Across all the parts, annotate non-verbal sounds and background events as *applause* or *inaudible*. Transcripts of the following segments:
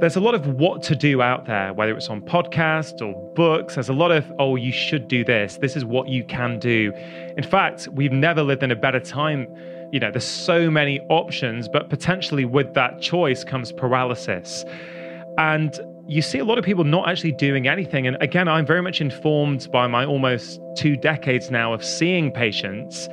there's a lot of what to do out there, whether it's on podcasts or books. There's a lot of, oh, you should do this. This is what you can do. In fact, we've never lived in a better time. You know, there's so many options, but potentially with that choice comes paralysis. And you see a lot of people not actually doing anything. And again, I'm very much informed by my almost two decades now of seeing patients.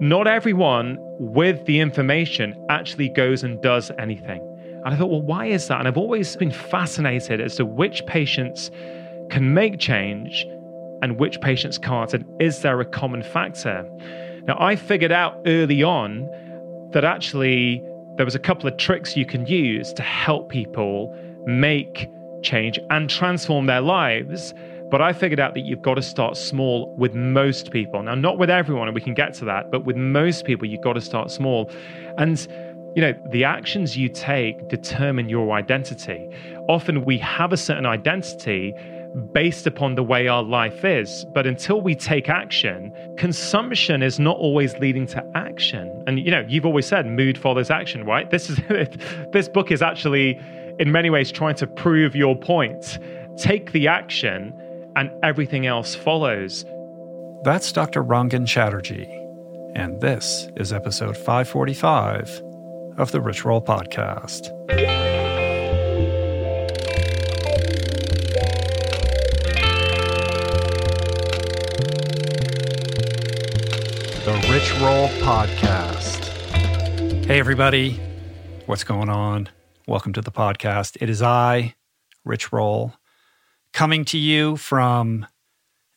Not everyone with the information actually goes and does anything. And I thought, well, why is that? And I've always been fascinated as to which patients can make change and which patients can't. And is there a common factor? Now, I figured out early on that actually there was a couple of tricks you can use to help people make change and transform their lives. But I figured out that you've got to start small with most people. Now, not with everyone, and we can get to that, but with most people, you've got to start small. And you know, the actions you take determine your identity. Often we have a certain identity based upon the way our life is. But until we take action, consumption is not always leading to action. And you know, you've always said mood follows action, right? This is *laughs* this book is actually in many ways trying to prove your point. Take the action and everything else follows. That's Dr. Rangan Chatterjee. And this is episode 545 of the Rich Roll Podcast. The Rich Roll Podcast. Hey, everybody. What's going on? Welcome to the podcast. It is I, Rich Roll, coming to you from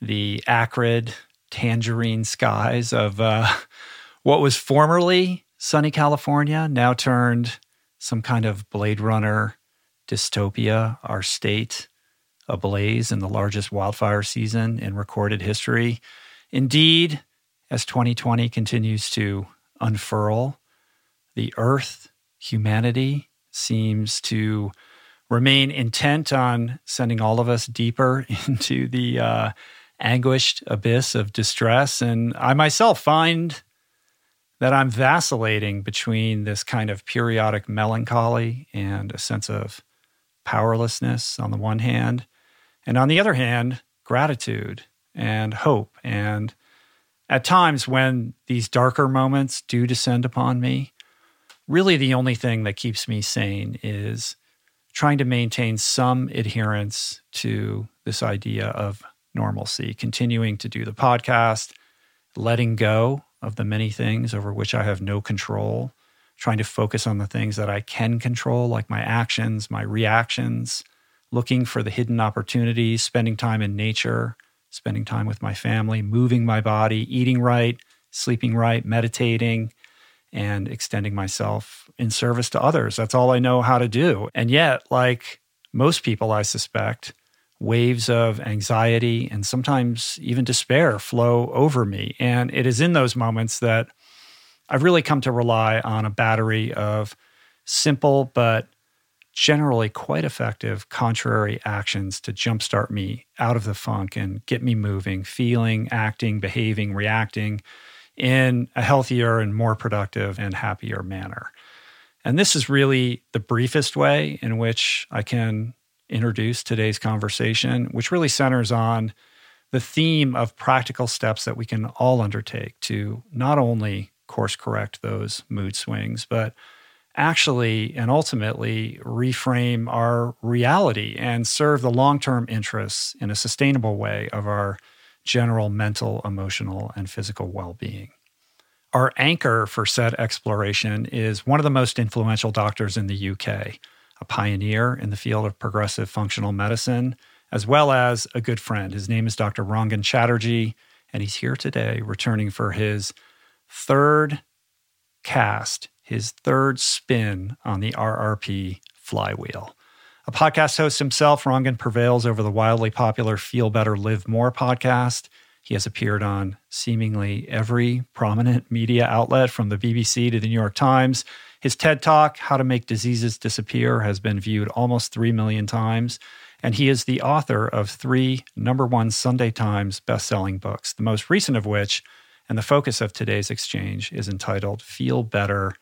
the acrid tangerine skies of uh, what was formerly sunny California, now turned some kind of Blade Runner dystopia, our state ablaze in the largest wildfire season in recorded history. Indeed, as 2020 continues to unfurl, the earth, humanity, seems to remain intent on sending all of us deeper *laughs* into the uh, anguished abyss of distress. And I myself find that I'm vacillating between this kind of periodic melancholy and a sense of powerlessness on the one hand, and on the other hand, gratitude and hope. And at times when these darker moments do descend upon me, really the only thing that keeps me sane is trying to maintain some adherence to this idea of normalcy, continuing to do the podcast, letting go of the many things over which I have no control, trying to focus on the things that I can control, like my actions, my reactions, looking for the hidden opportunities, spending time in nature, spending time with my family, moving my body, eating right, sleeping right, meditating, and extending myself in service to others. That's all I know how to do. And yet, like most people, I suspect, waves of anxiety and sometimes even despair flow over me. And it is in those moments that I've really come to rely on a battery of simple but generally quite effective contrary actions to jumpstart me out of the funk and get me moving, feeling, acting, behaving, reacting in a healthier and more productive and happier manner. And this is really the briefest way in which I can introduce today's conversation, which really centers on the theme of practical steps that we can all undertake to not only course correct those mood swings, but actually and ultimately reframe our reality and serve the long term interests in a sustainable way of our general mental, emotional, and physical well being. Our anchor for said exploration is one of the most influential doctors in the UK, a pioneer in the field of progressive functional medicine, as well as a good friend. His name is Dr. Rangan Chatterjee, and he's here today returning for his third cast, his third spin on the RRP flywheel. A podcast host himself, Rangan prevails over the wildly popular Feel Better, Live More podcast. He has appeared on seemingly every prominent media outlet from the BBC to the New York Times his TED Talk, How to Make Diseases Disappear, has been viewed almost 3 million times. And he is the author of three number one Sunday Times bestselling books, the most recent of which, and the focus of today's exchange, is entitled Feel Better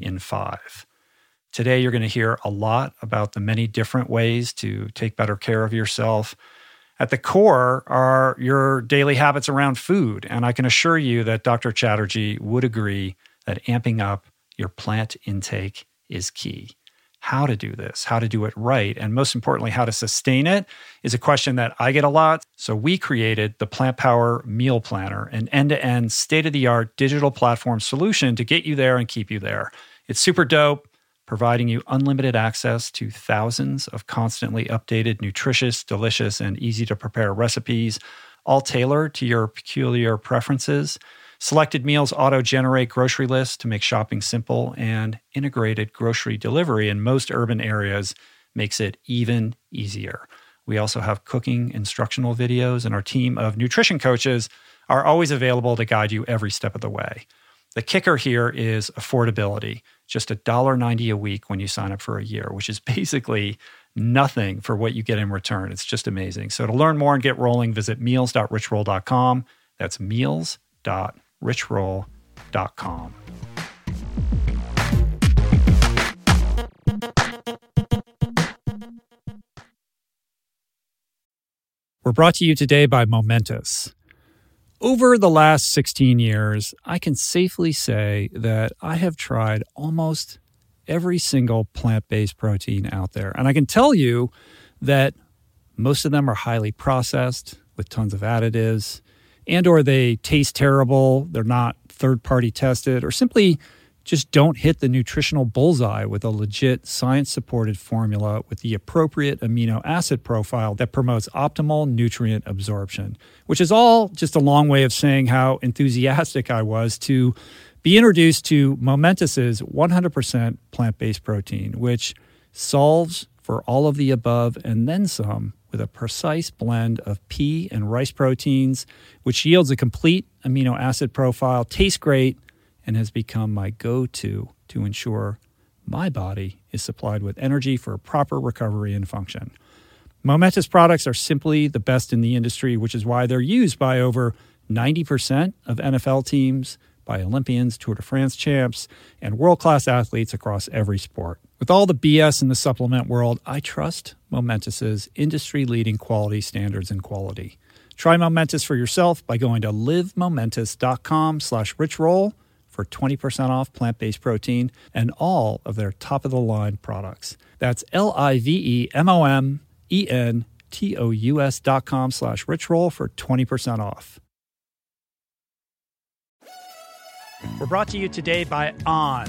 in Five. Today, you're going to hear a lot about the many different ways to take better care of yourself. At the core are your daily habits around food. And I can assure you that Dr. Chatterjee would agree that amping up your plant intake is key. How to do this, how to do it right, and most importantly, how to sustain it is a question that I get a lot. So, we created the Plant Power Meal Planner, an end to end, state of the art digital platform solution to get you there and keep you there. It's super dope providing you unlimited access to thousands of constantly updated, nutritious, delicious, and easy to prepare recipes, all tailored to your peculiar preferences. Selected meals auto generate grocery lists to make shopping simple, and integrated grocery delivery in most urban areas makes it even easier. We also have cooking instructional videos, and our team of nutrition coaches are always available to guide you every step of the way. The kicker here is affordability just $1.90 a week when you sign up for a year, which is *laughs* basically nothing for what you get in return. It's just amazing. So to learn more and get rolling, visit meals.richroll.com. That's meals.richroll.com. We're brought to you today by Momentous. Over the last 16 years, I can safely say that I have tried almost every single plant based protein out there. And I can tell you that most of them are highly processed with tons of additives and or they taste terrible, they're not third party tested or simply just don't hit the nutritional bullseye with a legit science supported formula with the appropriate amino acid profile that promotes optimal nutrient absorption, which is all just a long way of saying how enthusiastic I was to be introduced to Momentous's 100% plant based protein, which solves for all of the above and then some with a precise blend of pea and rice proteins, which yields a complete amino acid profile, tastes great and has become my go to to ensure my body is supplied with energy for proper recovery and function. Momentous products are simply the best in the industry, which is why they're used by over 90% of NFL teams, by Olympians, Tour de France champs, and world class athletes across every sport. With all the BS in the supplement world, I trust Momentous's industry leading quality standards and quality. Try Momentous for yourself by going to livemomentous.com slash richroll for 20% off plant based protein and all of their top of the line products. That's L I V E M O M E N T O U S dot com slash richroll for 20% off. We're brought to you today by On.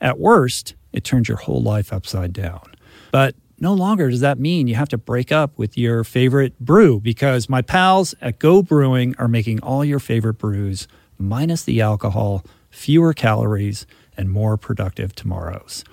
At worst, it turns your whole life upside down. But no longer does that mean you have to break up with your favorite brew because my pals at Go Brewing are making all your favorite brews minus the alcohol, fewer calories, and more productive tomorrows.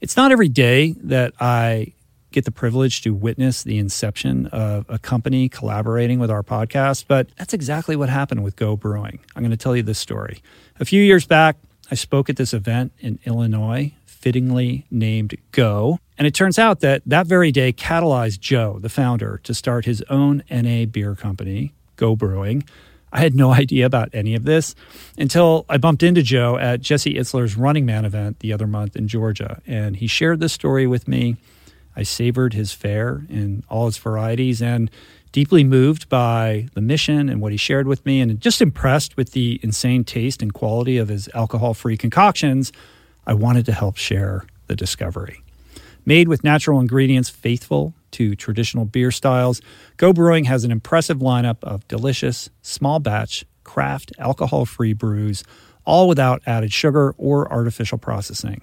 It's not every day that I get the privilege to witness the inception of a company collaborating with our podcast, but that's exactly what happened with Go Brewing. I'm going to tell you this story. A few years back, I spoke at this event in Illinois, fittingly named Go. And it turns out that that very day catalyzed Joe, the founder, to start his own NA beer company, Go Brewing. I had no *laughs* idea about any of this until I bumped into Joe at Jesse Itzler's Running Man event the other month in Georgia. And he shared this story with me. I savored his fare in all its varieties and deeply moved by the mission and what he shared with me, and just impressed with the insane taste and quality of his alcohol free concoctions, I wanted to help share the discovery. Made with natural ingredients faithful to traditional beer styles, Go Brewing has an impressive lineup of delicious, small batch, craft, alcohol free brews, all without added sugar or artificial processing.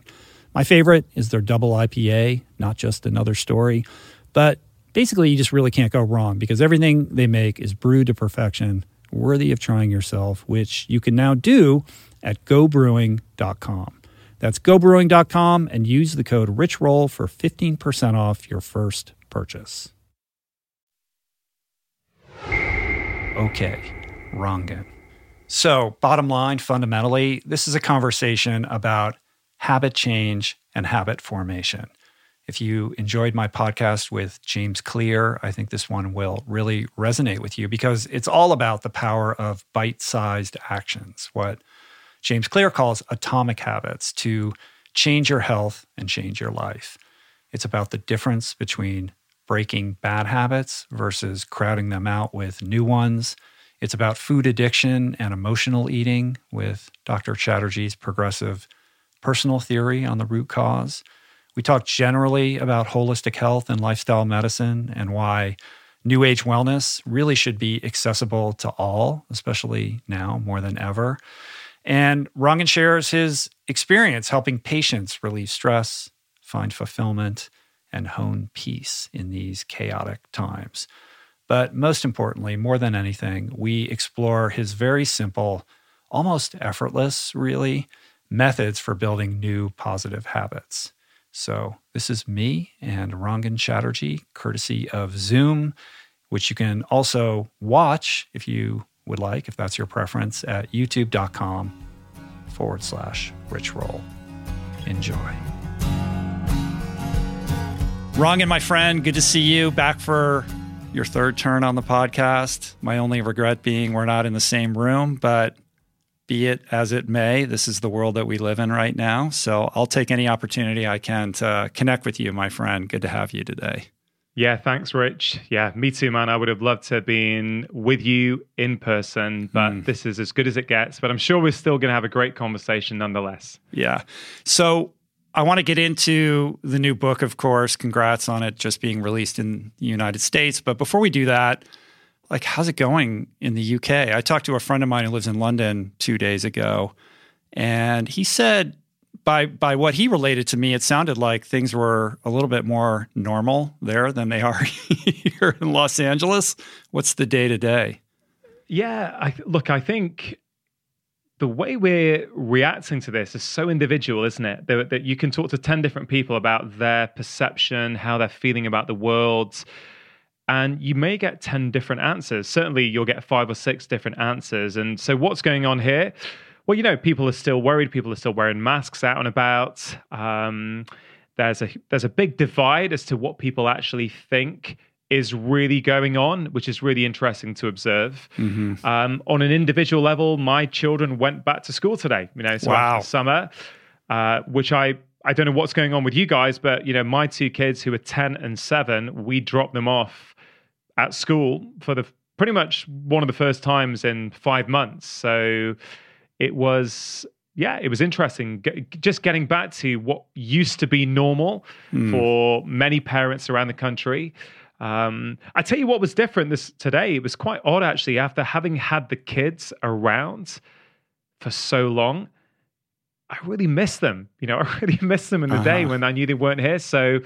My favorite is their double IPA, not just another story, but basically you just really can't go wrong because everything they make is brewed to perfection, worthy of trying yourself, which you can now do at gobrewing.com. That's gobrewing.com and use the code RICHROLL for 15% off your first purchase. Okay, Rangan. So, bottom line, fundamentally, this is a conversation about habit change and habit formation. If you enjoyed my podcast with James Clear, I think this one will really resonate with you because it's all about the power of bite sized actions, what James Clear calls atomic habits to change your health and change your life. It's about the difference between breaking bad habits versus crowding them out with new ones. It's about food addiction and emotional eating with Dr. Chatterjee's progressive personal theory on the root cause. We talk generally about holistic health and lifestyle medicine and why New Age wellness really should be accessible to all, especially now more than ever. And Rangan shares his experience helping patients relieve stress, find fulfillment, and hone peace in these chaotic times. But most importantly, more than anything, we explore his very simple, almost effortless, really, methods for building new positive habits. So, this is me and Rangan Chatterjee, courtesy of Zoom, which you can also watch if you would like, if that's your preference, at youtube.com forward slash rich roll. Enjoy. Rangan, my friend, good to see you back for your third turn on the podcast. My only regret being we're not in the same room, but be it as it may, this is the world that we live in right now. So I'll take any opportunity I can to connect with you, my friend. Good to have you today. Yeah, thanks, Rich. Yeah, me too, man. I would have loved to have been with you in person, but mm. this is as good as it gets. But I'm sure we're still going to have a great conversation nonetheless. Yeah. So I want to get into the new book, of course. Congrats on it just being released in the United States. But before we do that, like how's it going in the UK? I talked to a friend of mine who lives in London 2 days ago and he said by by what he related to me it sounded like things were a little bit more normal there than they are *laughs* here in Los Angeles. What's the day to day? Yeah, I, look, I think the way we're reacting to this is so individual, isn't it? That, that you can talk to 10 different people about their perception, how they're feeling about the world and you may get 10 different answers. Certainly, you'll get five or six different answers. And so, what's going on here? Well, you know, people are still worried. People are still wearing masks out and about. Um, there's a there's a big divide as to what people actually think is really going on, which is really interesting to observe. Mm-hmm. Um, on an individual level, my children went back to school today. You know, so wow. after summer, uh, which I I don't know what's going on with you guys, but you know, my two kids who are ten and seven, we dropped them off at school for the pretty much one of the first times in five months. So it was yeah, it was interesting. just getting back to what used to be normal mm. for many parents around the country. Um, I tell you what was different this today. It was quite odd actually. After having had the kids around for so long, I really miss them. You know, *laughs* I really miss them in the uh-huh. day when I knew they weren't here. So,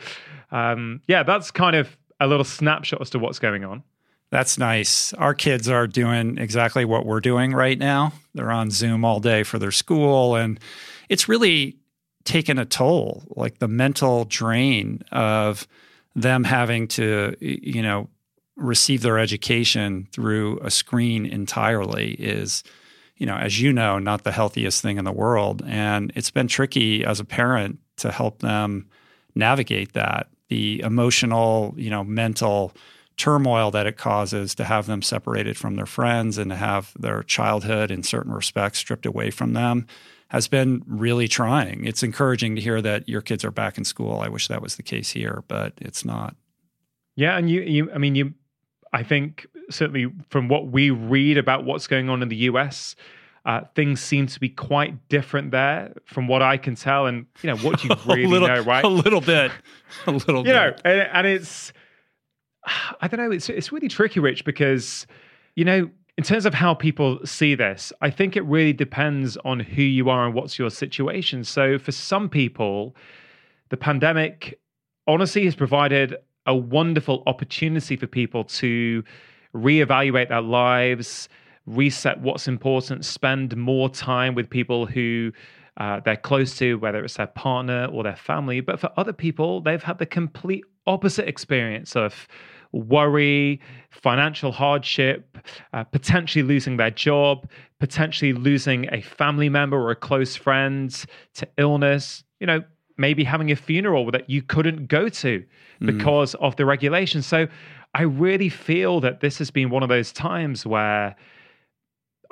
um, yeah, that's kind of a little snapshot as to what's going on. That's nice. Our kids are doing exactly what we're doing right now. They're on Zoom all day for their school, and it's really taken a toll. Like the mental drain of them having to, you know, receive their education through a screen entirely is, you know, as you know, not the healthiest thing in the world. And it's been tricky as a parent to help them navigate that, the emotional, you know, mental turmoil that it causes to have them separated from their friends and to have their childhood in certain respects stripped away from them has been really trying. It's encouraging to hear that your kids are back in school. I wish that was the case here, but it's not. Yeah, and you, you I mean, you I think certainly from what we read about what's going on in the US, uh, things seem to be quite different there from what I can tell. And, you know, what do you *laughs* really little, know, right? A little bit. *laughs* A little you bit. know, and, and it's, *sighs* I don't know, it's, it's really tricky, Rich, because, you know, in terms of how people see this, I think it really depends on who you are and what's your situation. So for some people, the pandemic honestly has provided a wonderful opportunity for people to reevaluate their lives, reset what's important, spend more time with people who uh, they're close to, whether it's their partner or their family. But for other people, they've had the complete opposite experience of worry, financial hardship, uh, potentially losing their job, potentially losing a family member or a close friend to illness. You know, maybe having a funeral that you couldn't go to mm. because mm. of the regulations. So I really feel that this has been one of those times where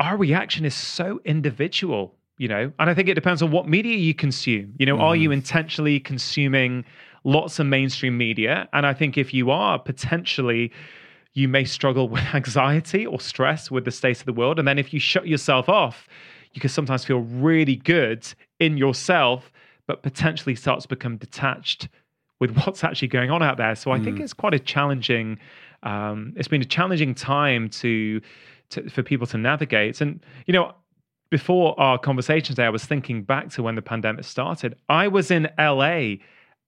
our reaction is so individual, you know, and I think it depends on what media you consume. You know, mm. are you mm-hmm. intentionally consuming lots of mainstream media? And I think if you are, potentially you may struggle with *laughs* anxiety or stress with the state of the world. And then if you shut yourself off, you can sometimes feel really good in yourself but potentially starts to become detached with *laughs* what's actually going on out there. So I mm. think it's quite a challenging. Um, it's been a challenging time to, to for people to navigate. And you know, before our conversation today, I was thinking back to when the pandemic started. I was in LA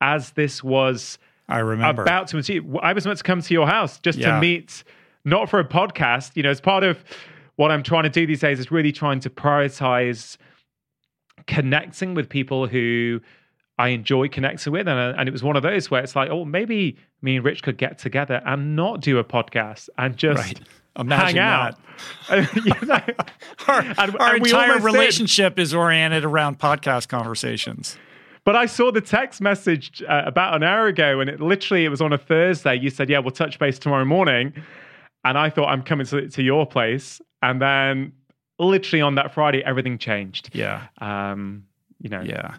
as this was. I remember about to. I was meant to come to your house just yeah. to meet, not for a podcast. You know, as part of what I'm trying to do these days is really trying to prioritize connecting with people who I enjoy connecting with. And, and it was one of those where it's like, oh, maybe me and Rich could get together and not do a podcast and just right. Imagine hang out. *laughs* know? *laughs* our, and, our and entire relationship did. is oriented around podcast conversations. But I saw the text message uh, about an hour ago, and it literally it was on a Thursday. You said, "Yeah, we'll touch base tomorrow morning," and I thought I'm coming to, to your place, and then literally on that Friday, everything changed. Yeah. Um, you know. Yeah.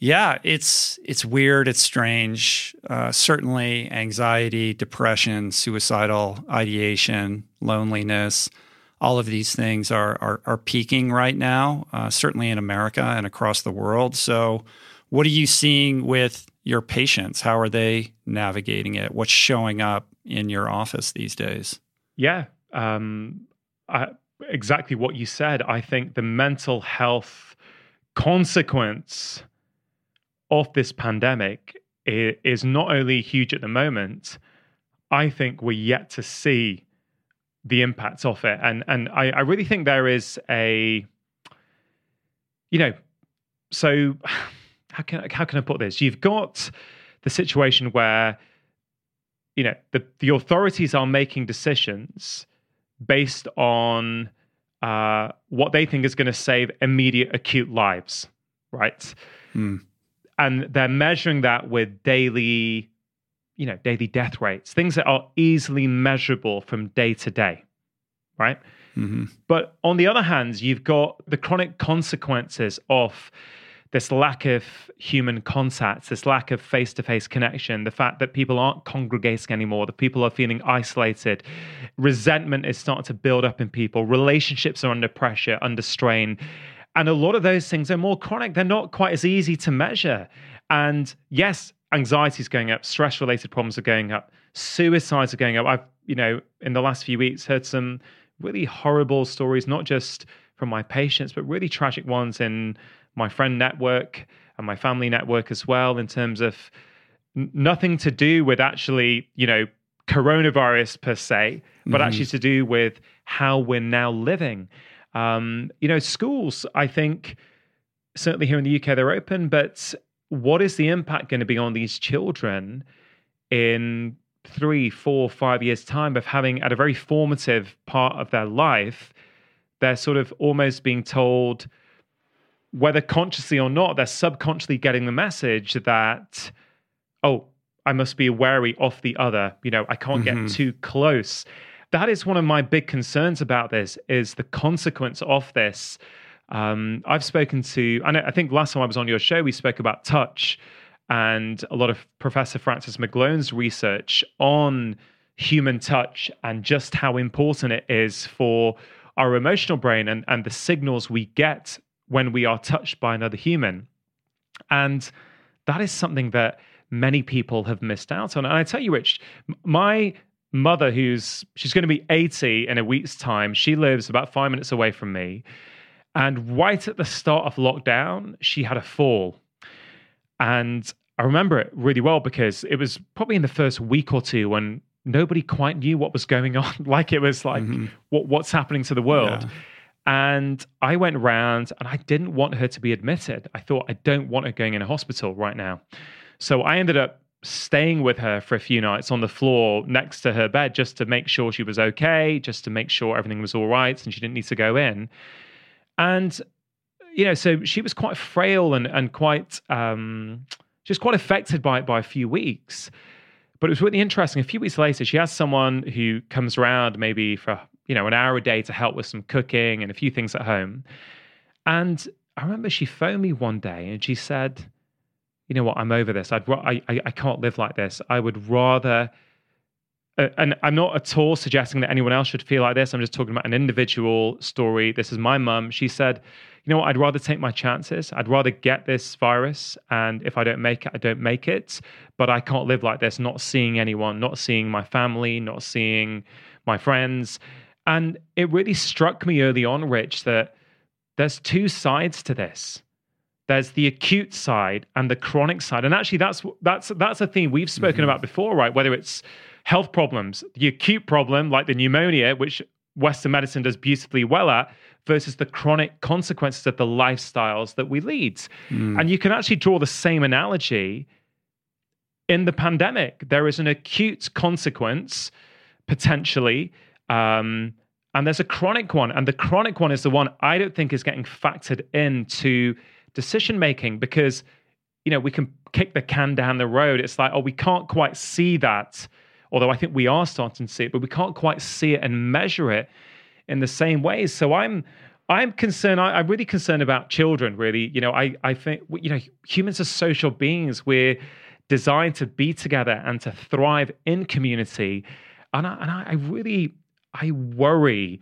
Yeah, it's it's weird. It's strange. Uh, certainly, anxiety, depression, suicidal ideation, loneliness, all of these things are are, are peaking right now. Uh, certainly in America and across the world. So, what are you seeing with your patients? How are they navigating it? What's showing up in your office these days? Yeah, um, I, exactly what you said. I think the mental health consequence of this pandemic is not only huge at the moment, I think we're yet to see the impacts of it. And and I, I really think there is a you know, so *sighs* how can how can I put this? You've got the situation where you know the, the authorities are making decisions based on uh, what they think is going to save immediate acute lives, right? Mm. And they're measuring that with daily, you know, daily death rates, things that are easily measurable from day to day, right? Mm-hmm. But on the other hand, you've got the chronic consequences of this lack of human contact, this lack of face to face connection, the fact that people aren't congregating anymore, that people are feeling isolated, resentment is starting to build up in people, relationships are under pressure, under strain. And a lot of those things are more chronic. They're not quite as easy to measure. And yes, anxiety is going up, stress related problems are going up, suicides are going up. I've, you know, in the last few weeks heard some really horrible stories, not just from my patients, but really tragic ones in my friend network and my family network as well, in terms of nothing to do with actually, you know, coronavirus per se, but mm-hmm. actually to do with how we're now living. Um, you know, schools, I think, certainly here in the UK, they're open, but what is the impact going to be on these children in three, four, five years' time of having, at a very formative part of their life, they're sort of almost being told, whether consciously or not, they're subconsciously getting the message that, oh, I must be wary of the other. You know, I can't mm-hmm. get too close. That is one of my big concerns about this is the consequence of this. Um, I've spoken to, and I think last time I was on your show, we spoke about touch and a lot of Professor Francis McGlone's research on human touch and just how important it is for our emotional brain and, and the signals we get when we are touched by another human. And that is something that many people have missed out on. And I tell you, Rich, my mother, who's she's going to be 80 in a week's time, she lives about five minutes away from me. And right at the start of lockdown, she had a fall. And I remember it really well because it was probably in the first week or two when nobody quite knew what was going on. *laughs* like it was like, mm-hmm. what, what's happening to the world? Yeah. And I went round and I didn't want her to be admitted. I thought, I don't want her going in a hospital right now. So I ended up staying with her for a few nights on the floor next to her bed just to make sure she was okay, just to make sure everything was all right and she didn't need to go in. And, you know, so she was quite frail and, and quite, um, she quite affected by it by a few weeks. But it was really interesting. A few weeks later, she has someone who comes around maybe for you know an hour a day to help with some cooking and a few things at home. And I remember she phoned me one day and she said, "You know what? I'm over this. I'd I I, can't live like this. I would rather." Uh, and I'm not at all suggesting that anyone else should feel like this. I'm just talking about an individual story. This is my mum. She said, you know what, I'd rather take my chances. I'd rather get this virus. And if I don't make it, I don't make it. But I can't live like this, not seeing anyone, not seeing my family, not seeing my friends. And it really struck me early on, Rich, that there's two sides to this. There's the acute side and the chronic side. And actually that's that's that's a theme we've spoken mm-hmm. about before, right? Whether it's health problems, the acute problem like the pneumonia, which Western medicine does beautifully well at, versus the chronic consequences of the lifestyles that we lead. Mm. And you can actually draw the same analogy in the pandemic. There is an acute consequence, potentially, um, and there's a chronic one. And the chronic one is the one I don't think is getting factored into decision making because, you know, we can kick the can down the road. It's like, oh, we can't quite see that. Although I think we are starting to see it, but we can't quite see it and measure it in the same ways. So I'm I'm concerned. I, am really concerned about children. Really, you know, I I think you know humans are social beings. We're designed to be together and to thrive in community, and I, and I really I worry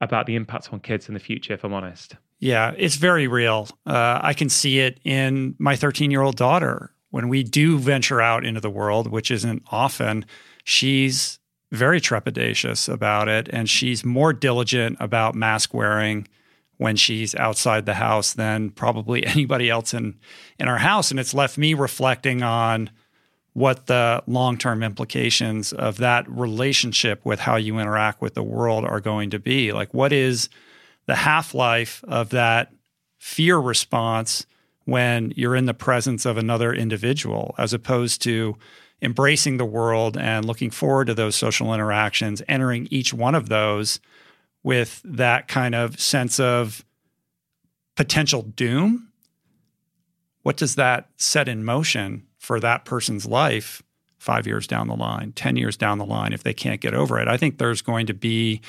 about the impact on kids in the future. If I'm honest. Yeah, it's very real. Uh, I can see it in my 13 year old daughter. When we do venture out into the world, which isn't often, she's very trepidatious about it. And she's more diligent about mask wearing when she's outside the house than probably *laughs* anybody else in, in our house. And it's left me reflecting on what the long term implications of that relationship with how you interact with the world are going to be. Like, what is the half life of that fear response when you're in the presence of another individual, as opposed to embracing the world and looking forward to those social interactions, entering each one of those with that kind of sense of potential doom. What does that set in motion for that person's life five years down the line, 10 years down the line, if they can't get over it? I think there's going to be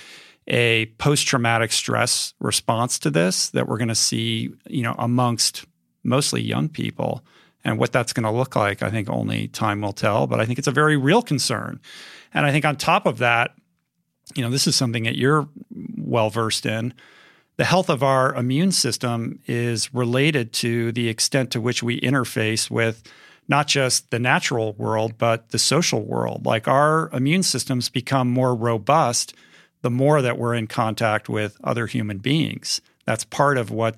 a post traumatic stress response to this that we're going to see, you know, amongst mostly young people and what that's going to look like, I think only time will tell. But I think it's a very real concern. And I think on top of that, you know, this is something that you're well versed in. The health of our immune system is related to the extent to which we interface with not just the natural world, but the social world. Like our immune systems become more robust the more that we're in contact with other human beings. That's part of what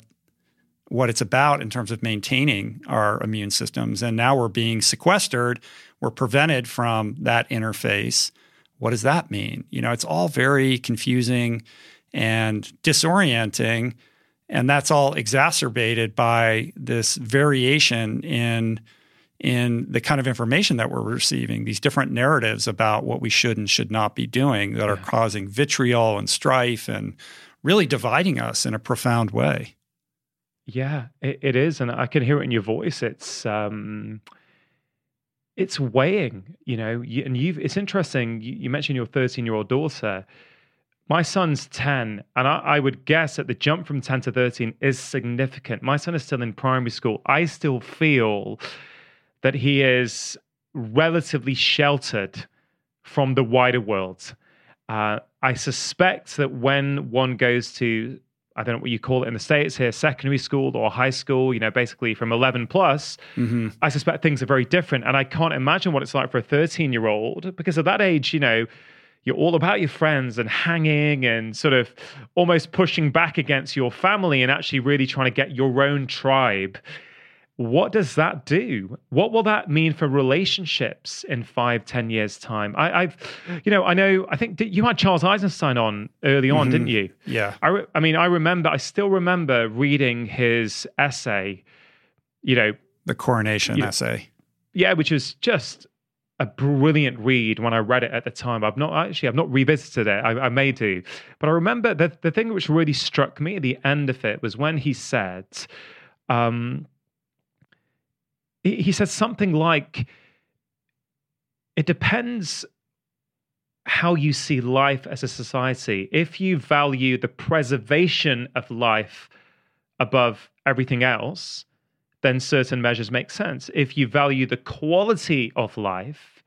what it's about in terms of maintaining our immune systems. And now we're being sequestered, we're prevented from that interface. What does that mean? You know, it's all very confusing and disorienting. And that's all exacerbated by this variation in in the kind of information that we're receiving, these different narratives about what we should and should not be doing that yeah. are causing vitriol and strife and really dividing us in a profound way. Yeah, it, it is, and I can hear it in your voice. It's um, it's weighing, you know. You, and you've it's interesting. You, you mentioned your thirteen year old daughter. My son's ten, and I, I would guess that the jump from ten to thirteen is significant. My son is still in primary school. I still feel that he is relatively sheltered from the wider world. Uh, I suspect that when one goes to I don't know what you call it in the States here, secondary school or high school, you know, basically from 11 plus, mm-hmm. I suspect things are very different. And I can't imagine what it's like for a 13 year old because at that age, you know, you're all about your friends and hanging and sort of almost pushing back against your family and actually really trying to get your own tribe what does that do? What will that mean for relationships in five, ten years' time? I, have you know, I know, I think you had Charles Eisenstein on early on, mm-hmm. didn't you? Yeah. I, re- I mean, I remember, I still remember reading his essay, you know, the coronation you essay. Yeah, which was just a brilliant read when I read it at the time. I've not actually, I've not revisited it. I, I may do, but I remember the the thing which really struck me at the end of it was when he said. Um, he said something like, it depends how you see life as a society. If you value the preservation of life above everything else, then certain measures make sense. If you value the quality of life,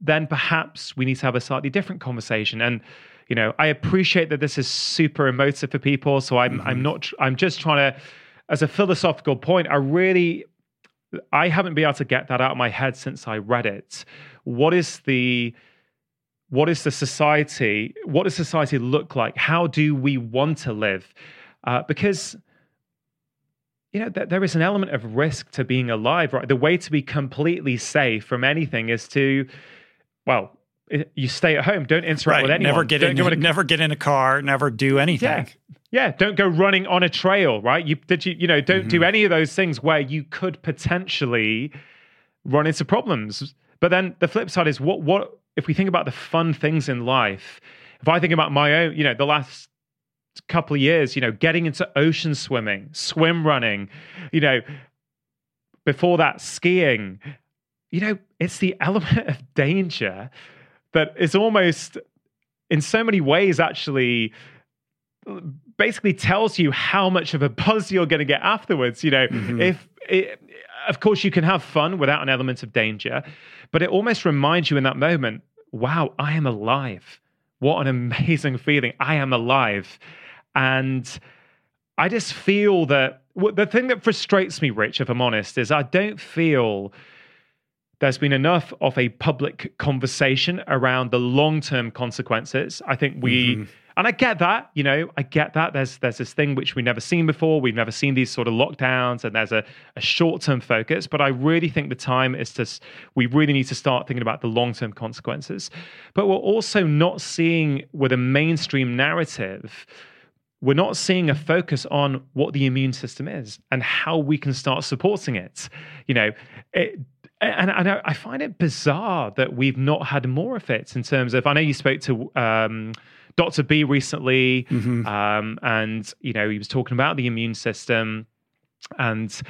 then perhaps we need to have a slightly different conversation. And you know, I appreciate that this is super emotive for people. So I'm mm-hmm. I'm not I'm just trying to, as a philosophical point, I really I haven't been able to get that out of my head since I read it. What is the what is the society? What does society look like? How do we want to live? Uh, because you know th- there is an element of risk to being alive, right? The way to be completely safe from anything is to, well, you stay at home. Don't interact right. with anyone. Never get don't in. A, never get in a car. Never do anything. Yeah. Yeah, don't go running on a trail, right? You did you you know don't mm-hmm. do any of those things where you could potentially run into problems. But then the flip side is what what if we think about the fun things in life? If I think about my own, you know, the last couple of years, you know, getting into ocean swimming, swim running, you know, before that skiing, you know, it's the element *laughs* of danger that is almost in so many ways actually basically tells you how much of a buzz you're going to get afterwards. You know, mm-hmm. if it, of course you can have fun without an element of danger, but it almost reminds you in that moment, wow, I am alive. What an amazing feeling. I am alive. And I just feel that the thing that frustrates me, Rich, if I'm honest, is I don't feel there's been enough of a public conversation around the long term consequences. I think we. Mm-hmm and I get that, you know, I get that. There's there's this thing which we've never seen before. We've never seen these sort of lockdowns, and there's a, a short term focus. But I really think the time is to we really need to start thinking about the long term consequences. But we're also not seeing with a mainstream narrative. We're not seeing a focus on what the immune system is and how we can start supporting it. You know, it, and, and I find it bizarre that we've not had more of it in terms of. I know you spoke to um, Dr. B recently, mm-hmm. um, and you know he was talking about the immune system, and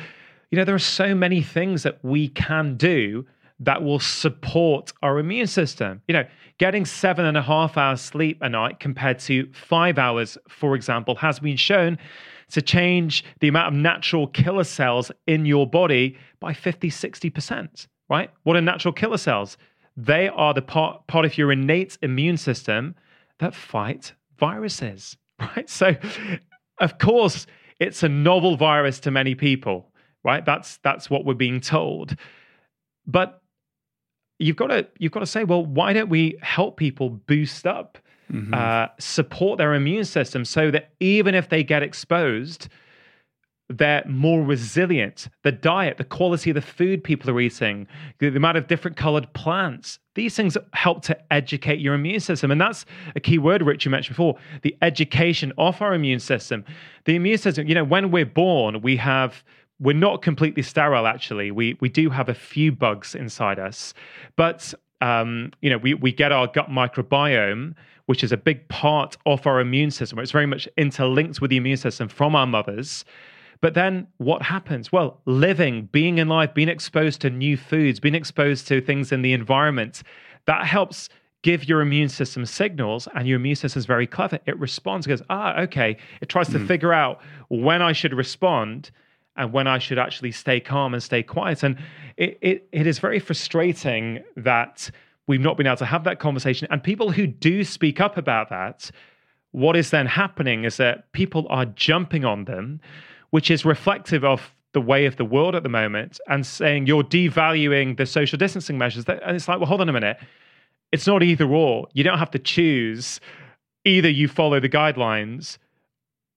you know there are so many things that we can do that will support our immune system. You know, getting seven and a half hours sleep a night compared to five hours, for example, has been shown to change the amount of natural killer cells in your body by 50, 60%, right? What are natural killer cells? They are the part, part of your innate immune system that fight viruses, *laughs* right? So, of course, it's a novel virus to many people, right? That's that's what we're being told. But you've got to you've got to say, well, why don't we help people boost up, mm-hmm. uh, support their immune system, so that even if they get exposed, they're more resilient. The diet, the quality of the food people are eating, the, amount of different colored plants, these things help to educate your immune system. And that's a key word, Rich, you mentioned before the education of our immune system. The immune system, you know, when we're born, we have. We're not completely sterile, actually. We we do have a few bugs inside us, but um, you know, we we get our gut microbiome, which is a big part of our immune system. It's very much interlinked with the immune system from our mothers. But then what happens? Well, living, being in life, being exposed to new foods, being exposed to things in the environment, that helps give your immune system signals and your immune system is very clever. It responds, goes, ah, okay. It tries to mm. figure out when I should respond and when I should actually stay calm and stay quiet. And it, it, it is very frustrating that we've not been able to have that conversation. And people who do speak up about that, what is then happening is that people are jumping on them which is reflective of the way of the world at the moment and saying you're devaluing the social distancing measures. And it's like, well, hold on a minute. It's not either or. You don't have to choose. Either you follow the guidelines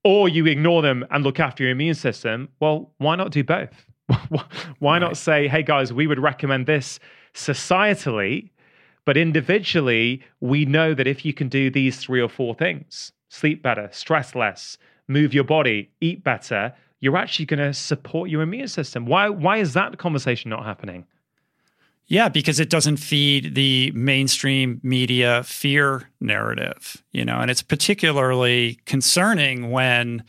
or you ignore them and look after your immune system. Well, why not do both? *laughs* why right. not say, hey guys, we would recommend this societally, but individually, we know that if you can do these three or four things sleep better, stress less, move your body, eat better you're actually going to support your immune system. Why why is that conversation not happening? Yeah, because it doesn't feed the mainstream media fear narrative, you know, and it's particularly concerning when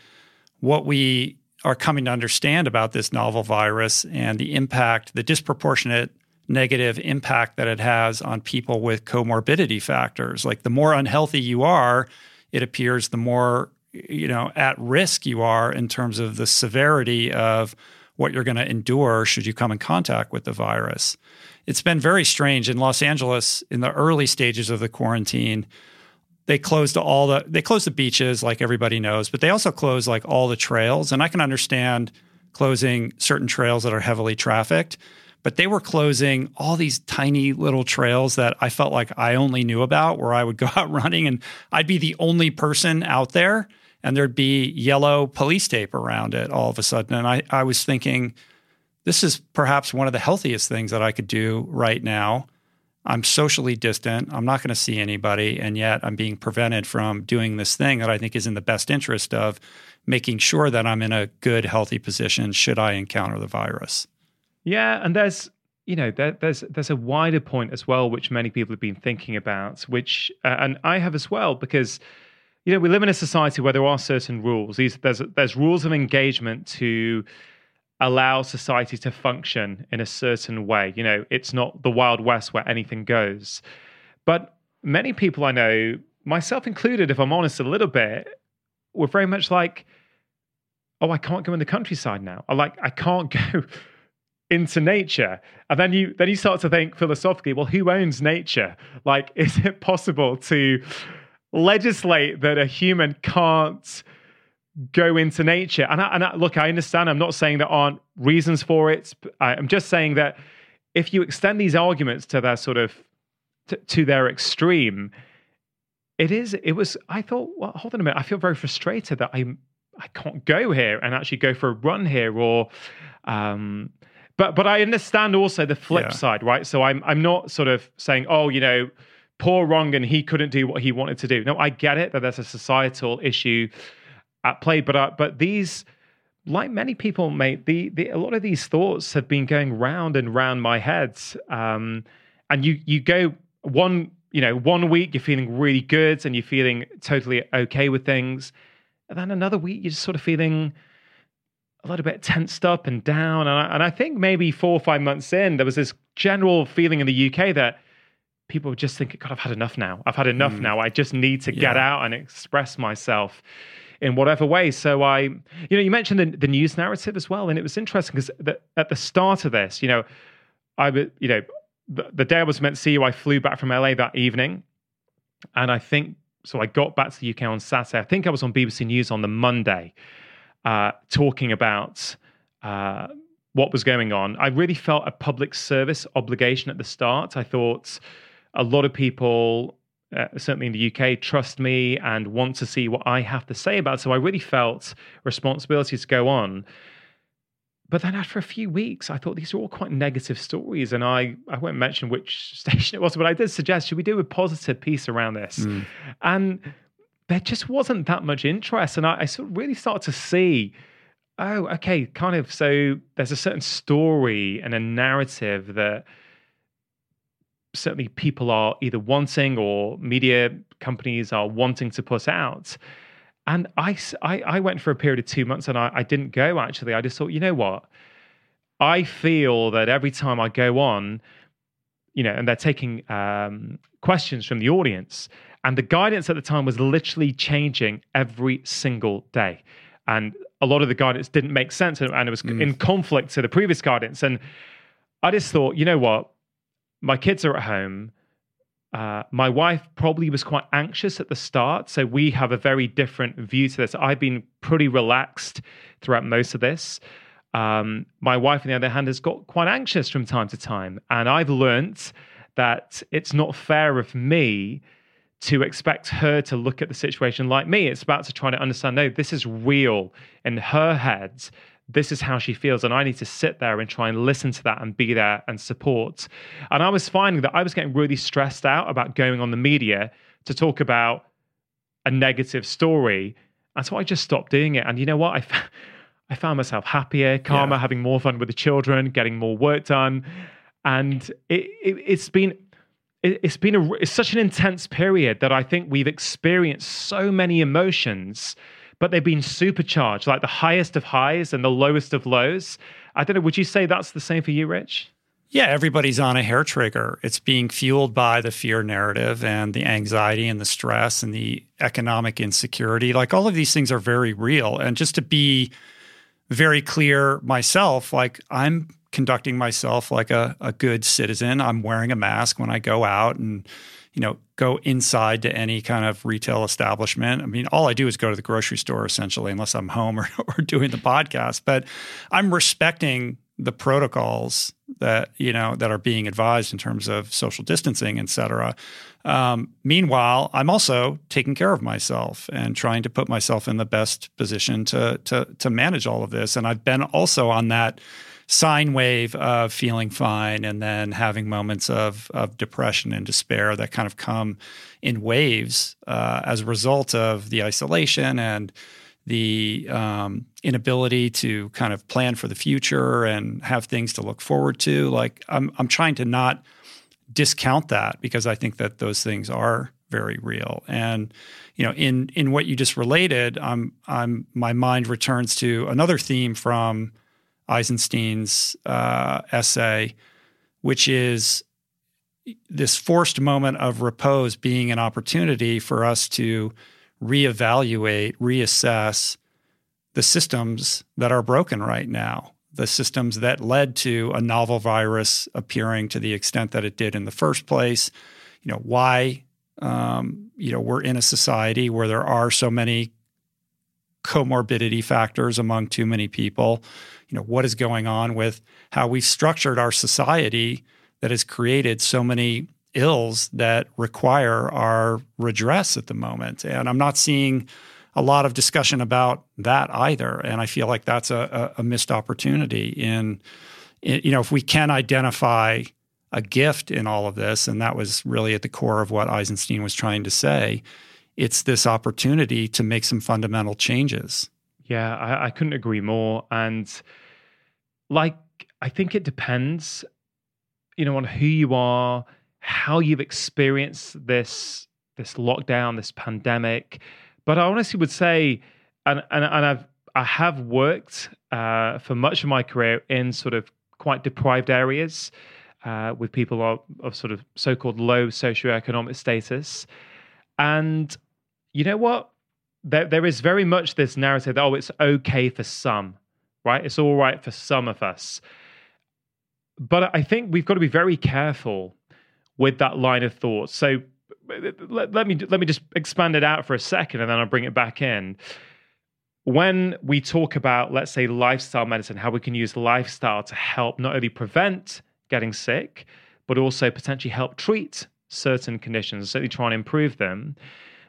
what we are coming to understand about this novel virus and the impact, the disproportionate negative impact that it has on people with comorbidity factors. Like the more unhealthy you are, it appears the more you know at risk you are in terms of the severity of what you're going to endure should you come in contact with the virus. It's been very strange in Los Angeles in the early stages of the quarantine. They closed all the they closed the beaches like everybody knows, but they also closed like all the trails and I can understand closing certain trails that are heavily trafficked, but they were closing all these tiny little trails that I felt like I only knew about where I would *laughs* go out running and I'd be the only person out there and there'd be yellow police tape around it all of a sudden. And I, I was thinking, this is perhaps one of the healthiest things that I could do right now. I'm socially distant. I'm not going to see anybody. And yet I'm being prevented from doing this thing that I think is in the best interest of making sure that I'm in a good, healthy position should I encounter the virus. Yeah. And there's, you know, there, there's there's a wider point as well, which many people have been thinking about, which, uh, and I have as well, because you know, we live in a society where there are certain rules. These, there's there's rules of engagement to allow society to function in a certain way. You know, it's not the Wild West where anything goes. But many people I know, myself included, if I'm honest a little bit, were very much like, oh, I can't go in the countryside now. I like I can't *laughs* go into nature. And then you then you start to think philosophically, well, who owns nature? Like, is it possible to legislate that a human can't go into nature. And, I, and I, look, I understand. I'm not saying there aren't reasons for it. I'm just saying that if you extend these arguments to their sort of to, to their extreme, it is. It was. I thought. Well, hold on a minute. I feel very frustrated that I I can't go here and actually go for a run here or. Um, but but I understand also the flip yeah. side, right? So I'm I'm not sort of saying, oh, you know, poor Rangan he couldn't do what he wanted to do. No, I get it that there's a societal issue at play, but uh, but these, like many people, mate, the, the a lot of these thoughts have been going round and round my head. Um, and you you go one you know one week you're feeling really good and you're feeling totally okay with things, and then another week you're just sort of feeling a little bit tensed up and down. And I, and I think maybe four or five months in, there was this general feeling in the UK that people just think, God, I've had enough now. I've had enough mm. now. I just need to yeah. get out and express myself in whatever way. So I, you know, you mentioned the, the news narrative as well, and it was interesting because at the start of this, you know, I, you know, the, the day I was meant to see you, I flew back from LA that evening, and I think so. I got back to the UK on Saturday. I think I was on BBC News on the Monday, uh, talking about. Uh, what was going on? I really felt a public service obligation at the start. I thought, a lot of people uh, certainly in the UK, trust me and want to see what I have to say about. It. So I really felt responsibility to go on. But then after a few weeks, I thought these are all quite negative stories. And I, I won't mention which *laughs* station it was, but I did suggest, should we do a positive piece around this? Mm. And there just wasn't that much interest. And I, I sort of really started to see, oh, okay, kind of. So there's a certain story and a narrative that certainly people are either wanting or media companies are wanting to put out. And I, I, I went for a period of two months and I, I didn't go actually. I just thought, you know what? I feel that every time I go on, you know, and they're taking um, questions from the audience, and the guidance at the time was literally changing every single day. And a lot of the guidance didn't make sense and, and it was mm. in conflict to the previous guidance. And I just thought, you know what? My kids are at home. Uh, my wife probably was quite anxious at the start. So we have a very different view to this. I've been pretty relaxed throughout most of this. Um, my wife, on the other hand, has got quite anxious from time to time. And I've learnt that it's not fair of me to expect her to look at the situation like me. It's about to try to understand no, this is real in her head this is how she feels and i need to sit there and try and listen to that and be there and support. And i was finding that. I was getting really stressed out about going on the media to talk about a negative story. And so i just stopped doing it. And you know what? I, f- *laughs* I found myself happier calmer yeah. having more fun with the children getting more work done. And it, it, has been it, it's been a, it's such an intense period that i think we've experienced so many emotions but they've been supercharged, like the highest of highs and the lowest of lows. I don't know. Would you say that's the same for you, Rich? Yeah, everybody's on a hair trigger. It's being fueled by the fear narrative and the anxiety and the stress and the economic insecurity. Like all of these things are very real. And just to be very clear myself, like I'm conducting myself like a, a good citizen. I'm wearing a mask when I go out and you know, go inside to any kind of retail establishment. I mean, all I do is go to the grocery store essentially, unless I'm home or, *laughs* or doing the podcast. But I'm respecting the protocols that you know that are being advised in terms of social distancing, et cetera. Um, meanwhile, I'm also taking care of myself and trying to put myself in the best position to to to manage all of this. And I've been also on that sine wave of feeling fine and then having moments of, of depression and despair that kind of come in waves uh, as a result of the isolation and the um, inability to kind of plan for the future and have things to look forward to. Like I'm, I'm trying to not discount that because I think that those things are very real. And you know, in in what you just related, I'm I'm my mind returns to another theme from Eisenstein's uh, essay, which is this forced moment of repose being an opportunity for us to reevaluate, reassess the systems that are broken right now, the systems that led to a novel virus appearing to the extent that it did in the first place. You know why um, you know we're in a society where there are so many comorbidity factors among too many people you know what is going on with how we've structured our society that has created so many ills that require our redress at the moment. And i'm not seeing a lot of discussion about that either. And i feel like that's a, a, missed opportunity in, in you know if we can identify a gift in all of this and that was really at the core of what eisenstein was trying to say it's this opportunity to make some fundamental changes. Yeah, I, I couldn't agree more. And like, I think it depends, you know, on who you are, how you've experienced this this lockdown, this pandemic. But I honestly would say, and and, and I've I have worked uh, for much of my career in sort of quite deprived areas uh, with people of, of sort of so-called low socioeconomic status, and you know what? there, there is very much this narrative that, oh, it's okay for some, right? It's all right for some of us. But I think we've got to be very careful with that line of thought. So let, let me let me just expand it out for a second and then I'll bring it back in. When we talk about, let's say, lifestyle medicine, how we can use lifestyle to help not only prevent getting sick, but also potentially help treat certain conditions, certainly try and improve them.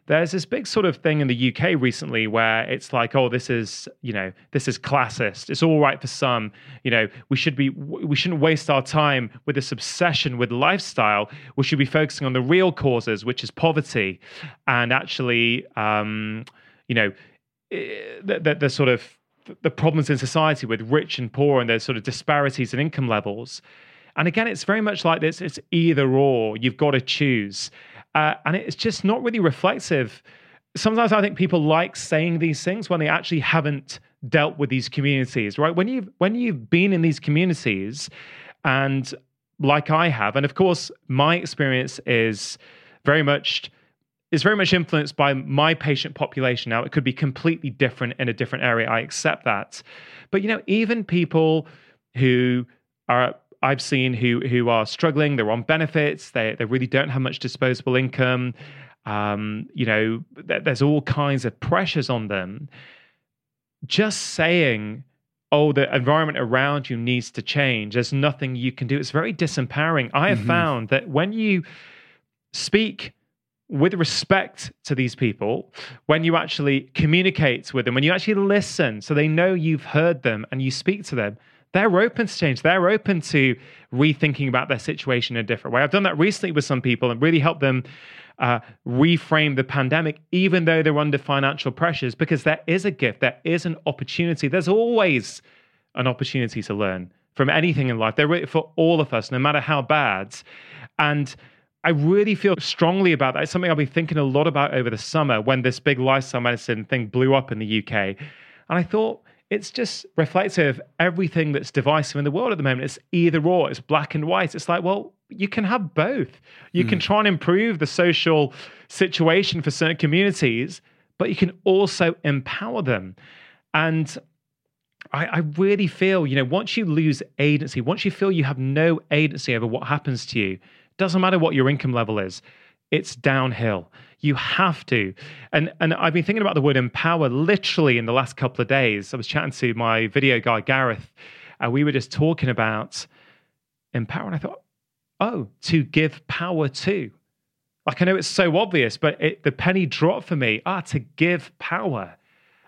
There's this big sort of thing in the UK recently where it's like, oh, this is, you know, this is classist. It's all right for some. You know, we should be, we shouldn't waste our time with this obsession with lifestyle. We should be focusing on the real causes, which is poverty, and actually, um, you know, eh, the, the, the sort of the problems in society with rich and poor and there's sort of disparities in income levels. And again, it's very much like this it's either or, you've got to choose. Uh, and it's just not really reflective. Sometimes I think people like saying these things when they actually haven't dealt with these communities, right? When you've when you've been in these communities, and like I have, and of course my experience is very much is very much influenced by my patient population. Now it could be completely different in a different area. I accept that, but you know, even people who are I've seen who who are struggling. They're on benefits. They they really don't have much disposable income. Um, you know, th- there's all kinds of pressures on them. Just saying, "Oh, the environment around you needs to change." There's nothing you can do. It's very disempowering. I have mm-hmm. found that when you speak with respect to these people, when you actually communicate with them, when you actually listen, so they know you've heard them and you speak to them, they're open to change. They're open to rethinking about their situation in a different way. I've done that recently with some people and really helped them uh, reframe the pandemic, even though they're under financial pressures, because there is a gift, there is an opportunity. There's always an opportunity to learn from anything in life. They're for all of us, no matter how bad. And I really feel strongly about that. It's something I've been thinking a lot about over the summer when this big lifestyle medicine thing blew up in the UK. And I thought, it's just reflective of everything that's divisive in the world at the moment. It's either or, it's black and white. It's like, well, you can have both. You mm. can hmm. try and improve the social situation for certain communities, but you can also empower them. And I, I, really feel, you know, once you lose agency, once you feel you have no agency over what happens to you, doesn't matter what your income level is, it's downhill. You have to. And and I've been thinking about the word empower literally in the last couple of days. I was chatting to my video guy Gareth, and we were just talking about empower. And I thought, oh, to give power to. Like I know it's so obvious, but it, the penny dropped for me. Ah, to give power.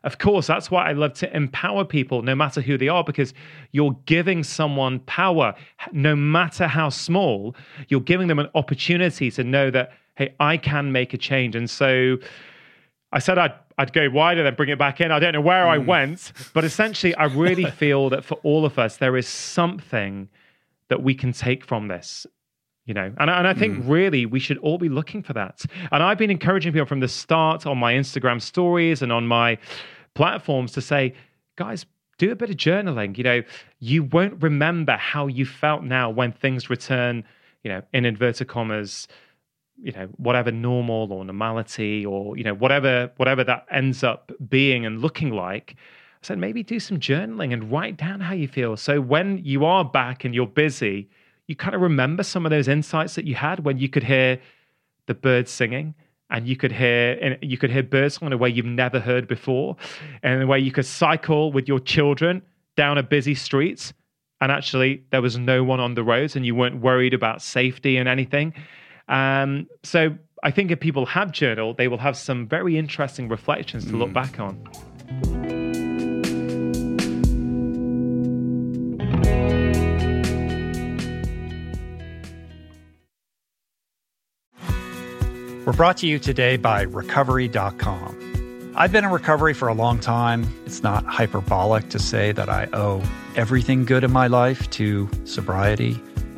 Of course, that's why I love to empower people, no matter who they are, because you're giving someone power, no matter how small. You're giving them an opportunity to know that hey, I can make a change. And so I said I'd, I'd go wider, then bring it back in. I don't know where mm. I went, but essentially, I really *laughs* feel that for all of us, there is something that we can take from this. You know, and, and I think mm. really we should all be looking for that. And I've been encouraging people from the start on my Instagram stories and on my platforms to say, guys, do a bit of journaling. You know, you won't remember how you felt now when things return, you know, in inverted commas, you know whatever normal or normality or you know whatever whatever that ends up being and looking like i said maybe do some journaling and write down how you feel. So when you are back and you're busy you kind of remember some of those insights that you had when you could hear the birds singing and you could hear and you could hear birds in a way you've never heard before and a way you could cycle with your children down a busy street and actually there was no one on the roads and you weren't worried about safety and anything um, so I think if people have journaled, they will have some very interesting reflections to mm. look back on. We're brought to you today by Recovery.com. I've been in recovery for a long time. It's not hyperbolic to say that I owe everything good in my life to sobriety.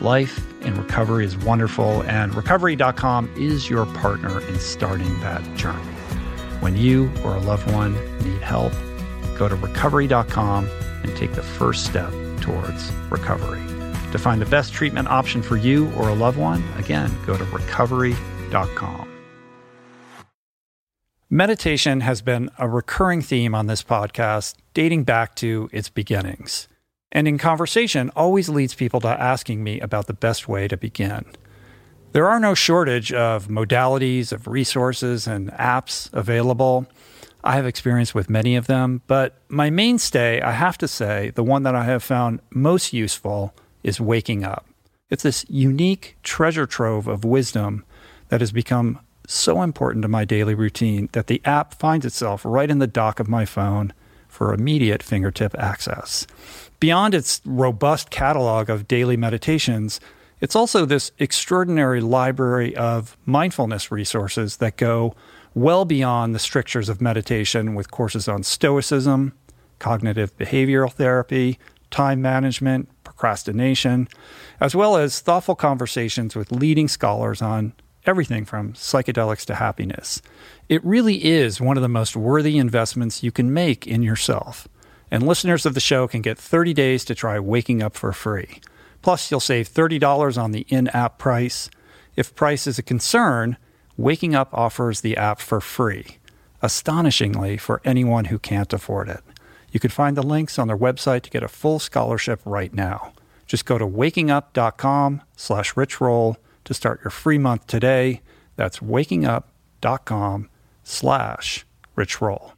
Life in recovery is wonderful, and recovery.com is your partner in starting that journey. When you or a loved one need help, go to recovery.com and take the first step towards recovery. To find the best treatment option for you or a loved one, again, go to recovery.com. Meditation has been a recurring theme on this podcast dating back to its beginnings. And in conversation, always leads people to asking me about the best way to begin. There are no shortage of modalities, of resources, and apps available. I have experience with many of them, but my mainstay, I have to say, the one that I have found most useful is Waking Up. It's this unique treasure trove of wisdom that has become so important to my daily routine that the app finds itself right in the dock of my phone for immediate fingertip access. Beyond its robust catalog of daily meditations, it's also this extraordinary library of mindfulness resources that go well beyond the strictures of meditation with courses on stoicism, cognitive behavioral therapy, time management, procrastination, as well as thoughtful conversations with leading scholars on everything from psychedelics to happiness. It really is one of the most worthy investments you can make in yourself. And listeners of the show can get 30 days to try Waking Up for free. Plus, you'll save $30 on the in app price. If price is a concern, Waking Up offers the app for free, astonishingly for anyone who can't afford it. You can find the links on their website to get a full scholarship right now. Just go to wakingup.com slash richroll to start your free month today. That's wakingup.com slash richroll.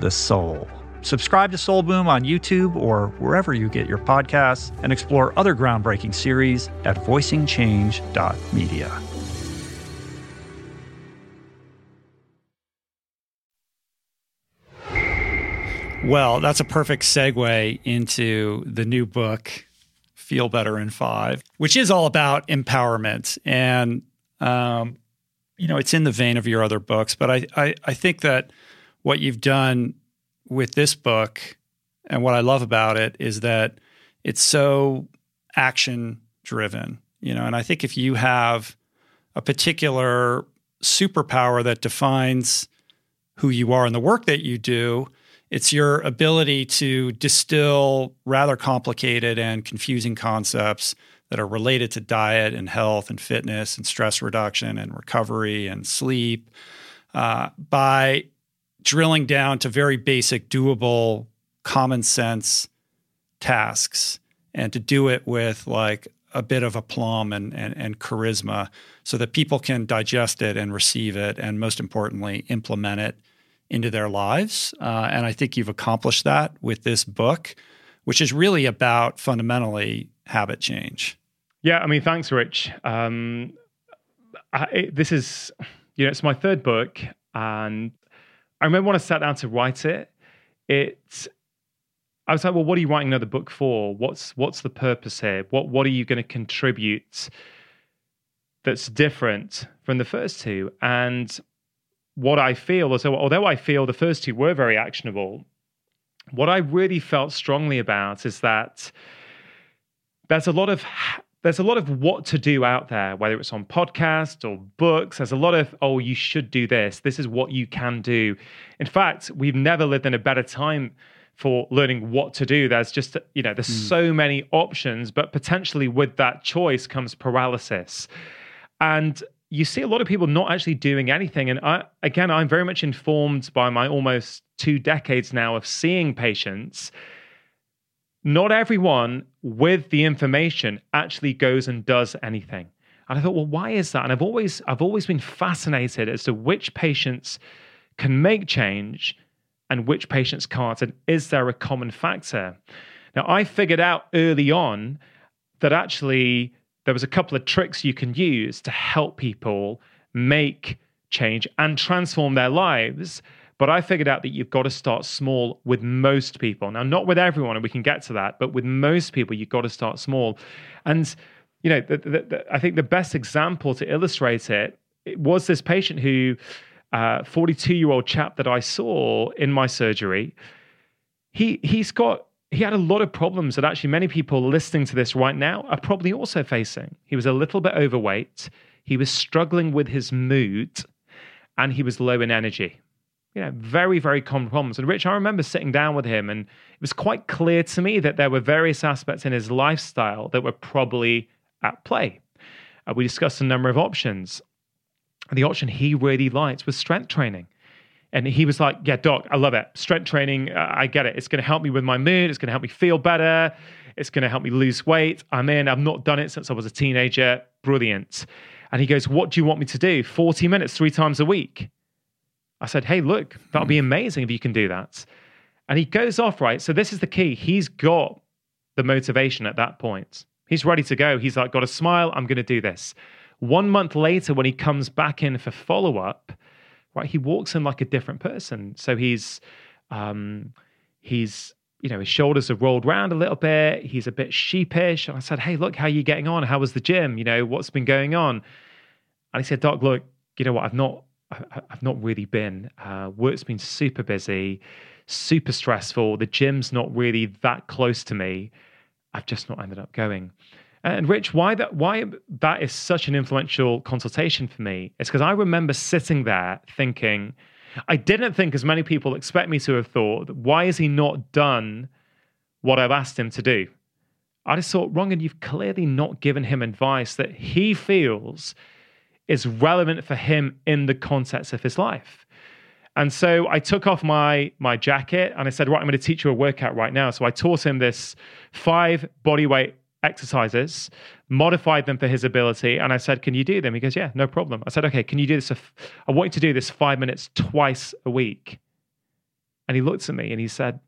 the soul. Subscribe to Soul Boom on YouTube or wherever you get your podcasts and explore other groundbreaking series at voicingchange.media. Well, that's a perfect segue into the new book Feel Better in Five, which is all about empowerment. And, um, you know, it's in the vein of your other books, but I, I, I think that what you've done with this book and what I love about it is that it's so action driven, you know, and I think if you have a particular superpower that defines who you are and the work that you do, it's your ability to distill rather complicated and confusing concepts that are related to diet and health and fitness and stress reduction and recovery and sleep uh, by drilling down to very basic, doable, common sense tasks and to do it with like a bit of aplomb and, and, and charisma so that people can digest it and receive it and most importantly implement it into their lives. Uh, and I think you've accomplished that with this book, which is really about fundamentally habit change. Yeah, I mean, thanks, Rich. Um, I, this is, you know, it's my third book, and I remember when I sat down to write it, it, I was like, well, what are you writing another book for? What's what's the purpose here? What what are you going to contribute that's different from the first two? And what I feel is, although I feel the first two were very actionable, what I really felt strongly about is that there's a lot of there's a lot of what to do out there, whether it's on podcasts or books. There's a lot of, oh, you should do this. This is what you can do. In fact, we've never lived in a better time for learning what to do. There's just, you know, there's mm. so many options, but potentially with that choice comes paralysis. And you see a lot of people not actually doing anything. And I, again, I'm very much informed by my almost two decades now of seeing patients not everyone with the information actually goes and does anything. And I thought, well, why is that? And I've always I've always been fascinated as to which patients can make change and which patients can't. And is there a common factor? Now, I figured out early on that actually there was a couple of tricks you can use to help people make change and transform their lives but I figured out that you've got to start small with most people. Now, not with everyone, and we can get to that, but with most people, you've got to start small. And, you know, the, the, the, I think the best example to illustrate it, it was this patient who, 42 uh, year old chap that I saw in my surgery. He, he's got he had a lot of problems that actually many people listening to this right now are probably also facing. He was a little bit overweight. He was struggling with his mood and he was low in energy you know, very, very common problems. And Rich, I remember sitting down with him, and it was quite clear to me that there were various aspects in his lifestyle that were probably at play. Uh, we discussed a number of options. The option he really liked was strength training. And he was like, Yeah, doc, I love it. Strength training, uh, I get it. It's going to help me with my mood. It's going to help me feel better. It's going to help me lose weight. I'm in. I've not done it since I was a teenager. Brilliant. And he goes, What do you want me to do? 40 minutes, three times a week. I said, hey, look, that'll be amazing if you can do that. And he goes off, right? So this is the key. He's got the motivation at that point. He's ready to go. He's like, got a smile. I'm going to do this. One month later, when he comes back in for follow up, right, he walks in like a different person. So he's, um, he's, you know, his shoulders have rolled round a little bit. He's a bit sheepish. And I said, hey, look, how are you getting on? How was the gym? You know, what's been going on? And he said, Doc, look, you know what? I've not I, have not really been. Uh, work's been super busy, super stressful. The gym's not really that close to me. I've just not ended up going. And Rich, why that why that is such an influential consultation for me is because I remember sitting there thinking, I didn't think as many people expect me to have thought, why has he not done what I've asked him to do? I just thought, Rangan, you've clearly not given him advice that he feels is relevant for him in the context of his life. And so I took off my my jacket and I said, right, I'm going to teach you a workout right now. So I taught him this five body weight exercises, modified them for his ability, and I said, "Can you do them?" He goes, "Yeah, no problem." I said, "Okay, can you do this? I want you to do this five minutes twice a week." And he looked at me and he said,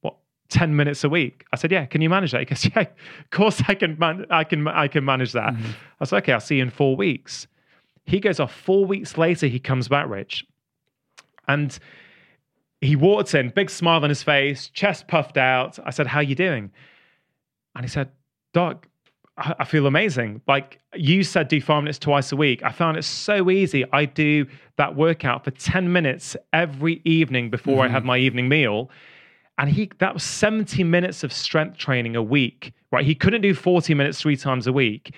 what, 10 minutes a week. I said, yeah, can you manage that? He goes, yeah, of course I can, man- I can, I can manage that. Mm-hmm. I said, okay, I'll see you in four weeks. He goes off four weeks later, he comes back Rich. And he walks in, big smile on his face, chest puffed out. I said, How are you doing? And he said, Doc, I, I feel amazing. Like you said, do five minutes twice a week. I found it so easy. I do that workout for 10 minutes every evening before mm-hmm. I have my evening meal. And he that was 70 minutes of strength training a week. Right. He couldn't do 40 minutes three times a week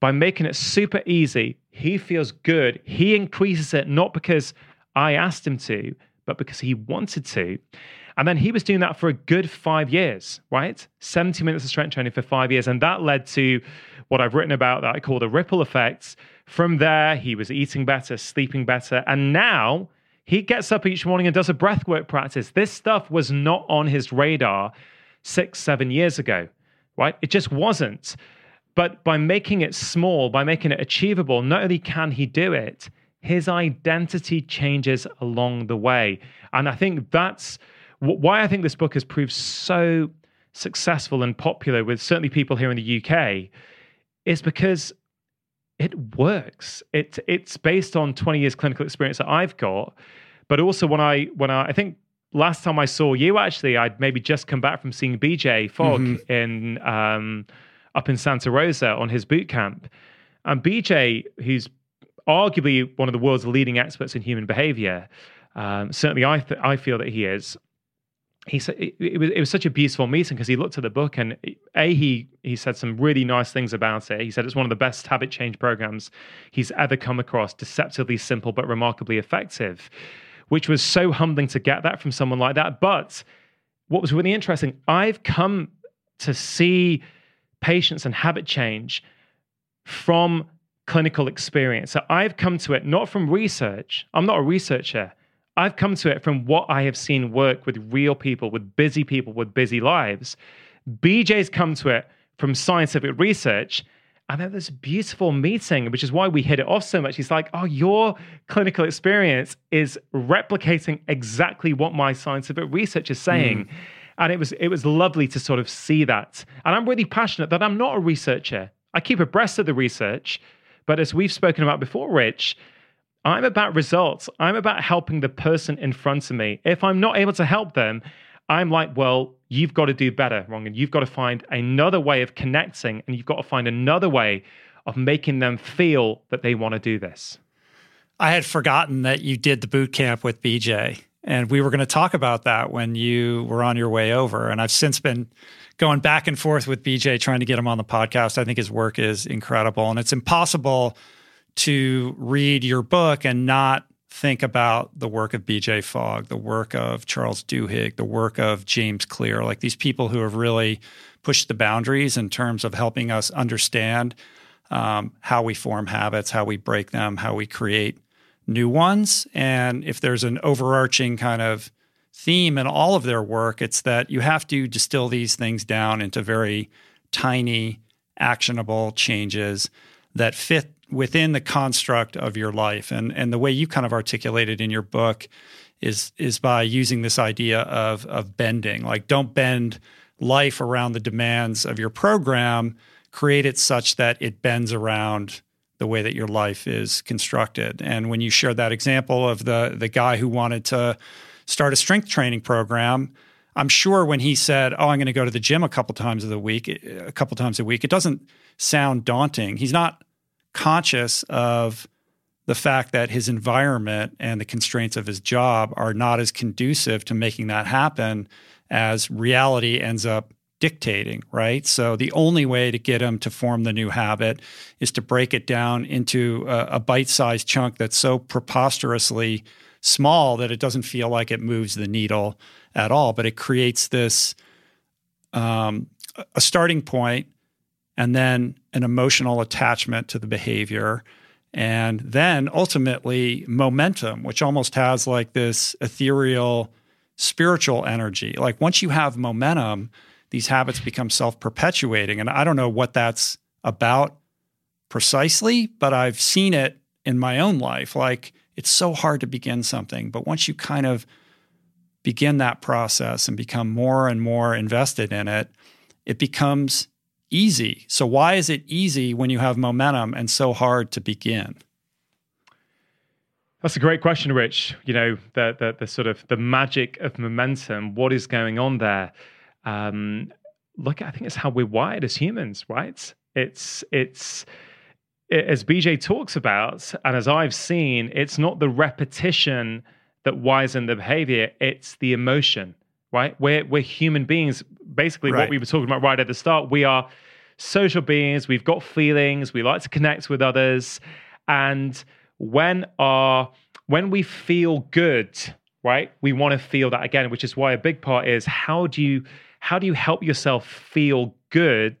by making it super easy, he feels good. He increases it not because I asked him to, but because he wanted to. And then he was doing that for a good five years, right? 70 minutes of strength training for five years. And that led to what I've written about that I call the ripple effects. From there, he was eating better, sleeping better. And now he gets up each morning and does a breathwork practice. This stuff was not on his radar six, seven years ago, right? It just wasn't. But by making it small, by making it achievable, not only can he do it, his identity changes along the way. And I think that's why I think this book has proved so successful and popular with certainly people here in the UK is because it works. It it's based on 20 years clinical experience that I've got, but also when I when I I think last time I saw you actually I'd maybe just come back from seeing BJ Fogg mm-hmm. in um, up in Santa Rosa on his boot camp. And BJ, who's arguably one of the world's leading experts in human behavior, um, certainly I, th- I feel that he is, he said it, it, was it was such a beautiful meeting because he looked at the book and a he he said some really nice things about it. He said it's one of the best habit change programs he's ever come across, deceptively simple but remarkably effective, which was so humbling to get that from someone like that. But what was really interesting, I've come to see patience and habit change from clinical experience. So I've come to it not from research. I'm not a researcher. I've come to it from what I have seen work with real people, with busy people, with busy lives. BJ's come to it from scientific research. And then a beautiful meeting, which is why we hit it off so much. He's like, Oh, your clinical experience is replicating exactly what my scientific research is saying. Mm. And it was it was lovely to sort of see that. And I'm really passionate that I'm not a researcher. I keep abreast of the research, but as we've spoken about before, Rich, I'm about results. I'm about helping the person in front of me. If I'm not able to help them, I'm like, well, you've got to do better, and You've got to find another way of connecting, and you've got to find another way of making them feel that they want to do this. I had forgotten that you did the boot camp with BJ, and we were going to talk about that when you were on your way over. And I've since been going back and forth with BJ trying to get him on the podcast. I think his work is incredible, and it's impossible to read your book and not think about the work of BJ Fogg, the work of Charles Duhigg, the work of James Clear, like these people who have really pushed the boundaries in terms of helping us understand um, how we form habits, how we break them, how we create new ones. And if there's an overarching kind of theme in all of their work, it's that you have to distill these things down into very tiny, actionable changes that fit within the construct of your life. And and the way you kind of articulated in your book is is by using this idea of of bending. Like don't bend life around the demands of your program, create it such that it bends around the way that your life is constructed. And when you share that example of the the guy who wanted to start a strength training program, I'm sure when he said, "Oh, I'm going to go to the gym a couple times of the week, a couple times a week," it doesn't sound daunting. He's not conscious of the fact that his environment and the constraints of his job are not as conducive to making that happen as reality ends up dictating, right? So the only way to get them to form the new habit is to break it down into a, a bite sized chunk that's so preposterously small that it doesn't feel like it moves the needle at all, but it creates this um, a starting point and then an emotional attachment to the behavior and then ultimately momentum which almost has like this ethereal spiritual energy like once you have momentum these habits become self-perpetuating and i don't know what that's about precisely but i've seen it in my own life like it's so hard to begin something but once you kind of begin that process and become more and more invested in it it becomes easy. So why is it easy when you have momentum and so hard to begin? That's a great question, Rich. You know, the the, the sort of the magic of momentum. What is going on there? Um, look, I think it's how we're wired as humans, right? It's it's it, as BJ talks about, and as I've seen, it's not the repetition that wires in the behavior; it's the emotion right? We're we're human beings. Basically, right. what we were talking about right at the start. We are social beings. We've got feelings. We like to connect with others, and when our when we feel good, right? We want to feel that again, which is why a big part is how do you how do you help yourself feel good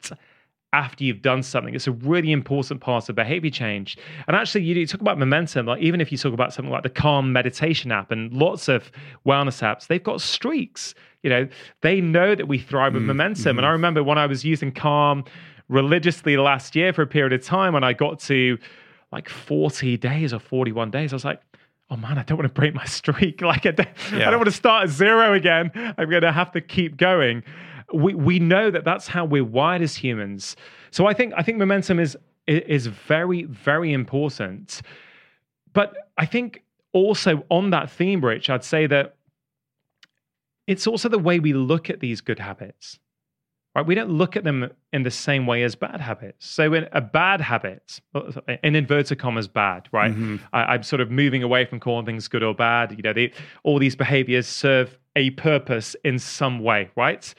after you've done something. It's a really important part of behavior change. And actually, you talk about momentum, like even if you talk about something like the Calm meditation app and lots of wellness apps, they've got streaks. You know, they know that we thrive with mm, momentum. Mm-hmm. And I remember when I was using Calm religiously last year for a period of time, when I got to like 40 days or 41 days, I was like, oh man, I don't want to break my *laughs* streak. Like, I don't, yeah. I don't want to start at zero again. I'm going to have to keep going we we know that that's how we're wired as humans. So I think I think momentum is is very very important. But I think also on that theme, Rich, I'd say that it's also the way we look at these good habits. Right? We don't look at them in the same way as bad habits. So, in a bad habit, in inverted commas, bad, right? Mm-hmm. I, am sort of moving away from calling things good or bad. You know, they, all these behaviors serve a purpose in some way, right?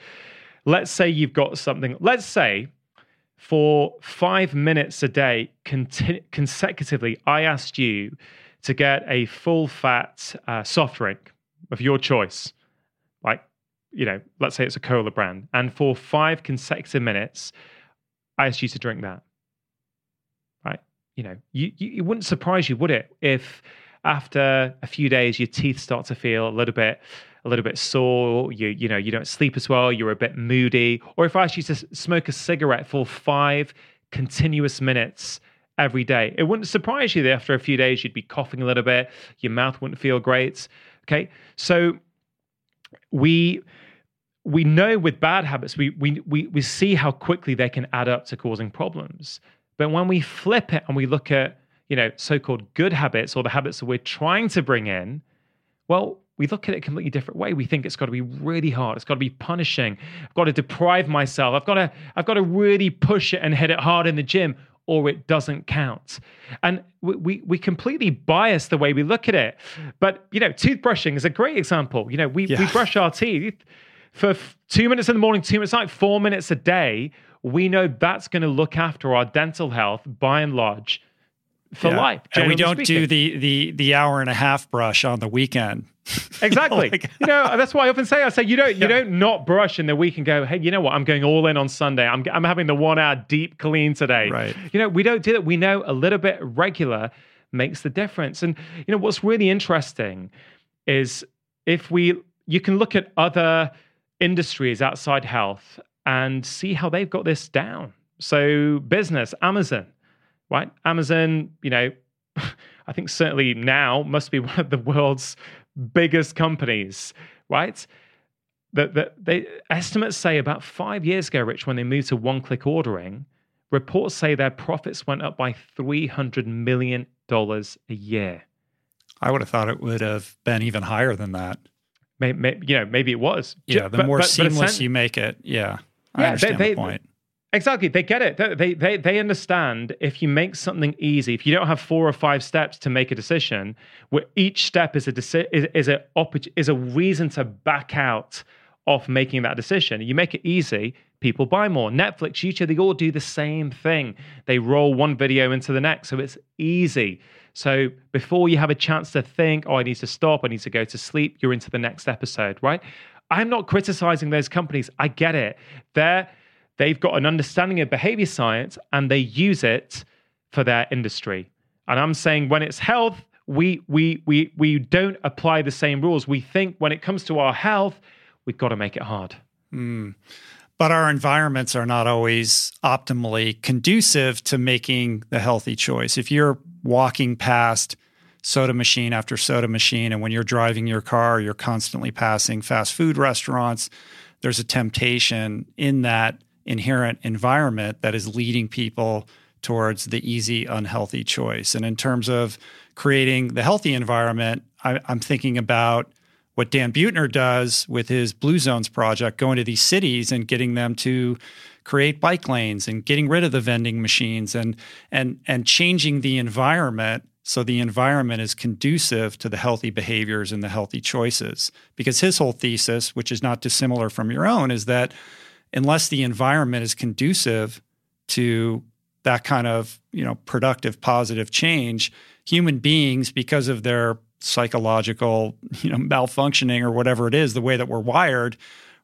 Let's say you've got something, let's say for five minutes a day conti- consecutively, I asked you to get a full fat uh, soft drink of your choice, like, you know, let's say it's a cola brand. And for five consecutive minutes, I asked you to drink that. Right? You know, you, you, it wouldn't surprise you, would it, if after a few days your teeth start to feel a little bit a little bit sore, you you know, you don't sleep as well, you're a bit moody, or if I asked you to smoke a cigarette for 5 continuous minutes every day. It wouldn't surprise you that after a few days you'd be coughing a little bit, your mouth wouldn't feel great. Okay? So we we know with bad habits, we, we, we, we see how quickly they can add up to causing problems. But when we flip it and we look at, you know, so-called good habits or the habits that we're trying to bring in, well, we look at it a completely different way. We think it's got to be really hard. It's got to be punishing. I've got to deprive myself. I've got to, I've got to really push it and hit it hard in the gym or it doesn't count. And we, we, we completely bias the way we look at it. But, you know, toothbrushing is a great example. You know, we, yeah. we brush our teeth for two minutes in the morning, two minutes at night, four minutes a day, we know that's going to look after our dental health by and large for yeah. life. And we don't speaking. do the the the hour and a half brush on the weekend. *laughs* Exactly. like, you know, that's why I often say I say you don't you don't not brush in the week and go, hey, you know what? I'm going all in on Sunday. I'm I'm having the one hour deep clean today. Right. You know, we don't do that. We know a little bit regular makes the difference. And you know what's really interesting is if we you can look at other industries outside health and see how they've got this down. So, business, Amazon, right? Amazon, you know, *laughs* I think certainly now must be *laughs* one of the world's biggest companies, right? That the, estimates say about five years ago, Rich, when they moved to one-click ordering, reports say their profits went up by three hundred million dollars a year. I would have thought it would have been even higher than that. Maybe, maybe you know, maybe it was. Yeah, the but, more but, seamless but you make it, yeah. I yeah, understand they, the point. Exactly, they get it. They, they they understand if you make something easy, if you don't have four or five steps to make a decision, where each step is a deci- is, is a is a reason to back out of making that decision. You make it easy, people buy more. Netflix, YouTube, they all do the same thing. They roll one video into the next, so it's easy. So before you have a chance to think, oh, I need to stop, I need to go to sleep, you're into the next episode, right? I'm not criticizing those companies. I get it. They're they've got an understanding of behavior science and they use it for their industry. And I'm saying when it's health, we we we we don't apply the same rules. We think when it comes to our health, we've got to make it hard. Mm. But our environments are not always optimally conducive to making the healthy choice. If you're walking past soda machine after soda machine. And when you're driving your car, you're constantly passing fast food restaurants. There's a temptation in that inherent environment that is leading people towards the easy, unhealthy choice. And in terms of creating the healthy environment, I, am thinking about what Dan Buettner does with his Blue Zones project, going to these cities and getting them to create bike lanes and getting rid of the vending machines and and and changing the environment so the environment is conducive to the healthy behaviors and the healthy choices. Because his whole thesis which is not dissimilar from your own is that unless the environment is conducive to that kind of you know productive positive change human beings because of their psychological you know malfunctioning or whatever it is the way that we're wired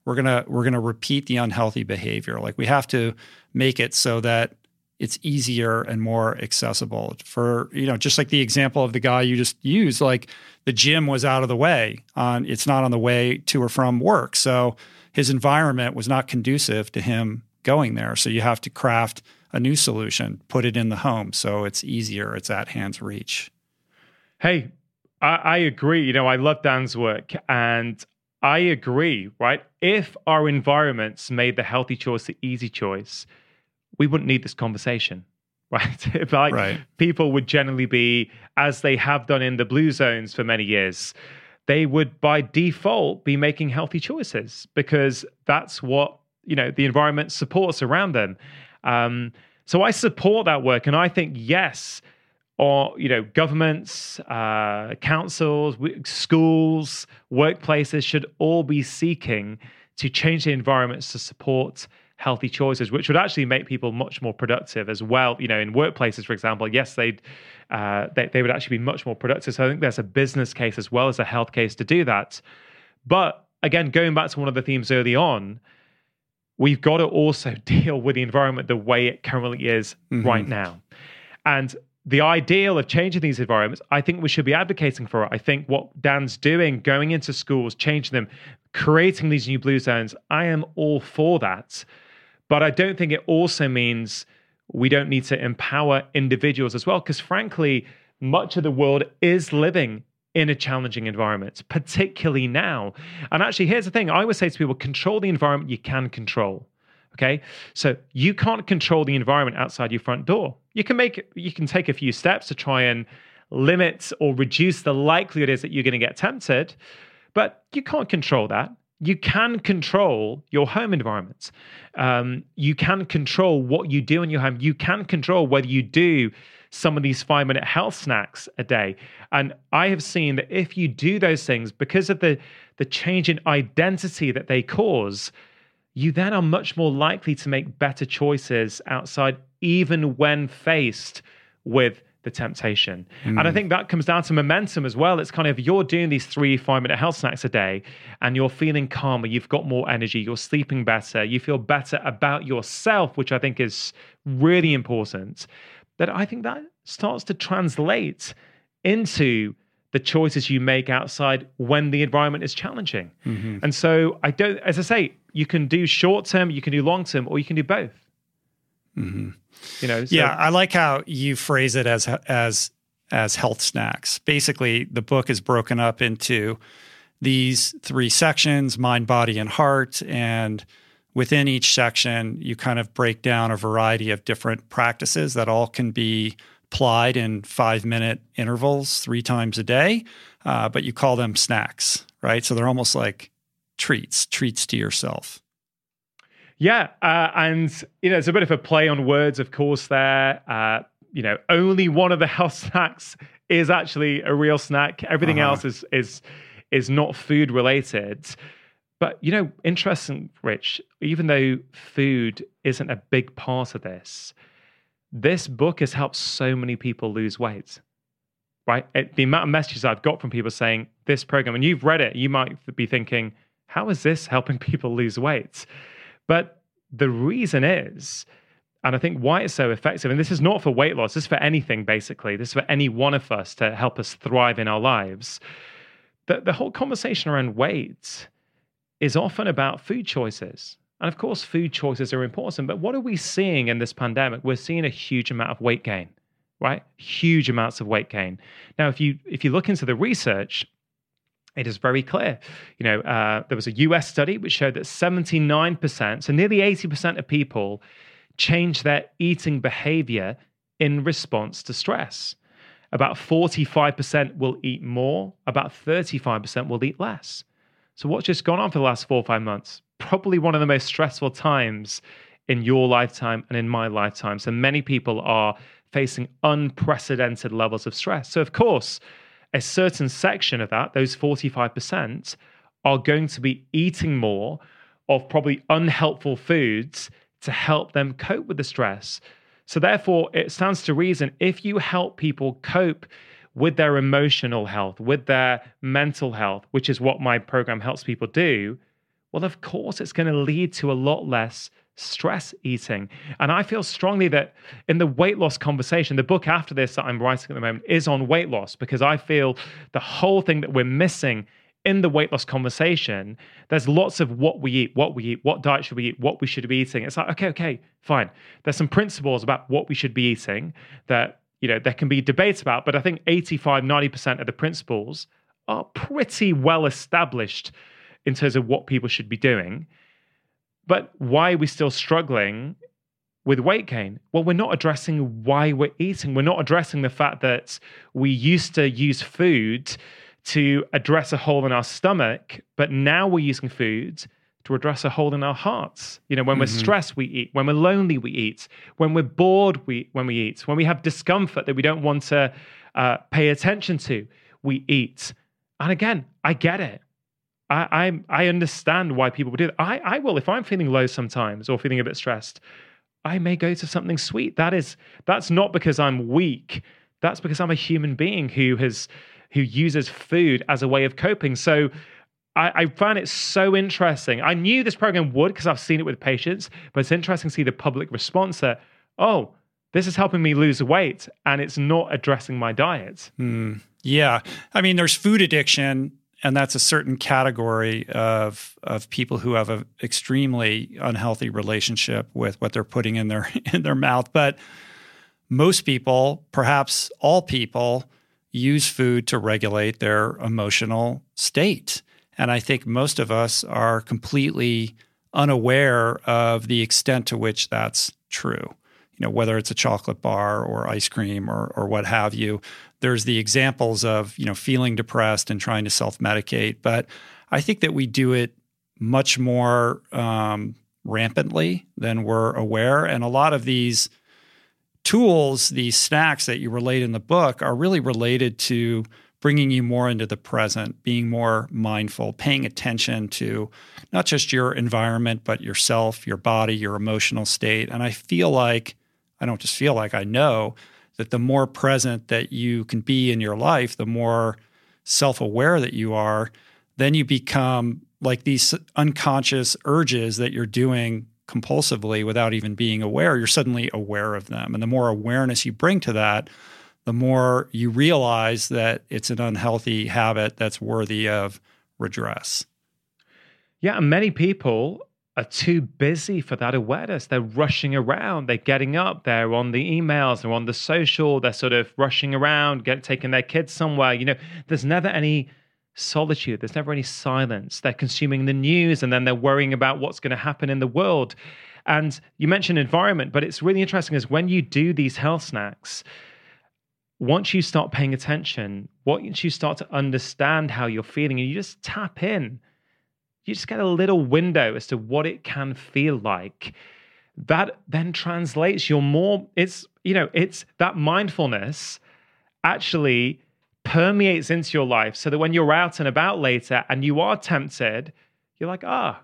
we're gonna we're gonna repeat the unhealthy behavior. Like we have to make it so that it's easier and more accessible. For you know just like the example of the guy you just used like the gym was out of the way on it's not on the way to or from work. So his environment was not conducive to him going there. So you have to craft a new solution put it in the home so it's easier it's at hand's reach. Hey I, I agree you know i love dan's work and I agree, right? If our environments made the healthy choice the easy choice, we wouldn't need this conversation, *laughs* right? if like right. people would generally be, as they have done in the blue zones for many years, they would by default be making healthy choices because that's what you know the environment supports around them. Um, so I support that work, and I think yes, or you know governments uh, councils schools workplaces should all be seeking to change the environments to support healthy choices which would actually make people much more productive as well. You know in workplaces for example yes they'd uh, they, they would actually be much more productive. So i think there's a business case as well as a health case to do that. But again going back to one of the themes early on we've got to also *laughs* deal with the environment the way it currently is mm-hmm. right now. And the ideal of changing these environments, I think we should be advocating for it. I think what Dan's doing, going into schools, changing them, creating these new blue zones, I am all for that. But I don't think it also means we don't need to empower individuals as well, because frankly, much of the world is living in a challenging environment, particularly now. And actually, here's the thing I always say to people control the environment you can control. Okay. So you can't control the environment outside your front door. You can make you can take a few steps to try and limit or reduce the likelihood is that you're going to get tempted, but you can't control that. You can control your home environment. Um, you can control what you do in your home. You can control whether you do some of these five minute health snacks a day. And I have seen that if you do those things, because of the, the change in identity that they cause, you then are much more likely to make better choices outside, even when faced with the temptation. Mm. And I hmm. think that comes down to momentum as well. It's kind of you're doing these three, five minute health snacks a day and you're feeling calmer, you've got more energy, you're sleeping better, you feel better about yourself, which I think is really important. That I think that starts to translate into the choices you make outside when the environment is challenging. Mm-hmm. And so I don't, as I say, you can do short term, you can do long term, or you can do both. Mm-hmm. You know, so. yeah, I like how you phrase it as as as health snacks. Basically, the book is broken up into these three sections: mind, body, and heart, and within each section, you kind of break down a variety of different practices that all can be applied in five minute intervals three times a day, uh, but you call them snacks, right? So they're almost like treats, treats to yourself. Yeah, uh, and you know it's a bit of a play on words, of course. There, uh, you know, only one of the *laughs* health snacks is actually a real snack. Everything uh-huh. else is is is not food related. But you know, interesting, Rich. Even though food isn't a big part of this, this book has helped so many people lose weight. Right? It, the amount of messages I've got from people saying this program, and you've read it, you might be thinking, how is this helping *laughs* people lose weight? But the reason is, and I think why it's so effective, and this is not for weight loss, this is for anything basically, this is for any one of us to help us thrive in our lives. The, the whole conversation around weight is often about food choices. And of course, food choices are important, but what are we seeing in this pandemic? We're seeing a huge amount of weight gain, right? Huge amounts of weight gain. Now, if you if you look into the research, it is very clear. You know, uh, there was a US study which showed that 79%, so nearly 80% of people change their eating behavior in response to stress. About 45% will eat more, about 35% will eat less. So, what's just gone on for the last four or five months? probably one of the most stressful times in your lifetime and in my lifetime. So many people are facing unprecedented levels of stress. So, of course, a certain section of that, those 45%, are going to be eating more of probably unhelpful foods to help them cope with the stress. So, therefore, it stands to reason if you help people cope with their emotional health, with their mental health, which is what my program helps people do, well, of course, it's going to lead to a lot less stress eating. And I feel strongly that in the weight loss conversation, the book after this that I'm writing at the moment is on weight loss because I feel the whole thing that we're missing in the weight loss conversation, there's lots of what we eat, what we eat, what diet should we eat, what we should be eating. It's like, okay, okay, fine. There's some principles about what we should be eating that, you know, there can be debates about, but I think 85, 90% of the principles are pretty well established in terms of what people should be doing. But why are we still struggling with weight gain? Well, we're not addressing why we're eating. We're not addressing the fact that we used to use food to address a hole in our stomach, but now we're using food to address a hole in our hearts. You know, when mm-hmm. we're stressed, we eat. When we're lonely, we eat. When we're bored, we when we eat. When we have discomfort that we don't want to uh, pay attention to, we eat. And again, I get it. I, I, I understand why people would do that. I, I will if I'm feeling low sometimes or feeling a bit stressed. I may go to something sweet. That is that's not because I'm weak. That's because I'm a human being who has who uses food as a way of coping. So I, I found it so interesting. I knew this program would because I've seen it with patients, but it's interesting to see the public response that, oh, this is helping me lose weight and it's not addressing my diet. Mm, yeah. I mean, there's food addiction, and that's a certain category of of people who have an extremely unhealthy relationship with what they're putting in their *laughs* in their mouth. But most people, perhaps all people, use food to regulate their emotional state. And I think most of us are completely unaware of the extent to which that's true. You know, whether it's a chocolate bar or ice cream or, or what have you, there's the examples of, you know, feeling depressed and trying to self medicate. But I think that we do it much more um, rampantly than we're aware. And a lot of these tools, these snacks that you relate in the book, are really related to bringing you more into the present, being more mindful, paying attention to not just your environment, but yourself, your body, your emotional state. And I feel like, I don't just feel like, I know that the more present that you can be in your life, the more self aware that you are, then you become like these unconscious urges that you're doing compulsively without even being aware, you're suddenly aware of them. And the more awareness you bring to that, the more you realize that it's an unhealthy habit that's worthy of redress. Yeah, many people are too busy for that awareness. They're rushing around, they're getting up, they're on the emails, they're on the social, they're sort of rushing around, get, taking their kids somewhere. You know, there's never any solitude, there's never any silence. They're consuming the news and then they're worrying about what's going to happen in the world. And you mentioned environment, but it's really interesting is when you do these health snacks, once you start paying attention, once you start to understand how you're feeling, and you just tap in, you just get a little window as to what it can feel like. That then translates your more, it's, you know, it's that mindfulness actually permeates into your life so that when you're out and about later and you are tempted, you're like, ah,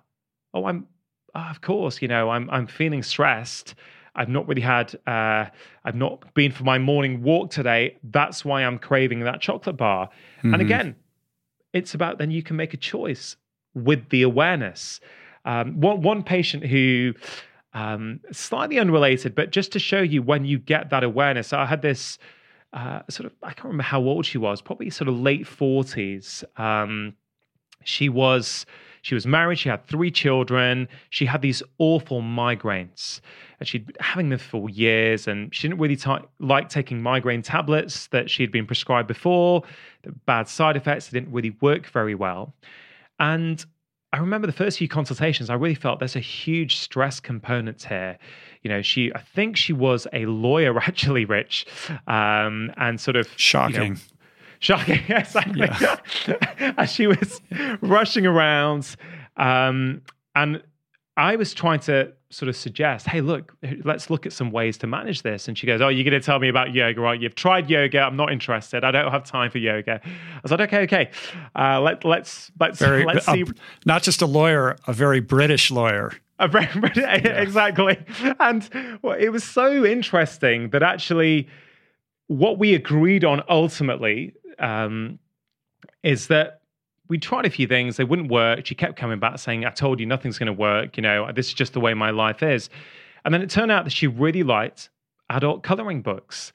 oh, I'm, oh, of course, you know, I'm, I'm feeling stressed I've not really had, uh, I've not been for my morning walk today. That's why I'm craving that chocolate bar. Mm-hmm. And again, it's about then you can make a choice with the awareness. Um, one, one patient who, um, slightly unrelated, but just to show you when you get that awareness, I had this uh, sort of, I can't remember how old she was, probably sort of late 40s. Um, she was she was married, she had three children, she had these awful migraines. And she'd been having them for years, and she didn't really t- like taking migraine tablets that she had been prescribed before. The bad side effects didn't really work very well. And I remember the first few consultations, I really felt there's a huge stress component here. You know, she, I think she was a lawyer *laughs* actually, Rich, um, and sort of shocking. You know, Shocking, *laughs* exactly. Yeah. *laughs* As she was rushing around. Um, and I was trying to sort of suggest, hey, look, let's look at some ways to manage this. And she goes, oh, you're going to tell me about yoga, right? You've tried yoga. I'm not interested. I don't have time for yoga. I was like, okay, okay. Uh, let, let's let's very, let's see. not just a lawyer, a very British lawyer. A very, *laughs* yeah. exactly. And well, it was so interesting that actually what we agreed on ultimately um, is that we tried a few things, they wouldn't work. She kept coming back saying, I told you nothing's going to work. You know, this is just the way my life is. And then it turned out that she really liked adult coloring books,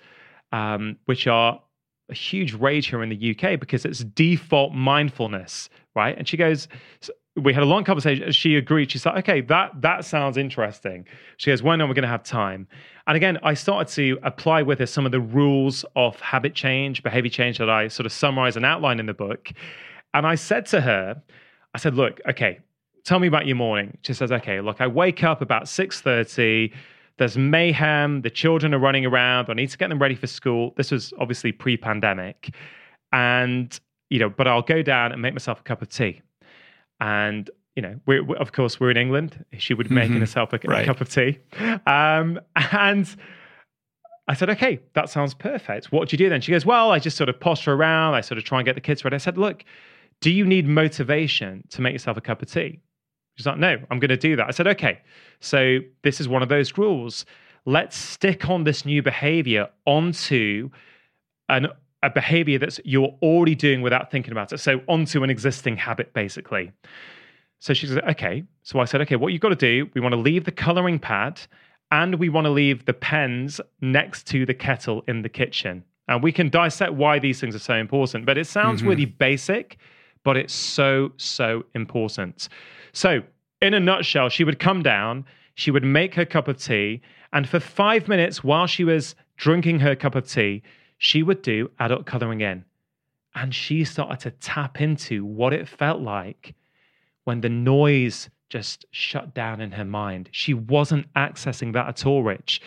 um, which are a huge rage here in the UK because it's default mindfulness, right? And she goes, we had a long conversation. She agreed. She's like, okay, that that sounds interesting. She goes, when are we going to have time? And again, I started to apply with her some of the rules of habit change, behavior change that I sort of summarize and outline in the book. And I said to her, I said, look, okay, tell me about your morning. She says, okay, look, I wake up about 6:30. There's mayhem. The children are running around. I need to get them ready for school. This was obviously pre-pandemic. And, you know, but I'll go down and make myself a cup of tea. And you know, we're, we of course, we're in England. She would be making Mhm. herself a, a cup of tea. Um, and I said, okay, that sounds perfect. What do you do then? She goes, well, I just sort of posture around. I sort of try and get the kids ready. I said, look, do you need motivation to make yourself a cup of tea? She's like, no, I'm going to do that. I said, okay, so this is one of those rules. Let's stick on this new behavior onto an, a behavior that's you're already doing without thinking about it. So onto an existing habit, basically. So she said, okay. So I said, okay, what you've got to do, we want to leave the coloring pad and we want to leave the pens next to the kettle in the kitchen. And we can dissect why these things are so important, but it sounds Mhm. really basic, but it's so, so important. So, in a nutshell, she would come down, she would make her cup of tea, and for five minutes while she was drinking her cup of tea, she would do adult coloring in. And she started to tap into what it felt like when the noise just shut down in her mind. She wasn't accessing that at all, Rich.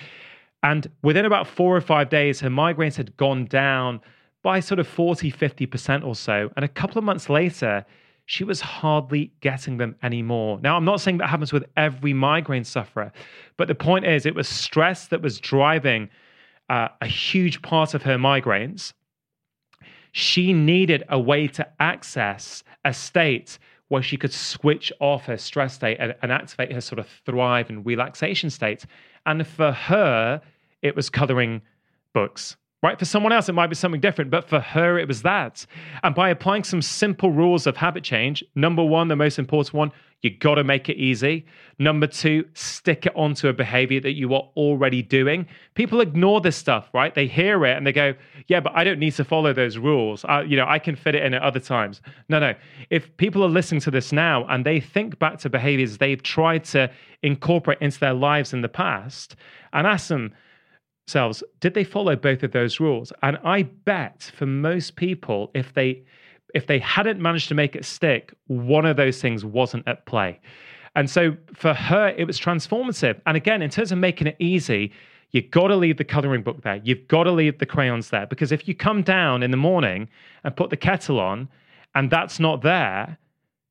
And within about four or five days, her migraines had gone down by sort of 40, 50% or so. And a couple of months later, she was hardly getting them anymore. Now, I'm not saying that happens with every migraine sufferer, but the point is, it was stress that was driving uh, a huge part of her migraines. She needed a way to access a state where she could switch off her stress state and, and activate her sort of thrive and relaxation state. And for her, it was coloring books. Right? For someone else, it might be something different, but for her, it was that. And by applying some simple rules of habit change, number one, the most important one, you got to make it easy. Number two, stick it onto a behavior that you are already doing. People ignore this stuff, right? They hear it and they go, "Yeah, but I don't need to follow those rules. I, you know, I can fit it in at other times." No, no. If people are listening to this now and they think back to behaviors they've tried to incorporate into their lives in the past, and ask them themselves, did they follow both of those rules? And I bet for most people, if they if they hadn't managed to make it stick, one of those things wasn't at play. And so for her, it was transformative. And again, in terms of making it easy, you've got to leave the coloring book there. You've got to leave the crayons there. Because if you come down in the morning and put the kettle on and that's not there,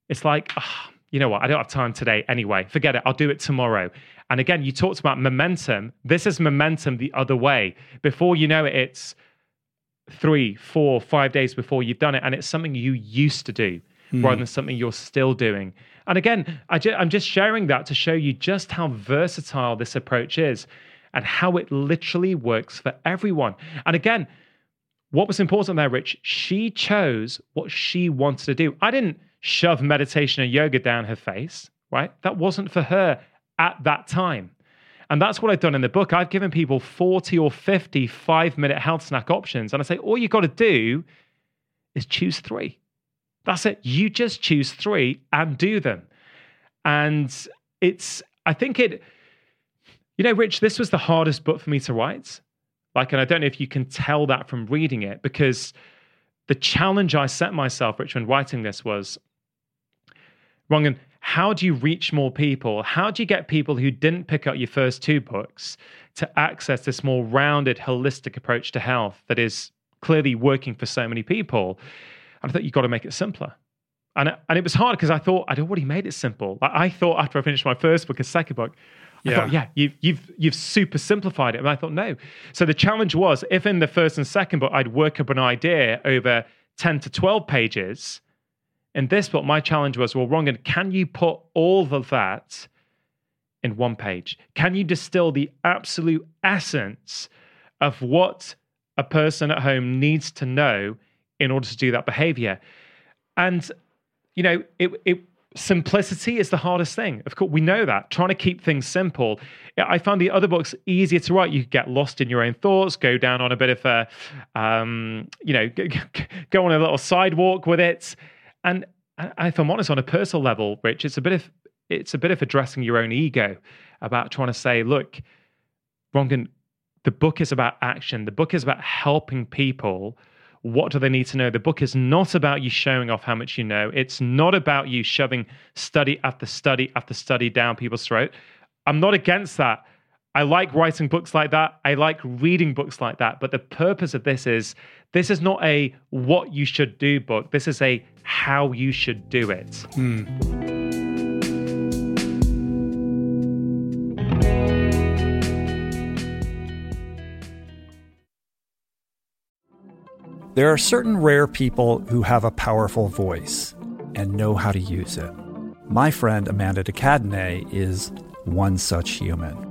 it's like, "Ah, you know what? I don't have time today anyway. Forget it. I'll do it tomorrow. And again, you talked about momentum. This is momentum the other way. Before you know it, it's three, four, five days before you've done it. And it's something you used to do hmm. rather than something you're still doing. And again, I ju- I'm just sharing that to show you just how versatile this approach is and how it literally works for everyone. And again, what was important there, Rich? She chose what she wanted to do. I didn't shove meditation and yoga down her face, right? That wasn't for her at that time. And that's what I've done in the book. I've given people 40 or 50 five minute health snack options. And I say, all you got to do is choose three. That's it. You just choose three and do them. And it's, I think it, you know, Rich, this was the hardest book for me to write. Like, and I don't know if you can tell that from reading it because the challenge I set myself, Rich, when writing this was, Rangan, how do you reach more people? How do you get people who didn't pick up your first two books to access this more rounded, holistic approach to health that is clearly working for so many people? And I thought you've got to make it simpler. And, it- and it was hard because I thought I'd already made it simple. Like I thought after I finished my first book, a second book, I Yeah. thought, yeah, you've, you've, you've super simplified it. And I thought, no. So the challenge was if in the first and second book, I'd work up an idea over 10 to 12 pages, in this book, my challenge was, well, Rangan, can you put all of that in one page? Can you distill the absolute essence of what a person at home needs to know in order to do that behavior? And, you know, it, it simplicity is the hardest thing. Of course, we know that. Trying to keep things simple. I found the other books easier to write. You get lost in your own thoughts, go down on a bit of a, um, you know, *laughs* go on a little sidewalk with it. And if I'm honest, on a personal level, Rich, it's a bit of it's a bit of addressing your own ego about trying to say, look, Rangan, the book is about action. The book is about helping people. What do they need to know? The book is not about you showing off how much you know. It's not about you shoving study after study after study down people's throat. I'm not against that. I like writing books like that. I like reading books like that. But the purpose of this is this is not a what you should do book, this is a how you should do it. Hmm. There are certain rare people who have a powerful voice and know how to use it. My friend Amanda de Cadenet is one such human.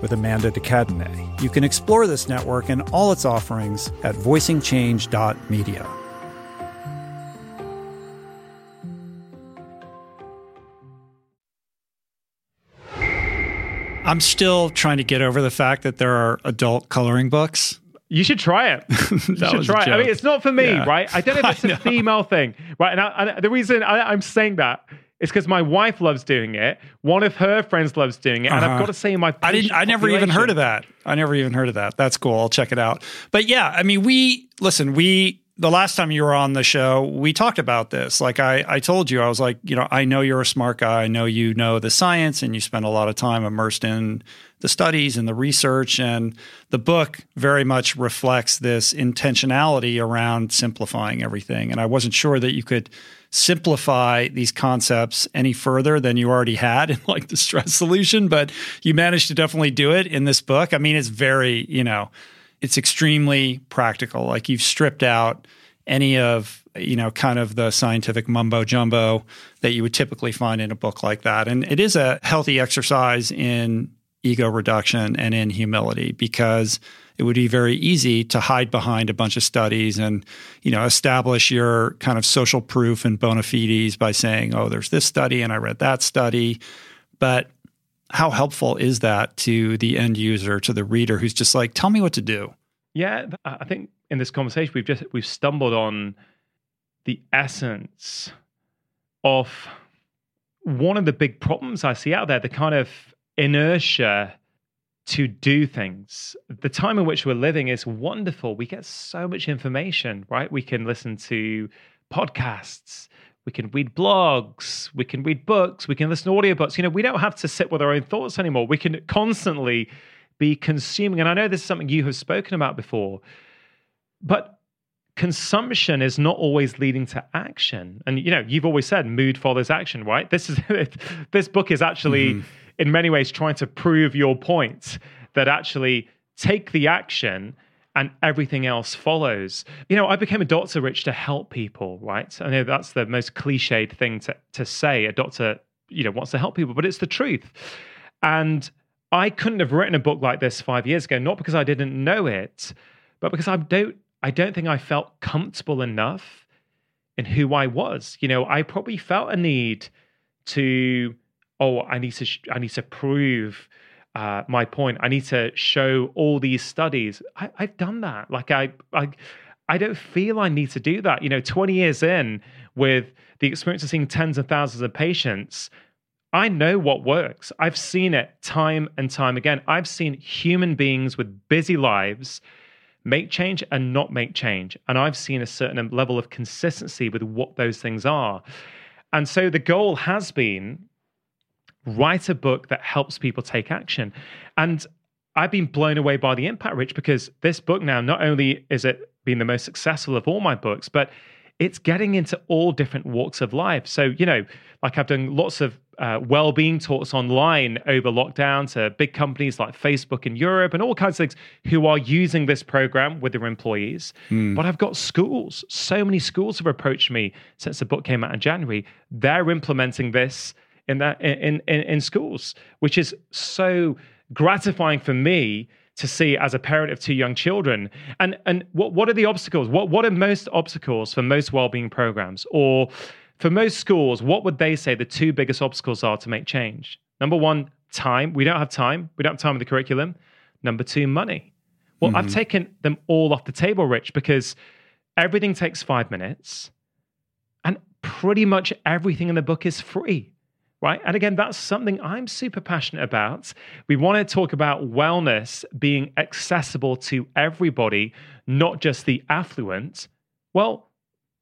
with Amanda de Cadenet. You can explore this network and all its offerings at voicingchange.media. I'm still trying to get over the fact that there are adult coloring books. You should try it. *laughs* You should try it. I mean, it's not for me, yeah. right? I don't know if it's *laughs* a female thing, right? And, I, and the reason I, am saying that is because my wife loves doing it. One of her friends loves doing it, uh-huh. and I've uh-huh. got to say, my I didn't. I never even heard of that. I never even heard of that. That's cool. I'll check it out. But yeah, I mean, we listen. We the last time you were on the show, we talked about this. Like I, I told you, I was like, you know, I know you're a smart guy. I know you know the science and you spend a lot of time immersed in the studies and the research. And the book very much reflects this intentionality around simplifying everything. And I wasn't sure that you could simplify these concepts any further than you already had in like the stress solution, but you managed to definitely do it in this book. I mean, it's very, you know, it's extremely practical. Like you've stripped out any of you know kind of the scientific mumbo jumbo that you would typically find in a book like that and it is a healthy exercise in ego reduction and in humility because it would be very easy to hide behind a bunch of studies and you know establish your kind of social proof and bona fides by saying oh there's this study and i read that study but how helpful is that to the end user, to the reader who's just like, tell me what to do? Yeah, I think in this conversation we've just we've stumbled on the essence of one of the big problems I see out there, the kind of inertia to do things. The time in which we're living is wonderful. We get so much information, right? We can listen to podcasts, we can read blogs, we can read books, we can listen to audiobooks. You know, we don't have to sit with our own thoughts anymore. We can constantly be consuming. And I know this is something you have spoken about before, but consumption is not always leading to action. And you know, you've always said mood follows action, right? This is *laughs* this book is actually mm-hmm. In many ways trying to prove your point that actually take the action and everything else follows. You know, I became a doctor, Rich, to help people, right? I know that's the most cliched thing to, to say. A doctor, you know, wants to help people, but it's the truth. And I couldn't have written a book like this five years ago, not because I didn't know it, but because I don't I don't think I felt comfortable enough in who I was. You know, I probably felt a need to, oh, I need to I need to prove uh, my point. I need to show all these studies. I, have done that. Like I, I, I don't feel I need to do that. You know, 20 years in with the experience of seeing tens of thousands of patients, I know what works. I've seen it time and time again. I've seen human beings with busy lives make change and not make change. And I've seen a certain level of consistency with what those things are. And so the goal has been write a book that helps people take action. And I've been blown away by the impact, Rich, because this book now, not only is it being the most successful of all my books, but it's getting into all different walks of life. So, you know, like I've done lots of uh, well-being talks online over lockdown to big companies like Facebook in Europe and all kinds of things who are using this program with their employees. Mm. But I've got schools. So many schools have approached me since the book came out in January. They're implementing this in that in in, in schools, which is so gratifying for me to see as a parent of two young children. And and what what are the obstacles? What what are most obstacles for most well-being programs? Or for most schools, what would they say the two biggest obstacles are to make change? Number one, time. We don't have time. We don't have time with the curriculum. Number two, money. Well, mm-hmm. I've taken them all off the table, Rich, because everything takes five minutes and pretty much everything in the book is free right? And again, that's something I'm super passionate about. We want to talk about wellness being accessible to everybody, not just the affluent. Well,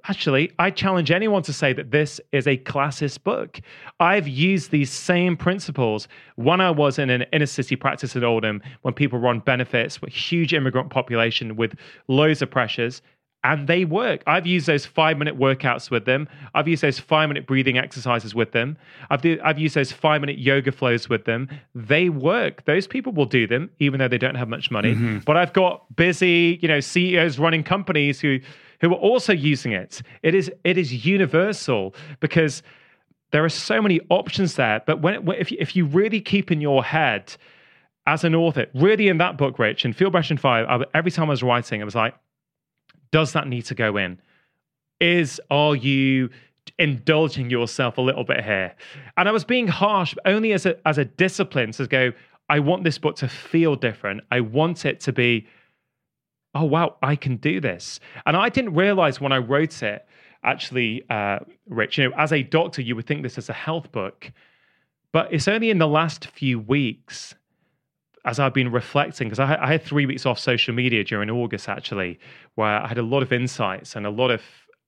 actually, I challenge anyone to say that this is a classist book. I've used these same principles when I was in an inner city practice in Oldham, when people were on benefits, with huge immigrant population with loads of pressures and they work. I've used those five minute workouts with them. I've used those five minute breathing exercises with them. I've, do, I've used those five minute yoga flows with them. They work. Those people will do them, even though they don't have much money. Mm-hmm. But I've got busy, you know, CEOs running companies who who are also using it. It is it is universal because there are so many options there. But when if if you really keep in your head as an author, really in that book, Rich, and Feel Better in Five, every time I was writing, I was like does that need to go in? Is are you indulging yourself a little bit here? And I was being harsh only as a as a discipline to go, I want this book to feel different. I want it to be, oh wow, I can do this. And I didn't realize when I wrote it, actually, uh, Rich, you know, as a doctor, you would think this is a health book. But it's only in the last few weeks as I've been reflecting, because I, I, had three weeks off social media during August, actually, where I had a lot of insights and a lot of,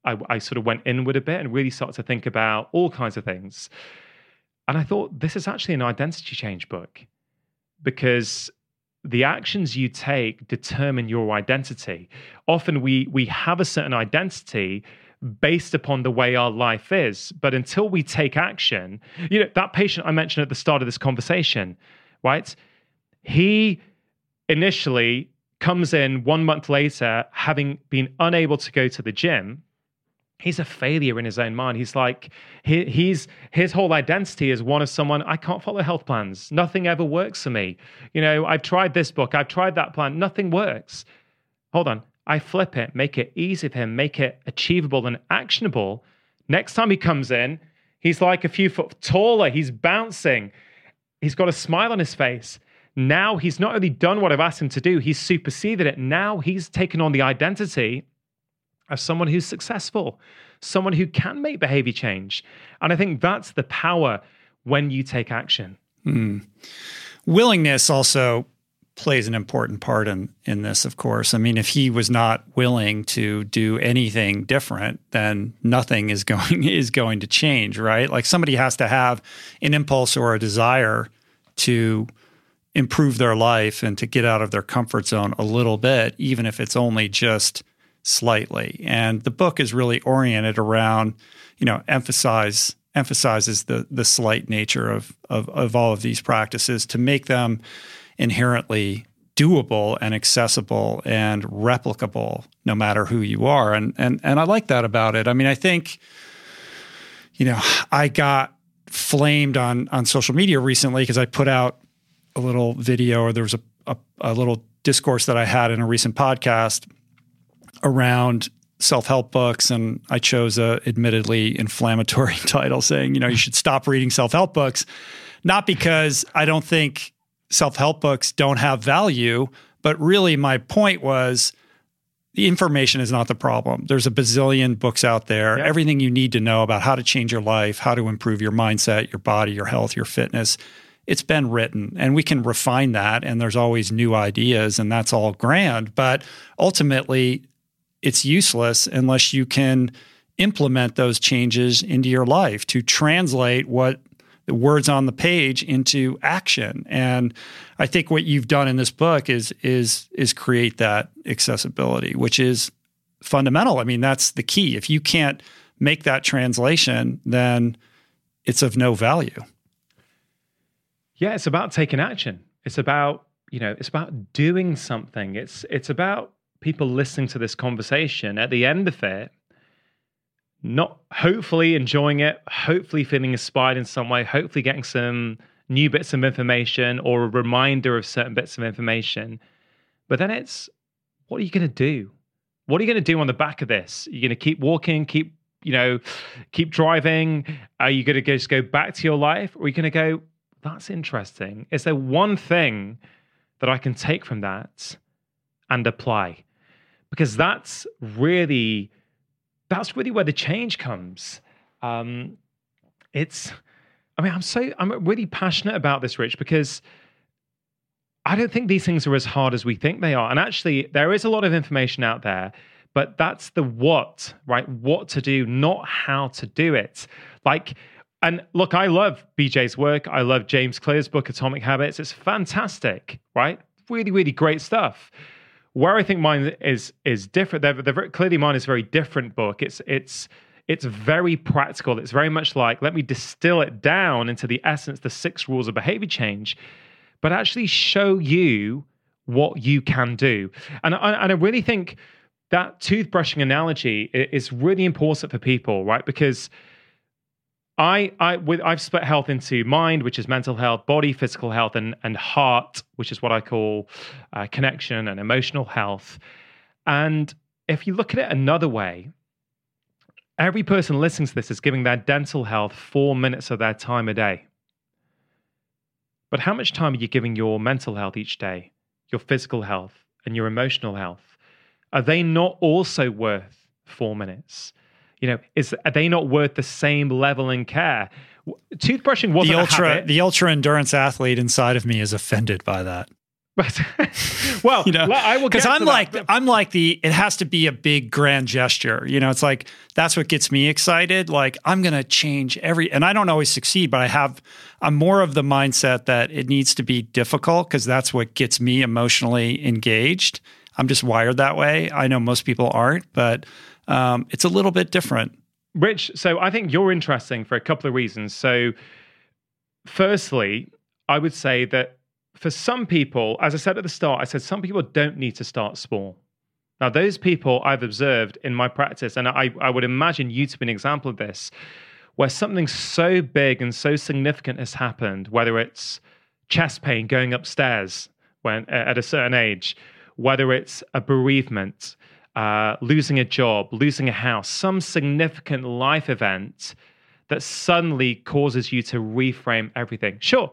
I, I sort of went inward a bit and really started to think about all kinds of things. And I thought, this is actually an identity change book because the actions you take determine your identity. Often we, we have a certain identity based upon the way our life is. But until we take action, you know, that patient I mentioned at the start of this conversation, right? He initially comes in one month later, having been unable to go to the gym. He's a failure in his own mind. He's like, he, he's his whole identity is one of someone I can't follow health plans. Nothing ever works for me. You know, I've tried this book, I've tried that plan, nothing works. Hold on, I flip it, make it easy for him, make it achievable and actionable. Next time he comes in, he's like a few foot taller, he's bouncing, he's got a smile on his face. Now he's not only done what I've asked him to do, he's superseded it. Now he's taken on the identity of someone who's successful, someone who can make behavior change. And I think that's the power when you take action. Mm. Willingness also plays an important part in in this of course i mean if he was not willing to do anything different then nothing is *laughs* going is going to change right like somebody has to have an impulse or a desire to improve their life and to get out of their comfort zone a little bit, even if it's only just slightly. And the book is really oriented around, you know, emphasize emphasizes the the slight nature of of, of all of these practices to make them inherently doable and accessible and replicable no matter who you are. And and and I like that about it. I mean, I think, you know, I got flamed on on social media recently because I put out a little video or there was a, a, a little discourse that I had in a recent podcast around self-help books and I chose a admittedly inflammatory *laughs* title saying, you know, you should stop reading self-help books not because I don't think self-help books don't have value, but really my point was the information is not the problem. There's a bazillion books out there. Everything you need to know about how to change your life, how to improve your mindset, your body, your health, your fitness it's been written and we can refine that and there's always new ideas and that's all grand but ultimately it's useless unless you can implement those changes into your life to translate what the words on the page into action. And i think what you've done in this book is is is create that accessibility which is fundamental. I mean that's the key. If you can't make that translation then it's of no value yeah, it's about taking action. It's about, you know, it's about doing something. It's it's about people listening to this conversation at the end of it not hopefully enjoying it, hopefully feeling inspired in some way, hopefully getting some new bits of information or a reminder of certain bits of information. But then it's what are you going to do? What are you going to do on the back of this? You're going to keep walking, keep, you know, keep driving? Are you going to just go back to your life? Or are you going to go, that's interesting. Is there one thing that I can take from that and apply? Because that's really that's really where the change comes. Um, it's, I mean, I'm so I'm really passionate about this, Rich, because I don't think these things are as hard as we think they are. And actually, there is a lot of information out there, but that's the what, right? What to do, not how to do it. Like and look, I love BJ's work. I love James Clear's book, Atomic Habits. It's fantastic, right? Really, really great stuff. Where I think mine is is different. They're, they're clearly mine is a very different book. It's it's it's very practical. It's very much like let me distill it down into the essence, the six rules of behavior change, but actually show you what you can do. And I, and I really think that toothbrushing analogy is really important for people, right? Because I, I, with, I've split health into mind, which is mental health, body, physical health, and and heart, which is what I call uh, connection and emotional health. And if you look at it another way, every person listening to this is giving their dental health four minutes of their time a day. But how much time are you giving your mental health each day, your physical health, and your emotional health? Are they not also worth four minutes? You know, is are they not worth the same level in care? Toothbrushing wasn't the ultra the ultra endurance athlete inside of me is offended by that. well, *laughs* you know, I will because I'm like that. I'm like the it has to be a big grand gesture. You know, it's like that's what gets me excited. Like I'm going to change every, and I don't always succeed, but I have I'm more of the mindset that it needs to be difficult because that's what gets me emotionally engaged. I'm just wired that way. I know most people aren't, but um, it's a little bit different. Rich, so I think you're interesting for a couple of reasons. So, firstly, I would say that for some people, as I said at the start, I said some people don't need to start small. Now, those people I've observed in my practice, and I, I would imagine you to be an example of this, where something so big and so significant has happened, whether it's chest pain going upstairs when at a certain age, whether it's a bereavement, uh, losing a job, losing a house, some significant life event that suddenly causes you to reframe everything. Sure,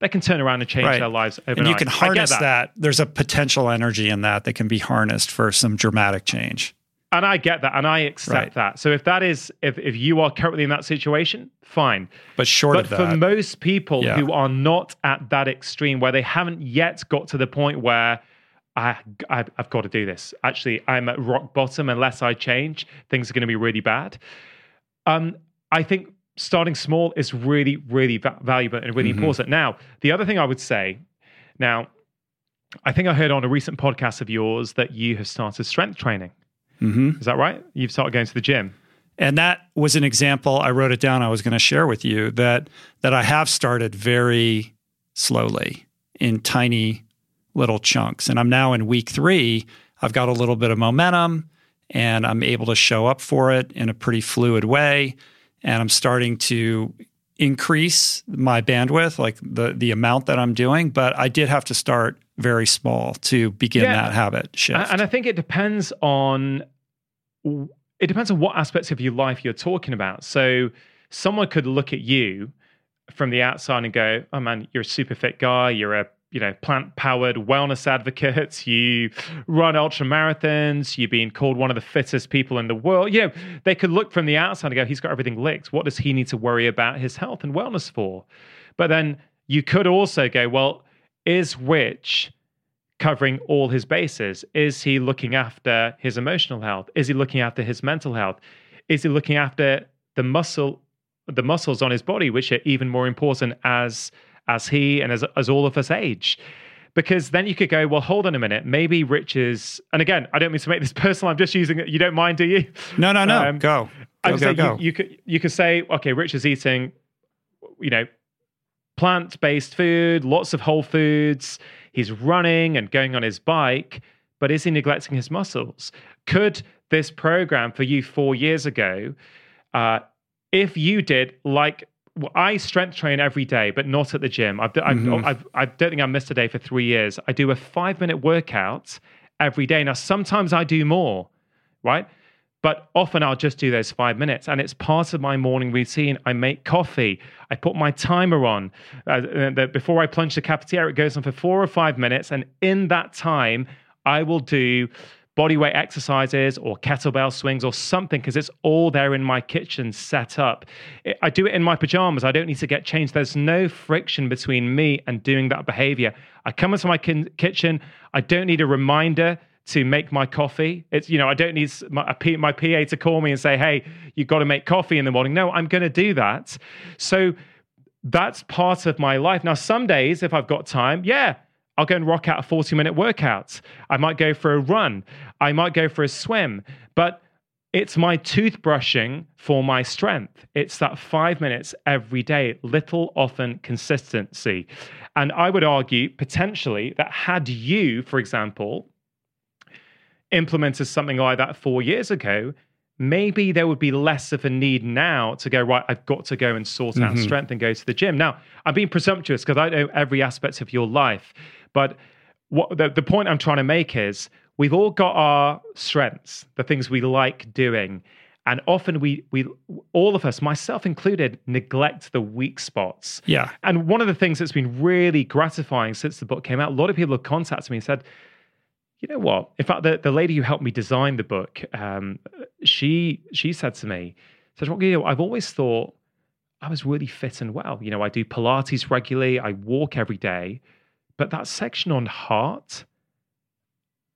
they can turn around and change right. their lives overnight. And you can harness that. that. There's a potential energy in that that can be harnessed for some dramatic change. And I get that, and I accept right. that. So if that is, if if you are currently in that situation, fine. But short but of that, for most people yeah. who are not at that extreme, where they haven't yet got to the point where I, I have got to do this. Actually, I'm at rock bottom. Unless I change, things are going to be really bad. Um, I think starting small is really, really va- valuable and really mm-hmm. important. Now, the other thing I would say, now, I think I heard on a recent podcast of yours that you have started strength training. Mm-hmm. Is that right? You've started going to the gym. And that was an example. I wrote it down. I was going to share with you that that I have started very slowly in tiny little chunks. And I'm now in week three. I've got a little bit of momentum and I'm able to show up for it in a pretty fluid way. And I'm starting to increase my bandwidth, like the the amount that I'm doing. But I did have to start very small to begin yeah. that habit shift. And I think it depends on it depends on what aspects of your life you're talking about. So someone could look at you from the outside and go, "Oh man, you're a super fit guy. You're a you know, plant powered wellness advocates. You run ultra marathons. You've been called one of the fittest people in the world. You know, they could look from the outside and go, he's got everything licked. What does he need to worry about his health and wellness for? But then you could also go, well, is which covering all his bases? Is he looking after his emotional health? Is he looking after his mental health? Is he looking after the muscle, the muscles on his body, which are even more important as as he and as as all of us age? Because then you could go, well, hold on a minute. Maybe Rich is, and again, I don't mean to make this *laughs* personal. I'm just using it. You don't mind, do you? No, no, no. Um, go. Go, go, go. You, you, could you could say, okay, Rich is eating, you know, plant based food, lots of whole foods. He's running and going on his bike, but is he neglecting his muscles? Could this program for you four years ago, uh, if you did like I strength train every day, but not at the gym. I've, I've, mm-hmm. I've, I do not think I've missed a day for three years. I do a five minute workout every day. Now, sometimes I do more, right? But often I'll just do those five minutes, and it's part of my morning routine. I make coffee. I put my timer on. Uh, before I plunge the cafetiere, it goes on for four or five minutes, and in that time, I will do bodyweight exercises or kettlebell swings or something because it's all there in my kitchen set up. I do it in my pajamas. I don't need to get changed. There's no friction between me and doing that behavior. I come into my kin- kitchen. I don't need a reminder to make my coffee. It's you know I don't need my, my PA to call me and say, "Hey, you've got to make coffee in the morning." No, I'm going to do that. So that's part of my life. Now, some days if I've got time, yeah, I'll go and rock out a 40 minute workout. I might go for a run. I might go for a swim. But it's my toothbrushing for my strength. It's that five minutes every day, little, often consistency. And I would argue potentially that had you, for example, implemented something like that four years ago, maybe there would be less of a need now to go, right, I've got to go and sort out mm-hmm. strength and go to the gym. Now, I'm being presumptuous because I know every aspect of your life, but what the, the point I'm trying to make is we've all got our strengths, the things we like doing. And often we we all of us, myself included, neglect the weak spots. Yeah. And one of the things that's been really gratifying since the book came out, a lot of people have contacted me and said, you know what? In fact, the, the lady who helped me design the book, um, she she said to me, said, well, you know, I've always thought I was really fit and well. You know, I do Pilates regularly, I walk every day, but that section on heart,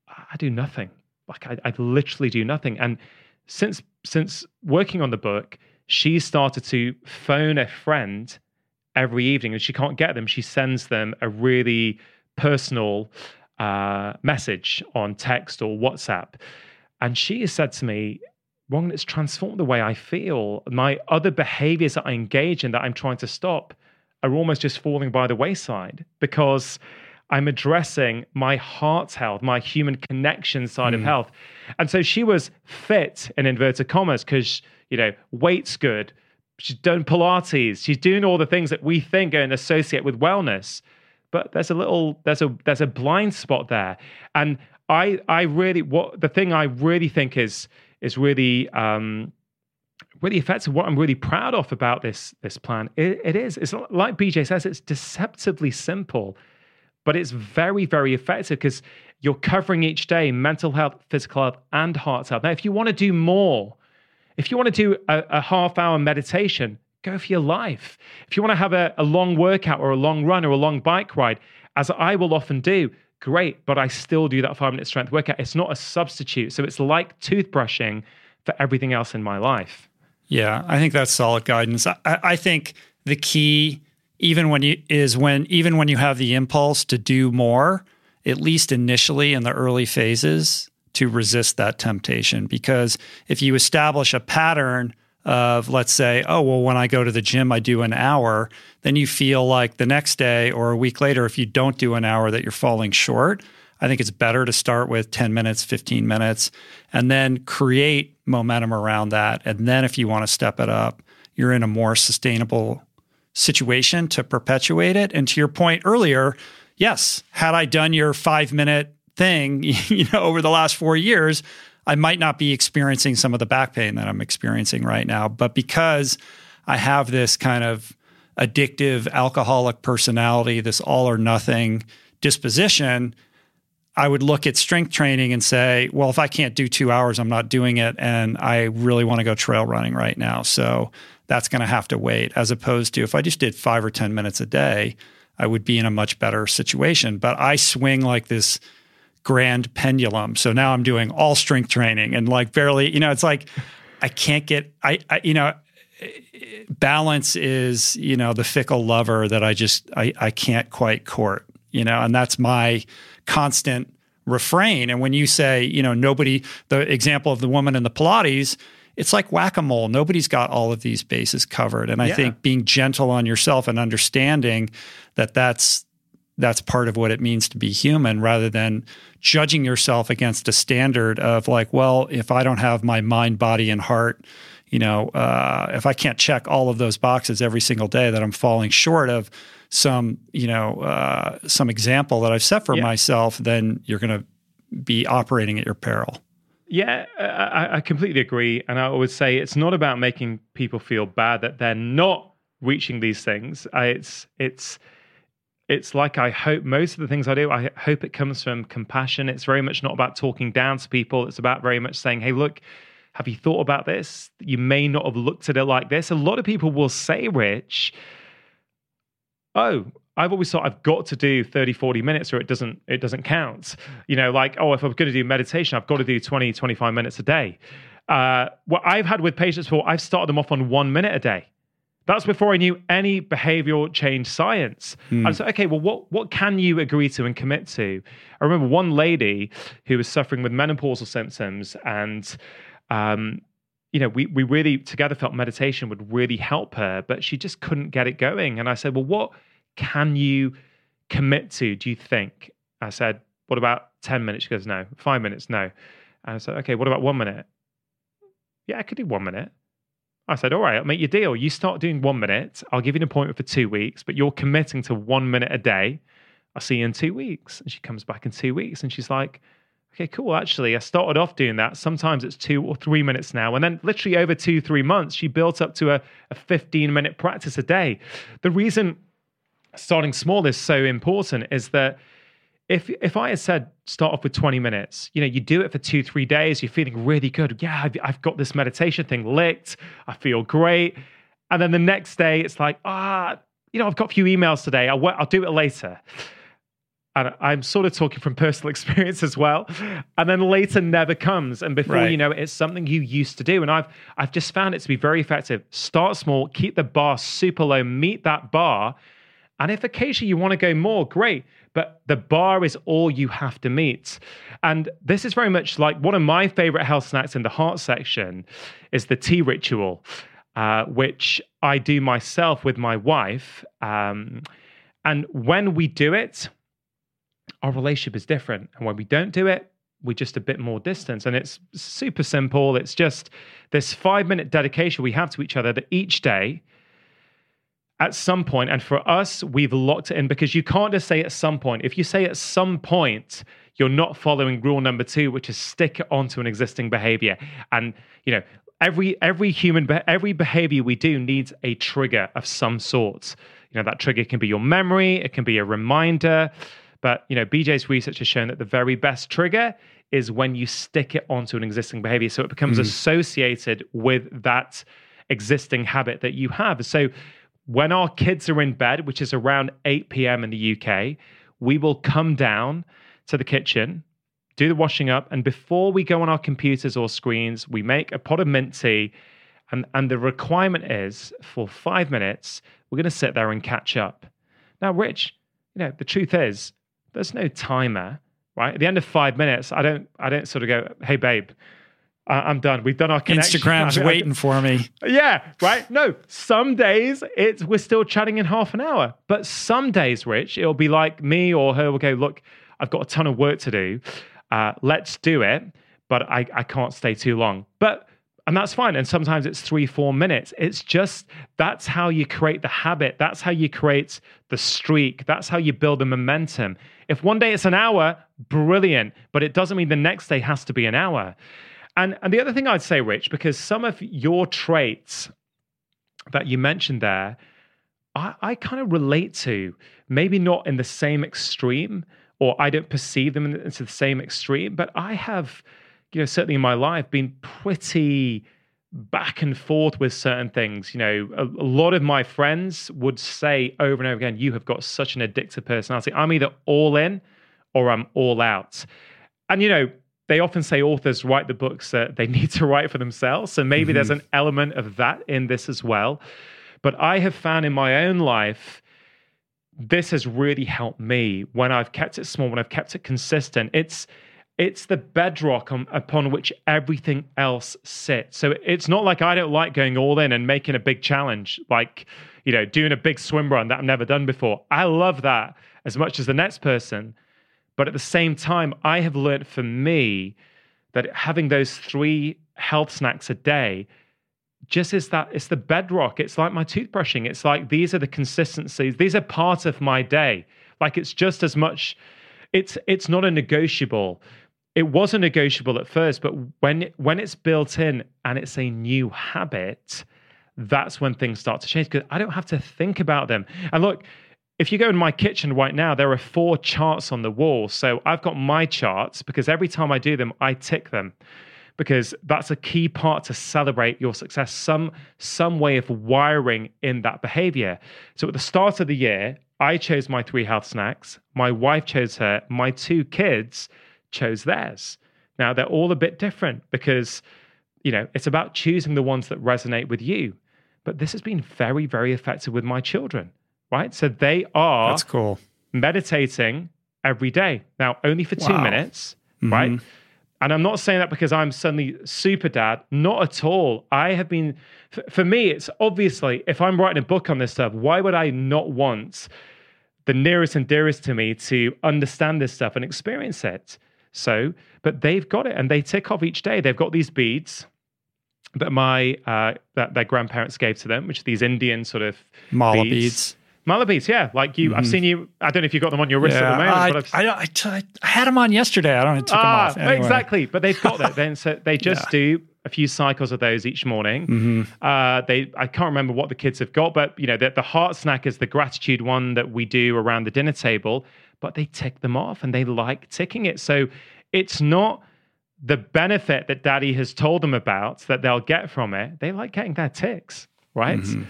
I do nothing. Like I, I literally do nothing. And since since working on the book, she started to phone a friend every evening, and she can't get them. She sends them a really personal uh, message on text or WhatsApp. And she has said to me, Wong, it's transformed the way I feel. My other behaviors that I engage in that I'm trying to stop are almost just falling by the wayside because I'm addressing my heart's health, my human connection side mm. of hmm. health. And so she was fit in inverted commas because, you know, weight's good. She's done Pilates. She's doing all the things that we think and associate with wellness but there's a little there's a there's a blind spot there and i i really what the thing i really think is is really um really effective what i'm really proud of about this this plan it, it is it's like bj says it's deceptively simple but it's very very effective because you're covering each day mental health physical health and heart health now if you want to do more if you want to do a, a half hour meditation go for your life. If you want to have a, a long workout or a long run or a long bike ride, as I will often do, great, but I still do that five minute strength workout. It's not a substitute. So it's like toothbrushing for everything else in my life. Yeah, I think that's solid guidance. I, I think the key, even when you is when even when you have the impulse to do more, at least initially in the early phases, to resist that temptation. Because if you establish a pattern of let's say, oh, well, when I go to the gym, I do an hour, then you feel like the next day or a week later, if you don't do an hour, that you're falling short. I think it's better to start with 10 minutes, 15 minutes, and then create momentum around that. And then if you want to step it up, you're in a more sustainable situation to perpetuate it. And to your point earlier, yes, had I done your five minute thing, *laughs* you know, over the last four years, I might not be experiencing some of the back pain that I'm experiencing right now. But because I have this kind of addictive alcoholic personality, this all or nothing disposition, I would look at strength training and say, well, if I can't do two hours, I'm not doing it. And I really want to go trail running right now. So that's going to have to wait, as opposed to if I just did five or 10 minutes a day, I would be in a much better situation. But I swing like this grand pendulum. So now I'm doing all strength training and like barely, you know, it's like I can't get I, I you know balance is, you know, the fickle lover that I just I I can't quite court, you know, and that's my constant refrain. And when you say, you know, nobody the example of the woman in the Pilates, it's like whack-a-mole. Nobody's got all of these bases covered. And I yeah. think being gentle on yourself and understanding that that's that's part of what it means to be human rather than judging yourself against a standard of like, well, if I don't have my mind, body, and heart, you know, uh, if I can't check all of those boxes every single day, that I'm falling short of some, you know, uh, some example that I've set for yeah. myself, then you're going to be operating at your peril. Yeah, I, I completely agree. And I always say it's not about making people feel bad that they're not reaching these things. I, it's it's it's like I hope most of the things I do, I hope it comes from compassion. It's very much not about talking down to people. It's about very much saying, hey, look, have you thought about this? You may not have looked at it like this. A lot of people will say, Rich, oh, I've always thought I've got to do 30, 40 minutes or it doesn't it doesn't count. You know, like, oh, if I'm going to do meditation, I've got to do 20, 25 minutes a day. Uh, what I've had with patients before, I've started them off on one minute a day. That's before I knew any behavioral change science. Mm. I was like, okay, well, what, what can you agree to and commit to? I remember one lady who was suffering with menopausal symptoms and um, you know, we we really together felt meditation would really help her, but she just couldn't get it going. And I said, Well, what can you commit to, do you think? I said, What about 10 minutes? She goes, No. Five minutes? No. And I said, Okay, what about one minute? Yeah, I could do one minute. I said, all right, I'll make you a deal. You start doing one minute. I'll give you an appointment for two weeks, but you're committing to one minute a day. I'll see you in two weeks. And she comes back in two weeks and she's like, okay, cool. Actually, I started off doing that. Sometimes it's two or three minutes now. And then literally over two, three months, she built up to a, a 15 minute practice a day. The reason starting small is so important is that if if I had said start off with 20 minutes, you know, you do it for two, three days, you're feeling really good. Yeah, I've, I've got this meditation thing licked. I feel great. And then the next day, it's like, ah, you know, I've got a few emails today. I'll, I'll do it later. And I'm sort of talking from personal *laughs* experience as well. And then later never comes. And before right. you know it, it's something you used to do. And I've I've just found it to be very effective. Start small, keep the bar super low, meet that bar. And if occasionally you want to go more, great but the bar is all you have to meet. And this is very much like one of my favorite health snacks in the heart section is the tea ritual, uh, which I do myself with my wife. Um, and when we do it, our relationship is different. And when we don't do it, we're just a bit more distance. And it's super simple. It's just this five minute dedication we have to each other that each day, at some point, and for us, we've locked it in because you can't just say at some point. If you say at some point, you're not following rule number two, which is stick it onto an existing behavior. And you know, every every human every behavior we do needs a trigger of some sort. You know, that trigger can be your memory, it can be a reminder. But you know, BJ's research has shown that the very best trigger is when you stick it onto an existing behavior. So it becomes mm. associated with that existing habit that you have. So when our kids are in bed, which is around 8 p.m. in the UK, we will come down to the kitchen, do the washing up, and before we go on our computers or screens, we make a pot of mint tea. And, and the requirement is for five minutes, we're going to sit there and catch up. Now, Rich, you know, the truth is, there's no timer, right? At the end of five minutes, I don't, I don't sort of go, hey, babe, I'm done. We've done our connection. Instagram's *laughs* I mean, waiting for me. Yeah, right. No, some days it's we're still chatting in half an hour, but some days, Rich, it'll be like me or her will go, look, I've got a ton of work to do. Uh, let's do it, but I, I can't stay too long. But and that's fine. And sometimes it's three, four minutes. It's just that's how you create the habit. That's how you create the streak. That's how you build the momentum. If one day it's an hour, brilliant, but it doesn't mean the next day has to be an hour. And and the other thing I'd say, Rich, because some of your traits that you mentioned there, I, I kind of relate to, maybe not in the same extreme, or I don't perceive them into the same extreme, but I have, you know, certainly in my life, been pretty back and forth with certain things. You know, a, a, lot of my friends would say over and over again, You have got such an addictive personality. I'm either all in or I'm all out. And, you know, they often say authors write the books that they *laughs* need to write for themselves. So maybe mm-hmm. there's an element of that in this as well. But I have found in my own life, this has really helped me when I've kept it small, when I've kept it consistent. It's it's the bedrock on, upon which everything else sits. So it's not like I don't like going all in and making a big challenge, like you know, doing a big swim run that I've never done before. I love that as much as the next person. But at the same time, I have learned for me that having those three health snacks a day just is that it's the bedrock. It's like my toothbrushing. It's like these are the consistencies. These are part of my day. Like it's just as much. It's it's not a negotiable. It wasn't negotiable at first, but when when it's built in and it's a new habit, that's when things start to change because I don't have to think about them. And look, if you go in my kitchen right now, there are four charts on the wall. So I've got my charts because every time I do them, I tick them because that's a key part to celebrate your success, some, some way of wiring in that behavior. So at the start of the year, I chose my three health snacks. My wife chose her. My two kids chose theirs. Now they're all a bit different because, you know, it's about choosing the ones that resonate with you. But this has been very, very effective with my children right? So they are That's cool. meditating every day. Now, only for two wow. minutes, mm-hmm. right? And I'm not saying that because I'm suddenly super dad. Not at all. I have been, for me, it's obviously, if I'm writing a book on this stuff, why would I not want the nearest and dearest to me to understand this stuff and experience it? So, but they've got it and they tick off each day. They've got these beads that my uh, that their grandparents gave to them, which are these Indian sort of mala beads. beads. Mala beads, yeah. Like you, mm-hmm. I've seen you. I don't know if you got them on your wrist yeah, at the moment. I, but I, I, I, t- I had them on yesterday. I don't know. Took ah, them off. Anyway. Exactly. But they've got that. *laughs* then so they just yeah. do a few cycles of those each morning. Mm-hmm. Uh, they, I can't remember what the kids have got, but you know, the, the heart snack is the gratitude one that we do around the dinner table. But they tick them off, and they like ticking it. So it's not the benefit that Daddy has told them about that they'll get from it. They like getting their ticks, right? Mm-hmm.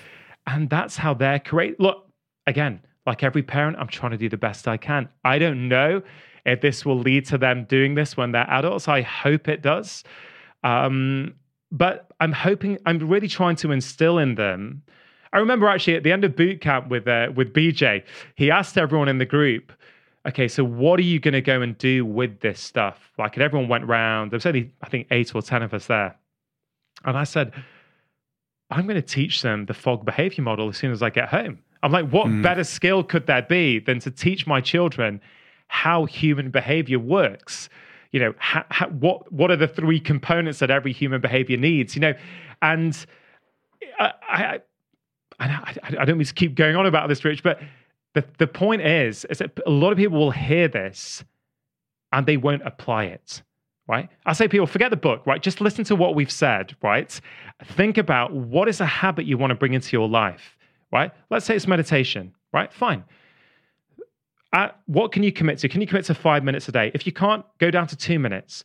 And that's how they're create. Look again like every parent, I'm trying to do the best I can. I don't know if this will lead to them doing this when they're adults. I hope it does. Um, but I'm hoping, I'm really trying to instill in them. I remember actually at the end of boot camp with, uh, with BJ, he asked everyone in the group, okay, so what are you going to go and do with this stuff? Like, and everyone went round. There was only, I think, eight or 10 of us there. And I said, I'm going to teach them the Fogg behavior model as soon as I get home. I'm like, what mm. better skill could there be than to teach my children how human behavior works? You know, what what are the three components that every human behavior needs? You know, and I, I, I, I don't mean to keep going on about this, Rich, but the the point is, is that a lot of people will hear this and they won't apply it right? I say people forget the book, right? Just listen to what we've said, right? Think about what is a habit you want to bring into your life right? Let's say it's meditation, right? Fine. Uh, what can you commit to? Can you commit to five minutes a day? If you can't, go down to two minutes,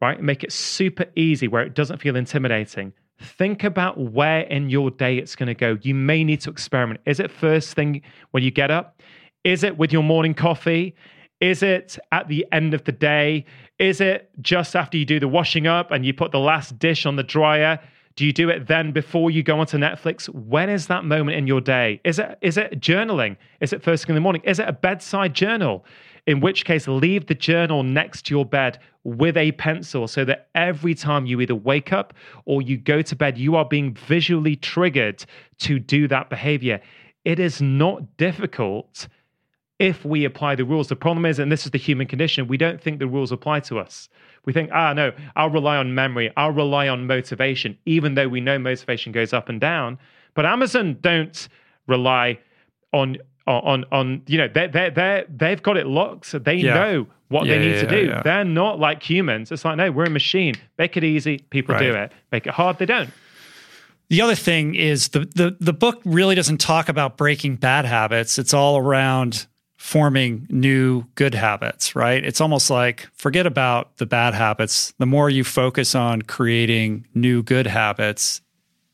right? Make it super easy where it doesn't feel intimidating. Think about where in your day it's going to go. You may need to experiment. Is it first thing when you get up? Is it with your morning coffee? Is it at the end of the day? Is it just after you do the washing up and you put the last dish on the dryer? Do you do it then before you go onto Netflix? When is that moment in your day? Is it is it journaling? Is it first thing in the morning? Is it a bedside journal? In which case, leave the journal next to your bed with a pencil so that every time you either wake up or you go to bed, you are being visually triggered to do that behavior. It is not difficult if we apply the rules. The problem is, and this is the human condition, we don't think the rules apply to us. We think, ah, no, I'll rely on memory, I'll rely on motivation, even though we know motivation goes up and down. But Amazon don't rely on on on you know they they they they've got it locked, so they yeah. know what yeah, they need yeah, to do. They're not like humans. It's like no, we're a machine. Make it easy, people right. do it. Make it hard, they don't. The other thing is the, the the book really doesn't talk about breaking bad habits. It's all around forming new good habits, right? It's almost like forget about the bad habits. The more you focus on creating new good habits,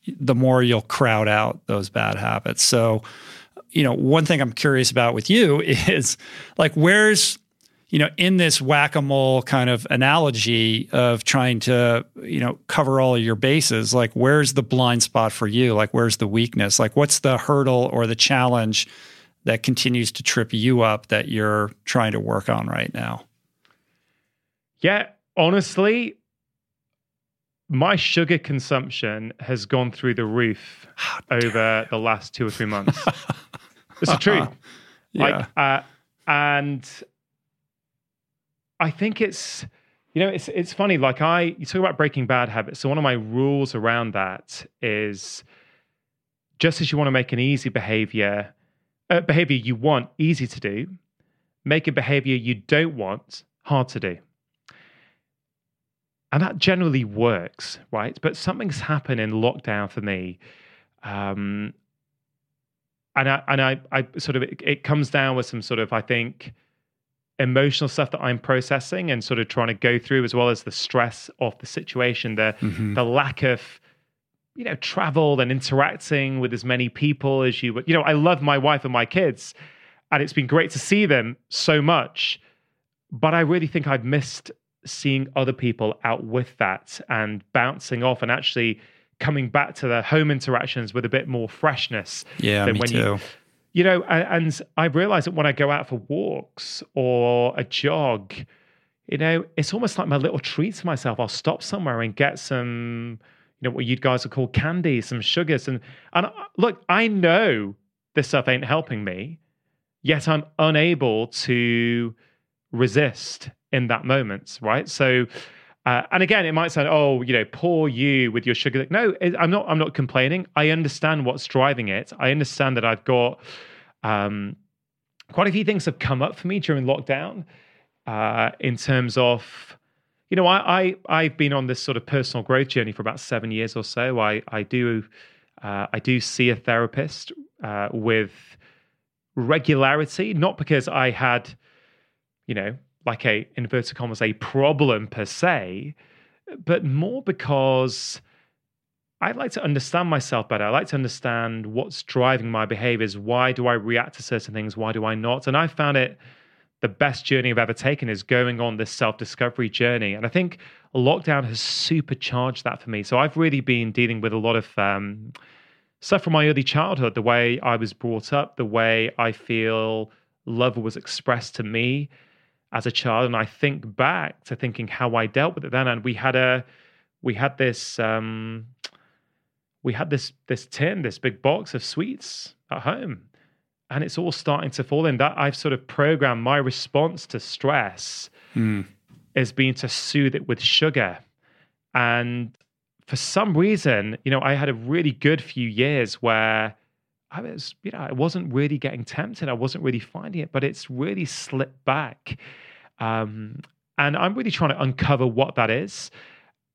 the more you'll crowd out those bad habits. So, you know, one thing I'm curious about with you *laughs* is like, where's, you know, in this whack a mole kind of analogy of trying to, you know, cover all of your bases, like, where's the blind spot for you? Like, where's the weakness? Like, what's the hurdle or the challenge that continues to trip you up that you're trying to work on right now? Yeah, honestly, my sugar consumption has gone through the roof *sighs* over the last two or three months. *laughs* it's the truth. *laughs* Yeah. Like, uh, and I think it's, you know, it's it's funny. Like I, you talk about breaking bad habits. So one of my rules around that is, just as you want to make an easy behavior, uh, behavior you want easy to do, make a behavior you don't want hard to do. And that generally works, right? But something's happened in lockdown for me. Um, and I, and I, I sort of, it, it comes down with some sort of, I think, emotional stuff that I'm processing and sort of trying to go through, as well as the stress of the situation, the Mhm. the lack of you know travel and interacting with as many people as you would. You know, I love my wife and my kids, and it's been great to see them so much. But I really think I've missed seeing other people out with that and bouncing off and actually coming back to the home interactions with a bit more freshness Yeah, than me when too. you you know, a- and I realize that when I go out for walks or a jog, you know, it's almost like my little treat to myself. I'll stop somewhere and get some, you know, what you guys would call candy, some sugars, and and look, I know this stuff ain't helping me, yet I'm unable to resist in that moment, right? So. Uh, and again, it might sound, oh, you know, poor you with your sugar. No, it, I'm not. I'm not complaining. I understand what's driving it. I understand that I've got um, quite a few things have come up for me during lockdown uh, in terms of, you know, I, I I've been on this sort of personal growth journey for about seven years or so. I I do uh, I do see a therapist uh, with regularity, not because I had, you know, like a inverted commas a problem per se, but more because I like to understand myself better. I like to understand what's driving my behaviors. Why do I react to certain things? Why do I not? And I found it the best journey I've ever taken is going on this self discovery journey. And I think lockdown has supercharged that for me. So I've really been dealing with a lot of um, stuff from my early childhood, the way I was brought up, the way I feel love was expressed to me as a child. And I think back to thinking how I dealt with it then. And we had a, we had this, um, we had this this tin, this big box of sweets at home, and it's all starting to fall in. That I've sort of programmed my response to stress Hmm. as being to soothe it with sugar, and for some reason, you know, I had a really good few years where I was, you know, I wasn't really getting tempted. I wasn't really finding it, but it's really slipped back, um, and I'm really trying to uncover what that is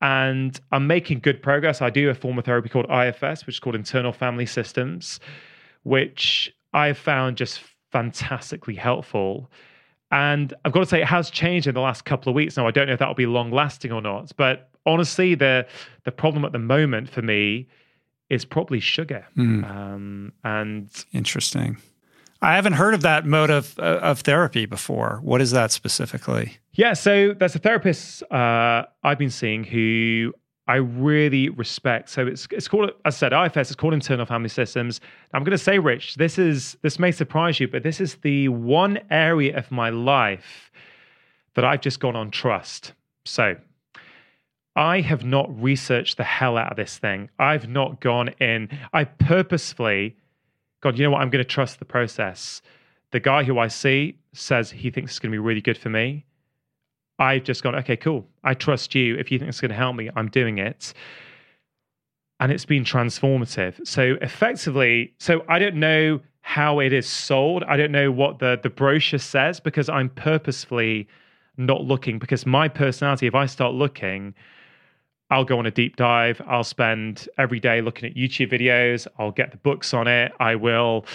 and I'm making good progress. I do a form of therapy called IFS, which is called Internal Family Systems, which I've found just fantastically helpful. And I've got to say, it has changed in the last couple of weeks. Now, I don't know if that'll be long lasting or not, but honestly, the the problem at the moment for me is probably sugar. Hmm. Um, and Interesting. I haven't heard of that mode of uh, of therapy before. What is that specifically? Yeah, so there's a therapist uh, I've been seeing who I really respect. So it's it's called, as I said, IFS. It's called Internal Family Systems. I'm going to say, Rich, this is this may surprise you, but this is the one area of my life that I've just gone on trust. So I have not researched the hell out of this thing. I've not gone in. I purposefully God, You know what? I'm going to trust the process. The guy who I see says he thinks it's going to be really good for me. I've just gone, okay, cool. I trust you. If you think it's going to help me, I'm doing it. And it's been transformative. So effectively, so I don't know how it is sold. I don't know what the, the brochure says because I'm purposefully not looking because my personality, if I start looking, I'll go on a deep dive. I'll spend every day looking at YouTube videos. I'll get the books on it. I will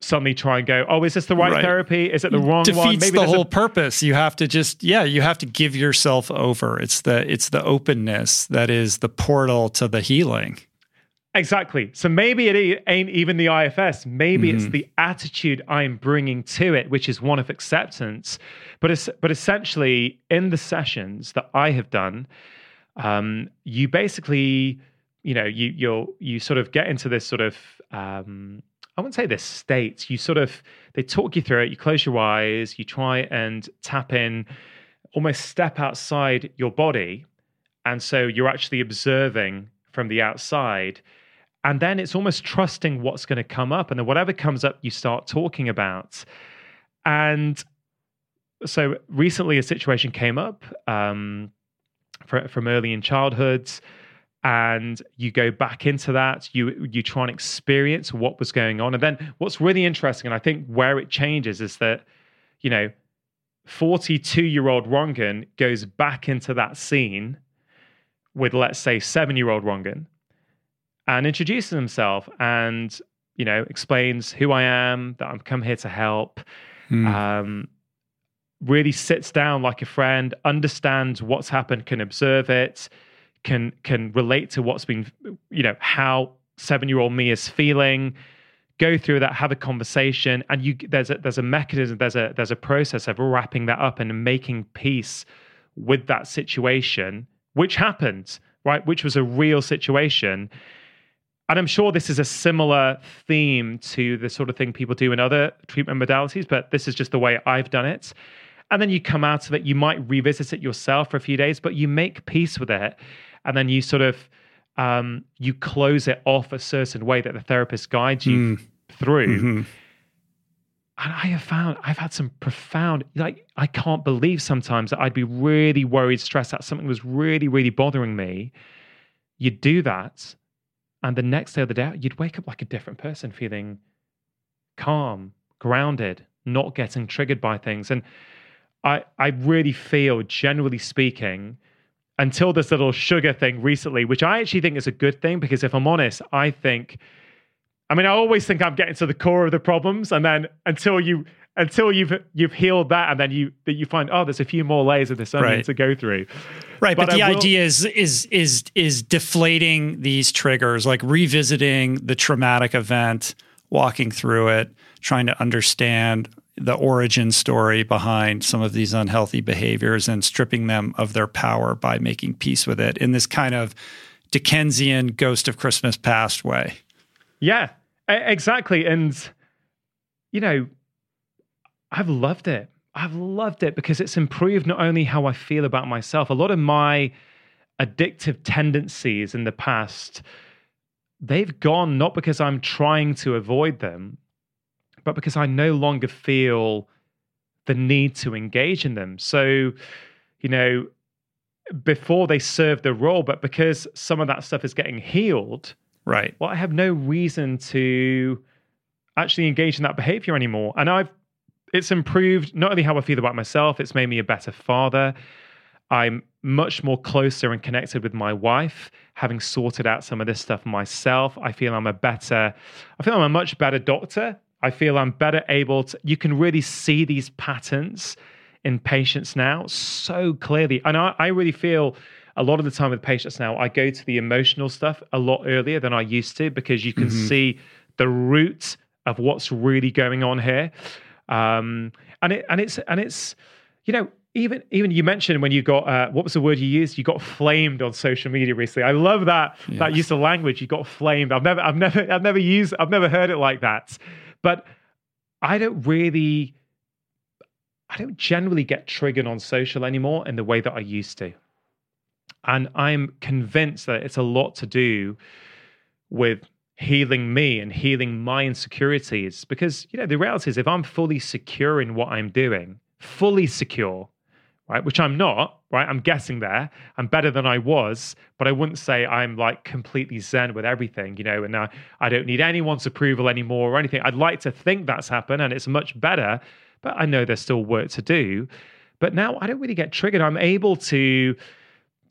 suddenly try and go, oh, is this the right, right. therapy? Is it the wrong Defeats one? Maybe the whole a- purpose. You have to just, yeah, you have to give yourself over. It's the it's the openness that is the portal to the healing. Exactly. So maybe it ain't even the IFS. Maybe mm-hmm. it's the attitude I'm bringing to it, which is one of acceptance. But but essentially, in the sessions that I have done, um, you basically, you know, you you you sort of get into this sort of um, I wouldn't say this state. You sort of they talk you through it. You close your eyes. You try and tap in, almost step outside your body, and so you're actually observing from the outside and then it's almost trusting what's going to come up. And then whatever comes up, you start talking about. And so recently, a situation came up um, from early in childhood. And you go back into that, you you try and experience what was going on. And then what's really interesting, and I think where it changes is that, you know, 42 year old Rangan goes back into that scene with, let's say, seven year old Rangan and introduces himself and you know explains who I am, that I'm come here to help. Mm. Um, really sits down like a friend, understands what's happened, can observe it, can can relate to what's been, you know, how seven year old me is feeling. Go through that, have a conversation, and you there's a there's a mechanism, there's a there's a process of wrapping that up and making peace with that situation, which happened, right? Which was a real situation and I'm sure this is a similar theme to the sort of thing people do in other treatment modalities, but this is just the way I've done it. And then you come out of it, you might revisit it yourself for a few days, but you make peace with it. And then you sort of um, you close it off a certain way that the therapist guides you mm. through. Mm-hmm. And I have found I've had some profound, like, I can't believe sometimes that I'd be really worried, stressed out, something was really, really bothering me. You'd do that and the next day or the day you'd wake up like a different person, feeling calm, grounded, not getting triggered by things. And I, I really feel, generally speaking, until this little sugar thing recently, which I actually think is a good thing because if I'm honest, I think, I mean, I always think I'm getting to the core of the problems, and then until you until you've you've healed that, and then you that you find oh, there's a few more layers of this onion right. to go through. Right, but, but the will, idea is is is is deflating these triggers, like revisiting the traumatic event, walking through it, trying to understand the origin story behind some of these unhealthy behaviors and stripping them of their power by making peace with it in this kind of Dickensian ghost of Christmas past way. Yeah, exactly. And, you know, I've loved it. I've loved it because it's improved not only how I feel about myself, a lot of my addictive tendencies in the past, they've gone not because I'm trying to avoid them, but because I no longer feel the need to engage in them. So, you know, before they serve the role, but because some of that stuff is getting healed, right? Well, I have no reason to actually engage in that behavior anymore. And I've it's improved not only how I feel about myself, it's made me a better father. I'm much more closer and connected with my wife, having sorted out some of this stuff myself. I feel I'm a better, I feel I'm a much better doctor. I feel I'm better able to, you can really see these patterns in patients now so clearly. And I, I really feel a lot of the time with patients now, I go to the emotional stuff a lot earlier than I used to because you can mm-hmm. see the root of what's really going on here. Um, and it and it's and it's you know even even you mentioned when you got uh, what was the word you used? You got flamed on social media recently. I love that yes. that use of language. You got flamed. I've never I've never I've never used I've never heard it like that. But I don't really I don't generally get triggered on social anymore in the way that I used to. And I'm convinced that it's a lot to do with healing me and healing my insecurities because you know the reality is if i'm fully secure in what i'm doing fully secure right which i'm not right i'm guessing there i'm better than i was but i wouldn't say i'm like completely zen with everything you know and uh, i don't need anyone's approval anymore or anything i'd like to think that's happened and it's much better but i know there's still work to do but now i don't really get triggered i'm able to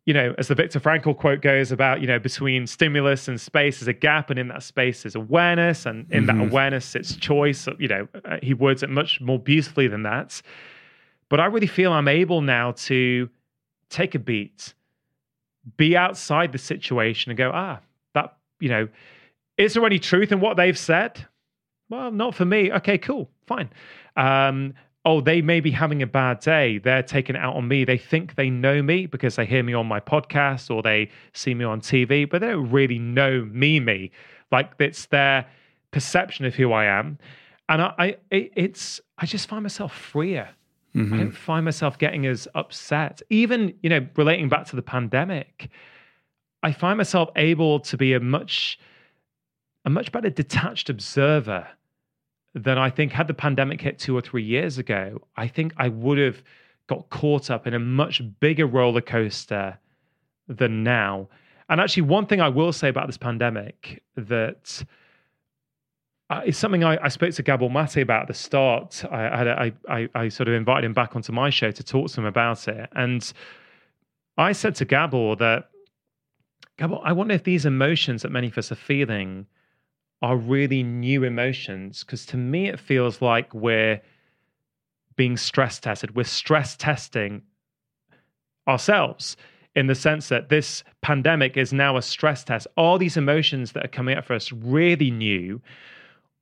you know, as the Viktor Frankl quote goes about, you know, between stimulus and space is a gap, and in that space is awareness, and in Mhm. that awareness, it's choice. You know, uh, he words it much more beautifully than that. But I really feel I'm able now to take a beat, be outside the situation, and go, ah, that, you know, is there any truth in what they've said? Well, not for me. Okay, cool, fine. Um, oh, they may be having a bad day. They're taking it out on me. They think they know me because they hear me on my podcast or they see me on TV, but they don't really know me, me. Like it's their perception of who I am. And I, I it, it's, I just find myself freer. I Mhm. don't find myself getting as upset. Even, you know, relating back to the pandemic, I find myself able to be a much a much better detached observer than I think had the pandemic hit two or three years ago. I think I would have got caught up in a much bigger roller coaster than now. And actually, one thing I will say about this pandemic that uh, is something I, I spoke to Gabor Mate about at the start. I sort of invited him back onto my show to talk to him about it. And I said to Gabor that, Gabor, I wonder if these emotions that many of us are feeling are really new emotions. Because to me, it feels like we're being stress tested. We're stress testing ourselves in the sense that this pandemic is now a stress test. Are these emotions that are coming up for us really new?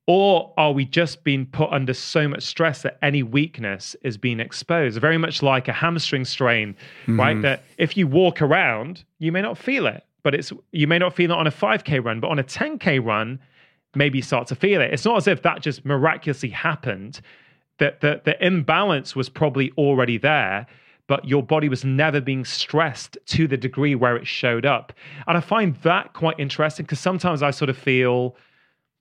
Or are we just being put under so much stress that any weakness is being exposed? Very much like a hamstring strain, right? Mhm. That if you walk around, you may not feel it, but it's you may not feel it on a 5K run, but on a 10K run, maybe you start to feel it. It's not as if that just miraculously happened. That the, the imbalance was probably already there, but your body was never being stressed to the degree where it showed up. And I find that quite interesting because sometimes I sort of feel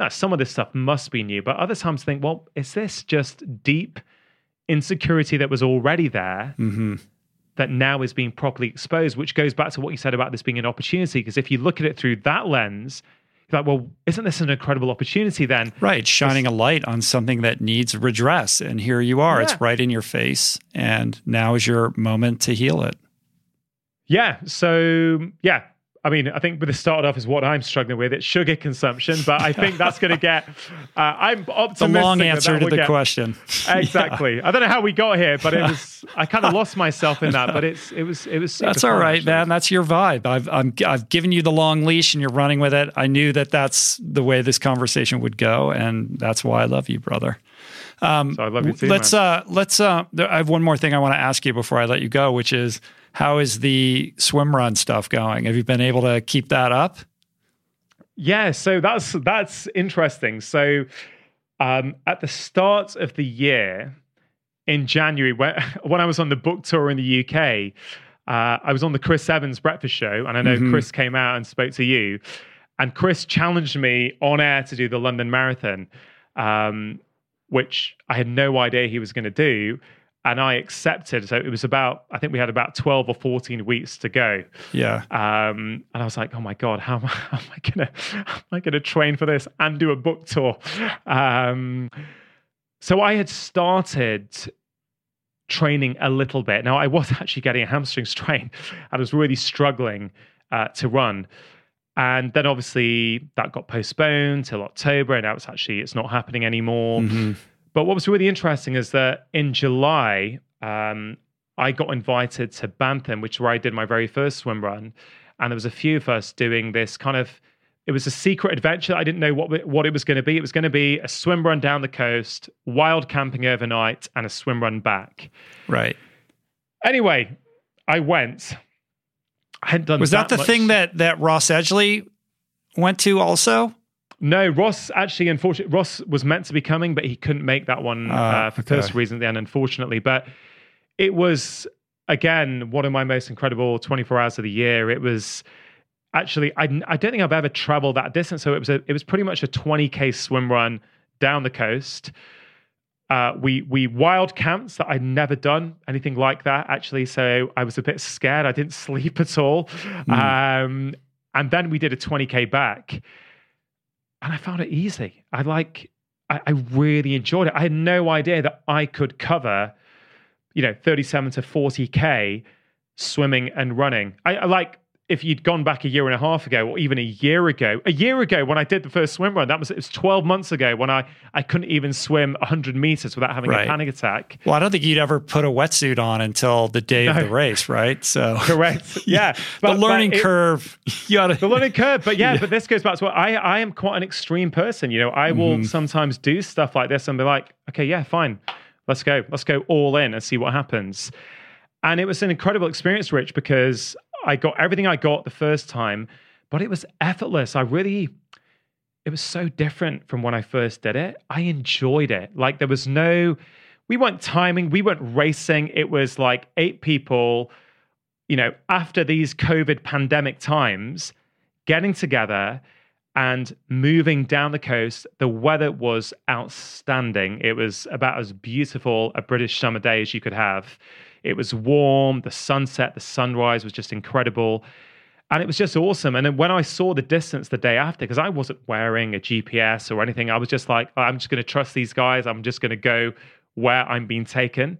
"Ah, some of this stuff must be new, but other times think, well, is this just deep insecurity that was already there Mhm. that now is being properly exposed, which goes back to what you said about this being an opportunity. Because if you look at it through that lens, you're like, well, isn't this an incredible opportunity then? Right, shining a light on something that needs redress. And here you are, Yeah. it's right in your face. And now is your moment to heal it. Yeah. So, yeah. I mean, I think with the start off is what I'm struggling with. It's sugar consumption, but I think that's going *laughs* to get. Uh, I'm optimistic. A long answer that to the get- question. *laughs* Exactly. I don't know how we got here, but it was. *laughs* I kind of lost myself in that, but it's. It was. It was. super That's all right, actually. man. That's your vibe. I've I'm, I've given you the long leash, and you're running with it. I knew that that's the way this conversation would go, and that's why I love you, brother. So I love you too. let's man. uh let's uh there- I have one more thing I want to ask you before I let you go, which is how is the swim run stuff going? Have you been able to keep that up? Yeah, so that's that's interesting. So um, at the start of the year in January, when, *laughs* when I was on the book tour in the UK, uh, I was on the Chris Evans breakfast show, and I know Mhm. Chris came out and spoke to you, and Chris challenged me on air to do the London Marathon, um, which I had no idea he was going to do. And I accepted. So it was about, I think we had about 12 or 14 weeks to go. Yeah. Um, and I was like, oh my God, how, am I- *laughs* how am I gonna how am I gonna train for this and do a book tour? Um, so I had started training a little bit. Now I was *laughs* actually getting a hamstring *laughs* strain. I was really struggling uh, to run. And then obviously that got postponed till October, and now it's actually it's not happening anymore. Mhm. But what was really interesting is that in July, um, I got invited to Bantham, which is where I did my very first swim run. And there was a few of us doing this kind of, it was a secret adventure. I didn't know what, it- what it was going to be. It was going to be a swim run down the coast, wild camping overnight, and a swim run back. Right. Anyway, I went. I hadn't done Was that, the much- thing that that Ross Edgley went to also? No, Ross actually, unfortunately, Ross was meant to be coming, but he couldn't make that one Ah, uh, for okay. personal reasons, and unfortunately. But it was again one of my most incredible 24 hours of the year. It was actually I, I don't think I've ever traveled that distance. So it was a it was pretty much a 20k swim run down the coast. Uh, we we wild camps that I'd never done anything like that actually. So I was a bit scared. I didn't *laughs* sleep at all. Um, and then we did a 20k back, and I found it easy. I like I, I really enjoyed it. I had no idea that I could cover, you know, 37 to 40k swimming and running. I, I like if you'd gone back a year and a half ago or even a year ago, a year ago when I did the first swim run, that was it was 12 months ago when I, I couldn't even swim 100 meters without having Right. a panic attack. Well, I don't think you'd ever put a wetsuit on until the day of the race, right? So *laughs* *laughs* Correct. Yeah. the But- but learning it- curve, *laughs* you gotta, the learning curve. But yeah, Yeah. but this goes back to what I, I am quite an extreme person. You know, I will Mhm. sometimes do stuff like this and be like, okay, yeah, fine. Let's go. Let's go all in and see what happens. And it was an incredible experience, Rich, because I got everything I got the first time, but it was effortless. I really, it was so different from when I first did it. I enjoyed it. Like there was no, we weren't timing, we weren't racing. It was like eight people, you know, after these COVID pandemic times, getting together and moving down the coast. The weather was outstanding. It was about as beautiful a British summer day as you could have. It was warm, the sunset, the sunrise was just incredible. And it was just awesome. And then when I saw the distance the day after, because I wasn't wearing a GPS or anything, I was just like, I'm just going to trust these guys. I'm just going to go where I'm being taken.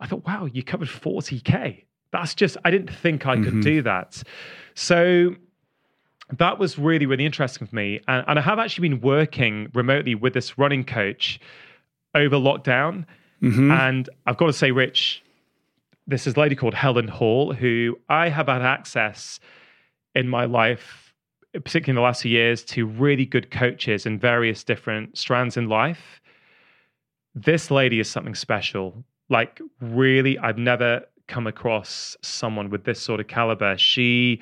I thought, wow, you covered 40K. That's just, I didn't think I could Mhm. do that. So that was really, really interesting for me. And, and I have actually been working remotely with this running coach over lockdown. Mhm. And I've got to say, Rich, this is a lady called Helen Hall, who I have had access in my life, particularly in the last few years, to really good coaches in various different strands in life. This lady is something special. Like, really, I've never come across someone with this sort of caliber. She,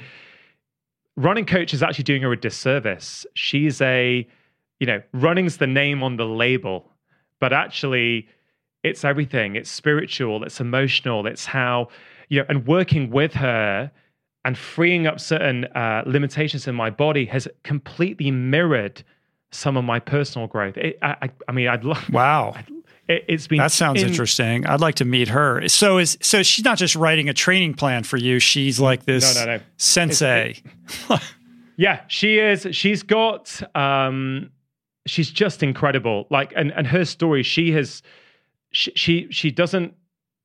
running coach is actually doing her a disservice. She's a, you know, running's the name on the label, but actually, it's everything. It's spiritual, it's emotional, it's how, you know, and working with her and freeing up certain uh, limitations in my body has completely mirrored some of my personal growth. It, I, I, I mean, I'd love. *laughs* wow. It, it's been That sounds in- interesting. I'd like to meet her. So is so she's not just writing a training plan for you. She's like this No, no, no. sensei. *laughs* Yeah, she is. She's got. um She's just incredible. Like, and and her story. She has. She she, doesn't.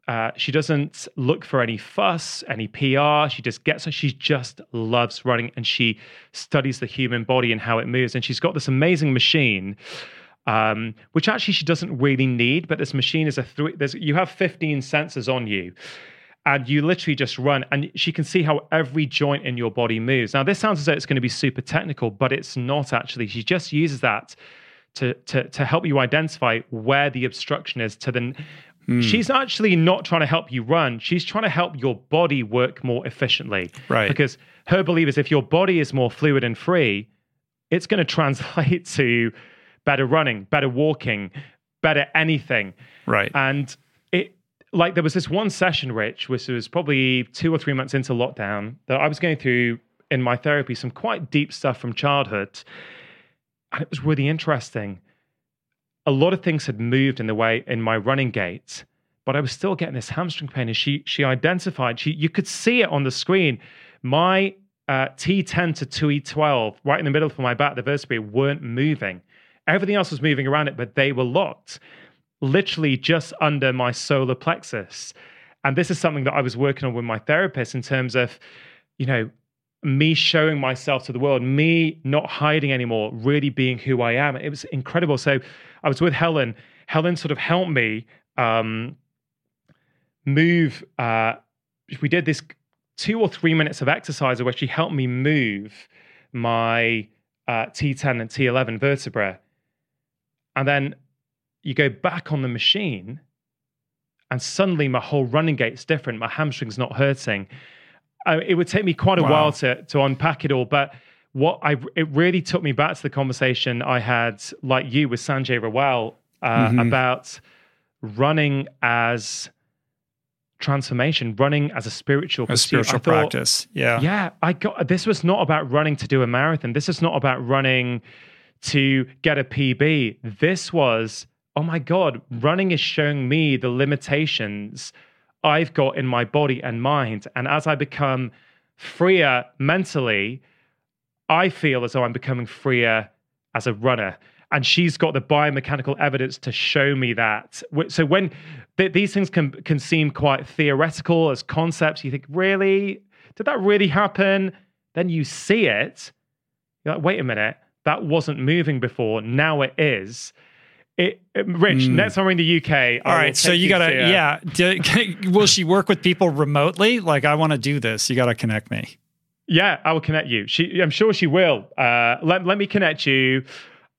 Uh, she doesn't look for any fuss, any PR. She just gets her. She just loves running, and she studies the human body and how it moves. And she's got this amazing machine, um, which actually she doesn't really need. But this machine is a three. There's you have 15 sensors on you, and you literally just run and she can see how every joint in your body moves now this sounds as though it's going to be super technical but it's not actually she just uses that to to to help you identify where the obstruction is to the hmm. she's actually not trying to help you run she's trying to help your body work more efficiently Right. because her belief is if your body is more fluid and free it's going to translate *laughs* to better running better walking better anything Right. and it like there was this one session, Rich, which was probably two or three months into lockdown, that I was going through in my therapy some quite deep stuff from childhood. And it was really interesting. A lot of things had moved in the way in my running gait, but I was still getting this hamstring pain. And she she identified, she you could see it on the screen. My uh, T10 to T12, right in the middle of my back, the vertebrae weren't moving. Everything else was moving around it, but they were locked literally just under my solar plexus. And this is something that I was working on with my therapist in terms of, you know, me showing myself to the world, me not hiding anymore, really being who I am. It was incredible. So I was with Helen. Helen sort of helped me um, move. Uh, we did this two or three minutes of exercise where she helped me move my uh, T10 and T11 vertebra. And then you go back on the machine and suddenly my whole running gait's different my hamstring's not hurting uh, it would take me quite a Wow. while to, to unpack it all but what i it really took me back to the conversation i had like you with sanjay rawal uh, Mhm. about running as transformation running as a spiritual A spiritual I thought, practice. Yeah. yeah, I got this was not about running to do a marathon. This is not about running to get a PB. This was, oh my God, running is showing me the limitations I've got in my body and mind. And as I become freer mentally, I feel as though I'm becoming freer as a runner. and she's got the biomechanical evidence to show me that. So when th- these things can can seem quite theoretical as concepts, you think, really, did that really happen? Then you see it. You're like, wait a minute, that wasn't moving before. Now it is. It, Rich, mm. next time we're in the UK. All right, so you gotta, yeah. Do, will she work with people remotely? Like, I want to do this. You gotta connect me. Yeah, I will connect you. She, I'm sure she will. Uh, let, let me connect you.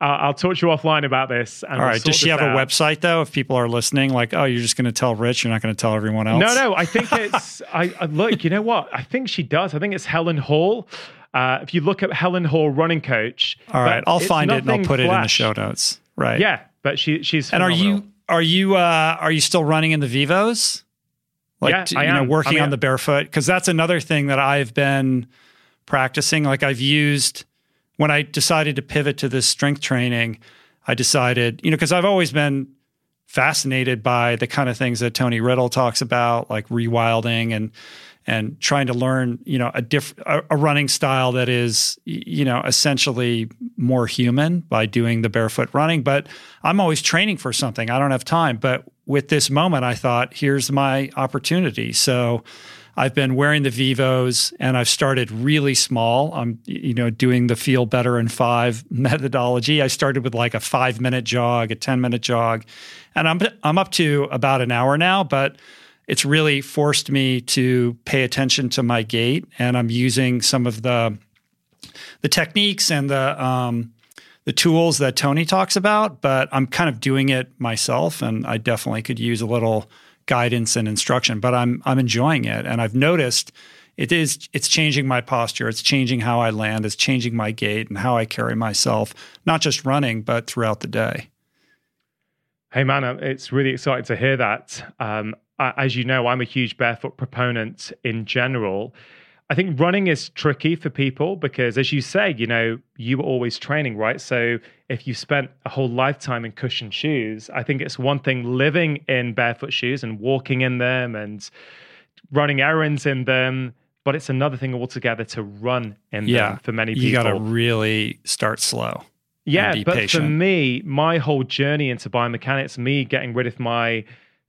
I'll talk to you offline about this. All right. Does she have out. a website though? If people are listening, like, oh, you're just going to tell Rich, you're not going to tell everyone else. No, no. I think it's. *laughs* I, I, look. You know what? I think she does. I think it's Helen Hall. Uh, if you look at Helen Hall, running coach. All right, I'll find it and I'll put flash. it in the show notes. Right. Yeah, but she she's. Phenomenal. And are you are you uh, are you still running in the Vivos? Like, yeah, to, I you am. know, working I mean, on the barefoot because that's another thing that I've been practicing. Like I've used when I decided to pivot to this strength training, I decided, you know, because I've always been fascinated by the kind of things that Tony Riddle talks about, like rewilding and and trying to learn, you know, a diff a, a running style that is, you know, essentially more human by doing the barefoot running. But I'm always training for something. I don't have time. But with this moment, I thought, here's my opportunity. So I've been wearing the Vivos and I've started really small. I'm, you know, doing the feel better in five *laughs* methodology. I started with like a five minute jog, a 10 minute jog, and I'm, I'm up to about an hour now, but it's really forced me to pay attention to my gait. And I'm using some of the, the techniques and the, um, the tools that Tony talks about, but I'm kind of doing it myself. And I definitely could use a little guidance and instruction, but I'm I'm enjoying it, and I've noticed it is it's changing my posture, it's changing how I land, it's changing my gait and how I carry myself, not just running, but throughout the day. Hey man, it's really exciting to hear that. Um, as you know, I'm a huge barefoot proponent in general. I think running is tricky for people because, as you say, you know, you were always training, right? So if you spent a whole lifetime in cushioned shoes, I think it's one thing living in barefoot shoes and walking in them and running errands in them, but it's another thing altogether to run in yeah, them for many people. You got to really start slow. Yeah, but patient. for me, my whole journey into biomechanics, me getting rid of my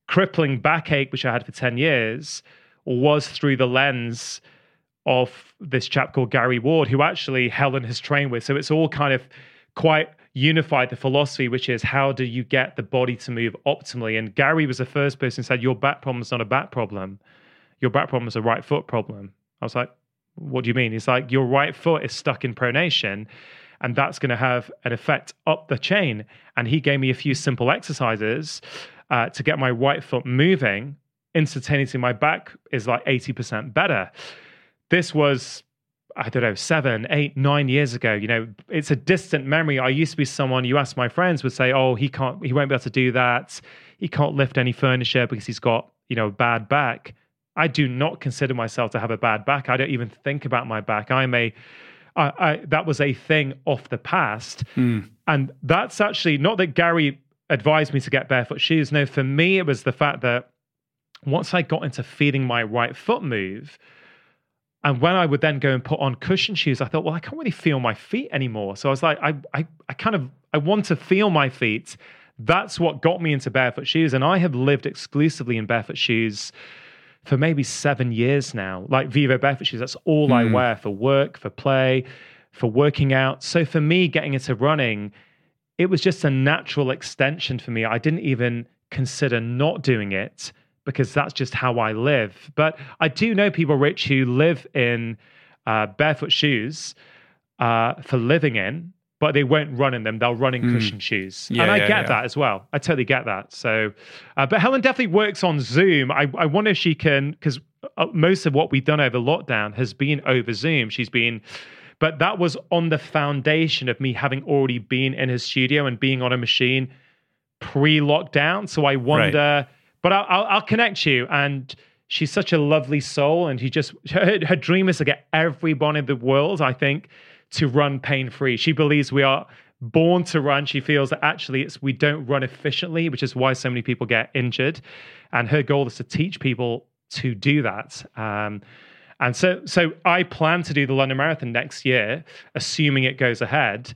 crippling backache, which I had for 10 years, was through the lens of this chap called Gary Ward, who actually Helen has trained with. So it's all kind of quite unified the philosophy, which is how do you get the body to move optimally? And Gary was the first person who said, Your back problem is not a back problem. Your back problem is a right foot problem. I was like, What do you mean? He's like, Your right foot is stuck in pronation. And that's going to have an effect up the chain. And he gave me a few simple exercises uh, to get my right foot moving. Instantaneously, my back is like 80% better this was I don't know, seven, eight, nine years ago. You know, it's a distant memory. I used to be someone you ask my friends would say, "Oh, he can't, he won't be able to do that. He can't lift any furniture because he's got, you know, a bad back." I do not consider myself to have a bad back. I don't even think about my back. I'm a, I, I that was a thing off the past, mm. and that's actually not that Gary advised me to get barefoot shoes. No, for me, it was the fact that once I got into feeling my right foot move and when I would then go and put on cushion shoes, I thought, well, I can't really feel my feet anymore. So I was like, I, I, I kind of, I want to feel my feet. That's what got me into barefoot shoes. And I have lived exclusively in barefoot shoes for maybe seven years now. Like Vivo barefoot shoes, that's all mm. I hmm. wear for work, for play, for working out. So for me, getting into running, it was just a natural extension for me. I didn't even consider not doing it because that's just how I live. But I do know people, Rich, who live in uh, barefoot shoes uh, for living in, but they won't run in them. They'll run in mm. cushion shoes. Yeah, and I yeah, get yeah. that as well. I totally get that. So, uh, but Helen definitely works on Zoom. I, I wonder if she can, because uh, most of what we've done over lockdown has been over Zoom. She's been, but that was on the foundation of me having already been in his studio and being on a machine pre lockdown. So I wonder. Right but I'll, I'll, I'll connect you. And she's such a lovely soul. And he just, *laughs* her, her dream is to get everyone in the world, I think, to run pain free. She believes we are born to run. She feels that actually it's we don't run efficiently, which is why so many people get injured. And her goal is to teach people to do that. Um, and so, so I plan to do the London Marathon next year, assuming it goes ahead.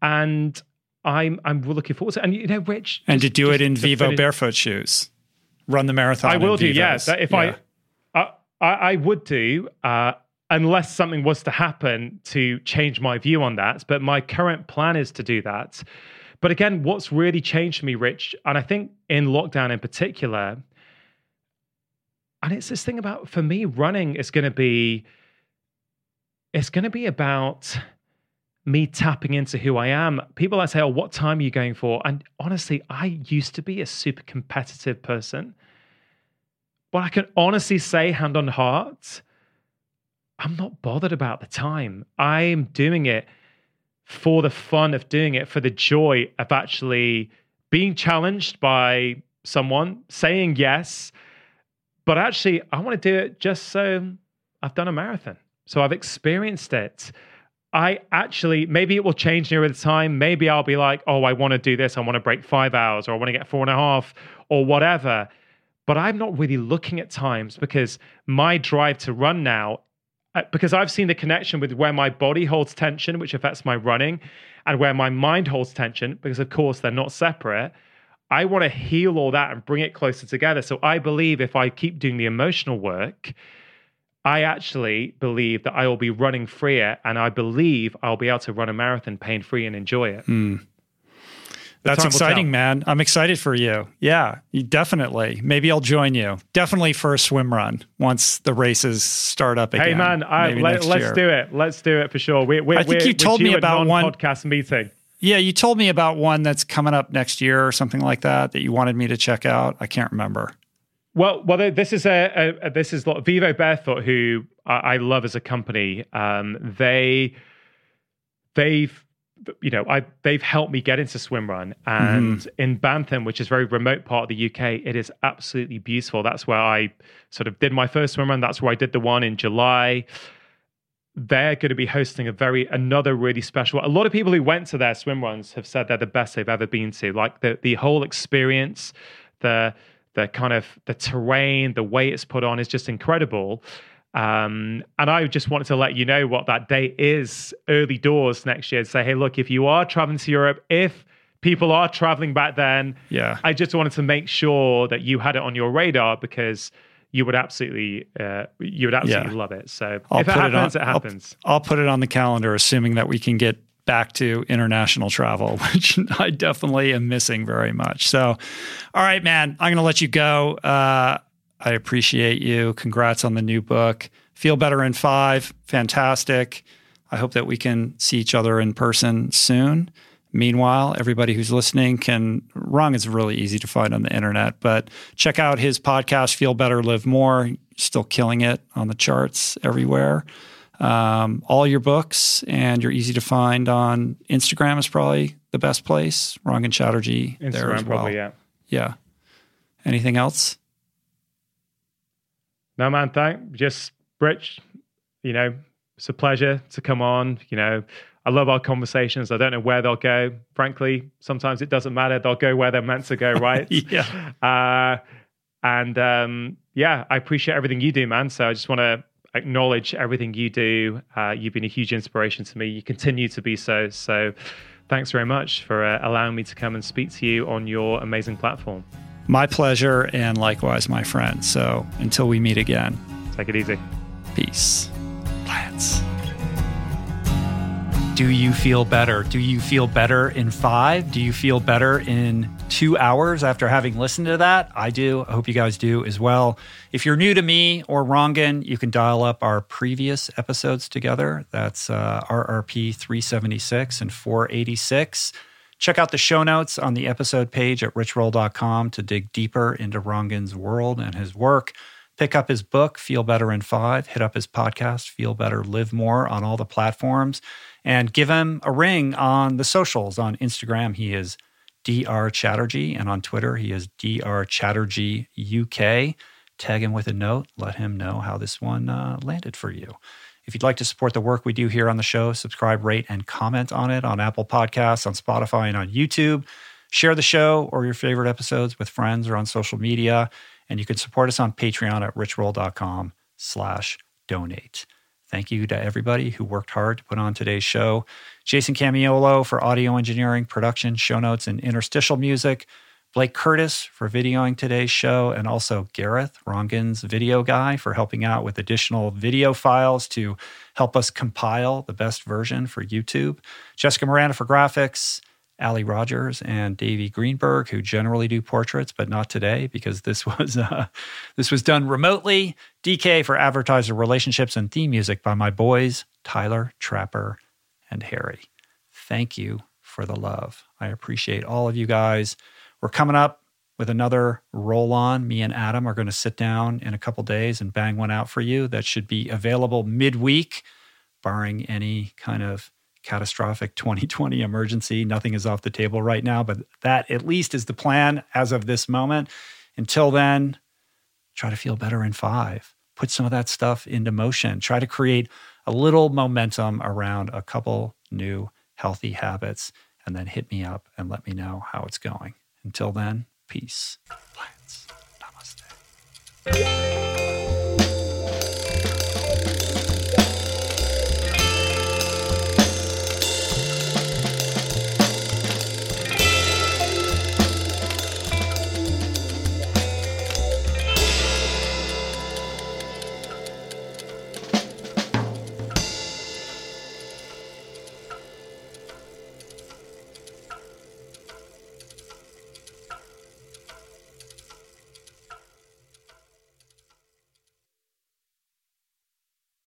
And I'm I'm looking forward to. it. And you know, Rich, and to do it in Vivo barefoot shoes. Run the marathon. I will do. Yeah, Vivos. that if Yeah. I, I, I, I would do, uh, unless something was to happen to change my view on that. But my current plan is to do that. But again, what's really changed me, Rich, and I think in lockdown in particular, and it's this thing about for me, running is going to be, it's going to be about me tapping into who I am. People I say, "Oh, what time are you going for?" And honestly, I used to be a super competitive person. But I can honestly say, hand on heart, I'm not bothered about the time. I'm doing it for the fun of doing it, for the joy of actually being challenged by someone, saying yes. But actually, I want to do it just so I've done a marathon. So I've experienced it. I actually, maybe it will change near the time. Maybe I'll be like, oh, I want to do this. I want to break five hours or I want to get four and a half or whatever. But I'm not really looking at times because my drive to run now, uh, because I've seen the connection with where my body holds tension, which affects my running, and where my mind holds tension, because of course they're not separate. I want to heal all that and bring it closer together. So I believe if I keep doing the emotional work, I actually believe that I will be running freer and I believe I'll be able to run a marathon pain free and enjoy it. Hmm. That's exciting, man. I'm excited for you. Yeah, you definitely. Maybe I'll join you. Definitely for a swim run once the races start up again. Hey man, I, let, us do it. Let's do it for sure. We, we, I think you told me about one- podcast meeting. Yeah, you told me about one that's coming up next year or something like that that you wanted me to check out. I can't remember. Well, well, this is a, a, this is like Vivo Barefoot, who I, I love as a company. Um, they they've you know I they've helped me get into swim run, and in Bantham, which is a very remote part of the UK, it is absolutely beautiful. That's where I sort of did my first swim run. That's where I did the one in July. They're going to be hosting a very another really special. A lot of people who went to their swim runs have said they're the best they've ever been to. Like the the whole experience, the the kind of the terrain, the way it's put on is just incredible. Um, and I just wanted to let you know what that date is early doors next year. Say, hey, look, if you are traveling to Europe, if people are traveling back then, Yeah. I just wanted to make sure that you had it on your radar because you would absolutely, uh, you would absolutely Yeah. love it. So I'll if it happens, on, it I'll- happens. I'll, put it on the calendar, assuming that we can get back to international travel, *laughs* which I definitely am missing very much. So, all right, man, I'm going to let you go. Uh, I appreciate you. Congrats on the new book. Feel better in five. Fantastic. I hope that we can see each other in person soon. Meanwhile, everybody who's listening can, Rangan is really easy to find on the internet, but check out his podcast, Feel Better, Live More. Still killing it on the charts everywhere. Um, all your books, and you're easy to find on Instagram is probably the best place. Rangan Chatterjee there Instagram, as well. probably, yeah. Yeah. Anything else? No, man, thank just Rich. You know, it's a pleasure to come on. You know, I love our conversations. I don't know where they'll go. Frankly, sometimes it doesn't matter. They'll go where they're meant to go, right? *laughs* Yeah. Uh, and um, yeah, I appreciate everything you do, man. So I just want to acknowledge everything you do. Uh, you've been a huge inspiration to me. You continue to be so. So thanks very much for uh, allowing me to come and speak to you on your amazing platform. My pleasure, and likewise, my friend. So until we meet again, Take it easy. peace. Plants. Do you feel better? Do you feel better in five? Do you feel better in two hours after having listened to that? I do. I hope you guys do as well. If you're new to me or Rangan, you can dial up our previous episodes together. That's uh, RRP 376 and 486. Check out the show notes on the episode page at richroll.com to dig deeper into Rangan's world and his work. Pick up his book, Feel Better in Five. Hit up his podcast, Feel Better, Live More, on all the platforms. And give him a ring on the socials. On Instagram, he is Dr. Chatterjee. And on Twitter, he is Dr. Chatterjee UK. Tag him with a note. Let him know how this one uh, landed for you. If you'd like to support the work we do here on the show, subscribe, rate, and comment on it on Apple Podcasts, on Spotify, and on YouTube. Share the show or your favorite episodes with friends or on social media. And you can support us on Patreon at richroll.com slash donate. Thank you to everybody who worked hard to put on today's show. Jason Camiolo for audio engineering, production, show notes, and interstitial music. Blake Curtis for videoing today's show, and also Gareth Rangan's video guy for helping out with additional video files to help us compile the best version for YouTube. Jessica Miranda for graphics. Ali Rogers and Davey Greenberg, who generally do portraits, but not today because this *laughs* was uh, this was done remotely. DK for advertiser relationships and theme music by my boys Tyler Trapper and Harry. Thank you for the love. I appreciate all of you guys. We're coming up with another roll on. Me and Adam are going to sit down in a couple days and bang one out for you. That should be available midweek, barring any kind of catastrophic *laughs* 2020 emergency. Nothing is off the table right now, but that at least is the plan as of this moment. Until then, try to feel better in five. Put some of that stuff into motion. Try to create a little momentum around a couple new healthy habits, and then hit me up and let me know how it's going. Until then, peace. Plants. Namaste.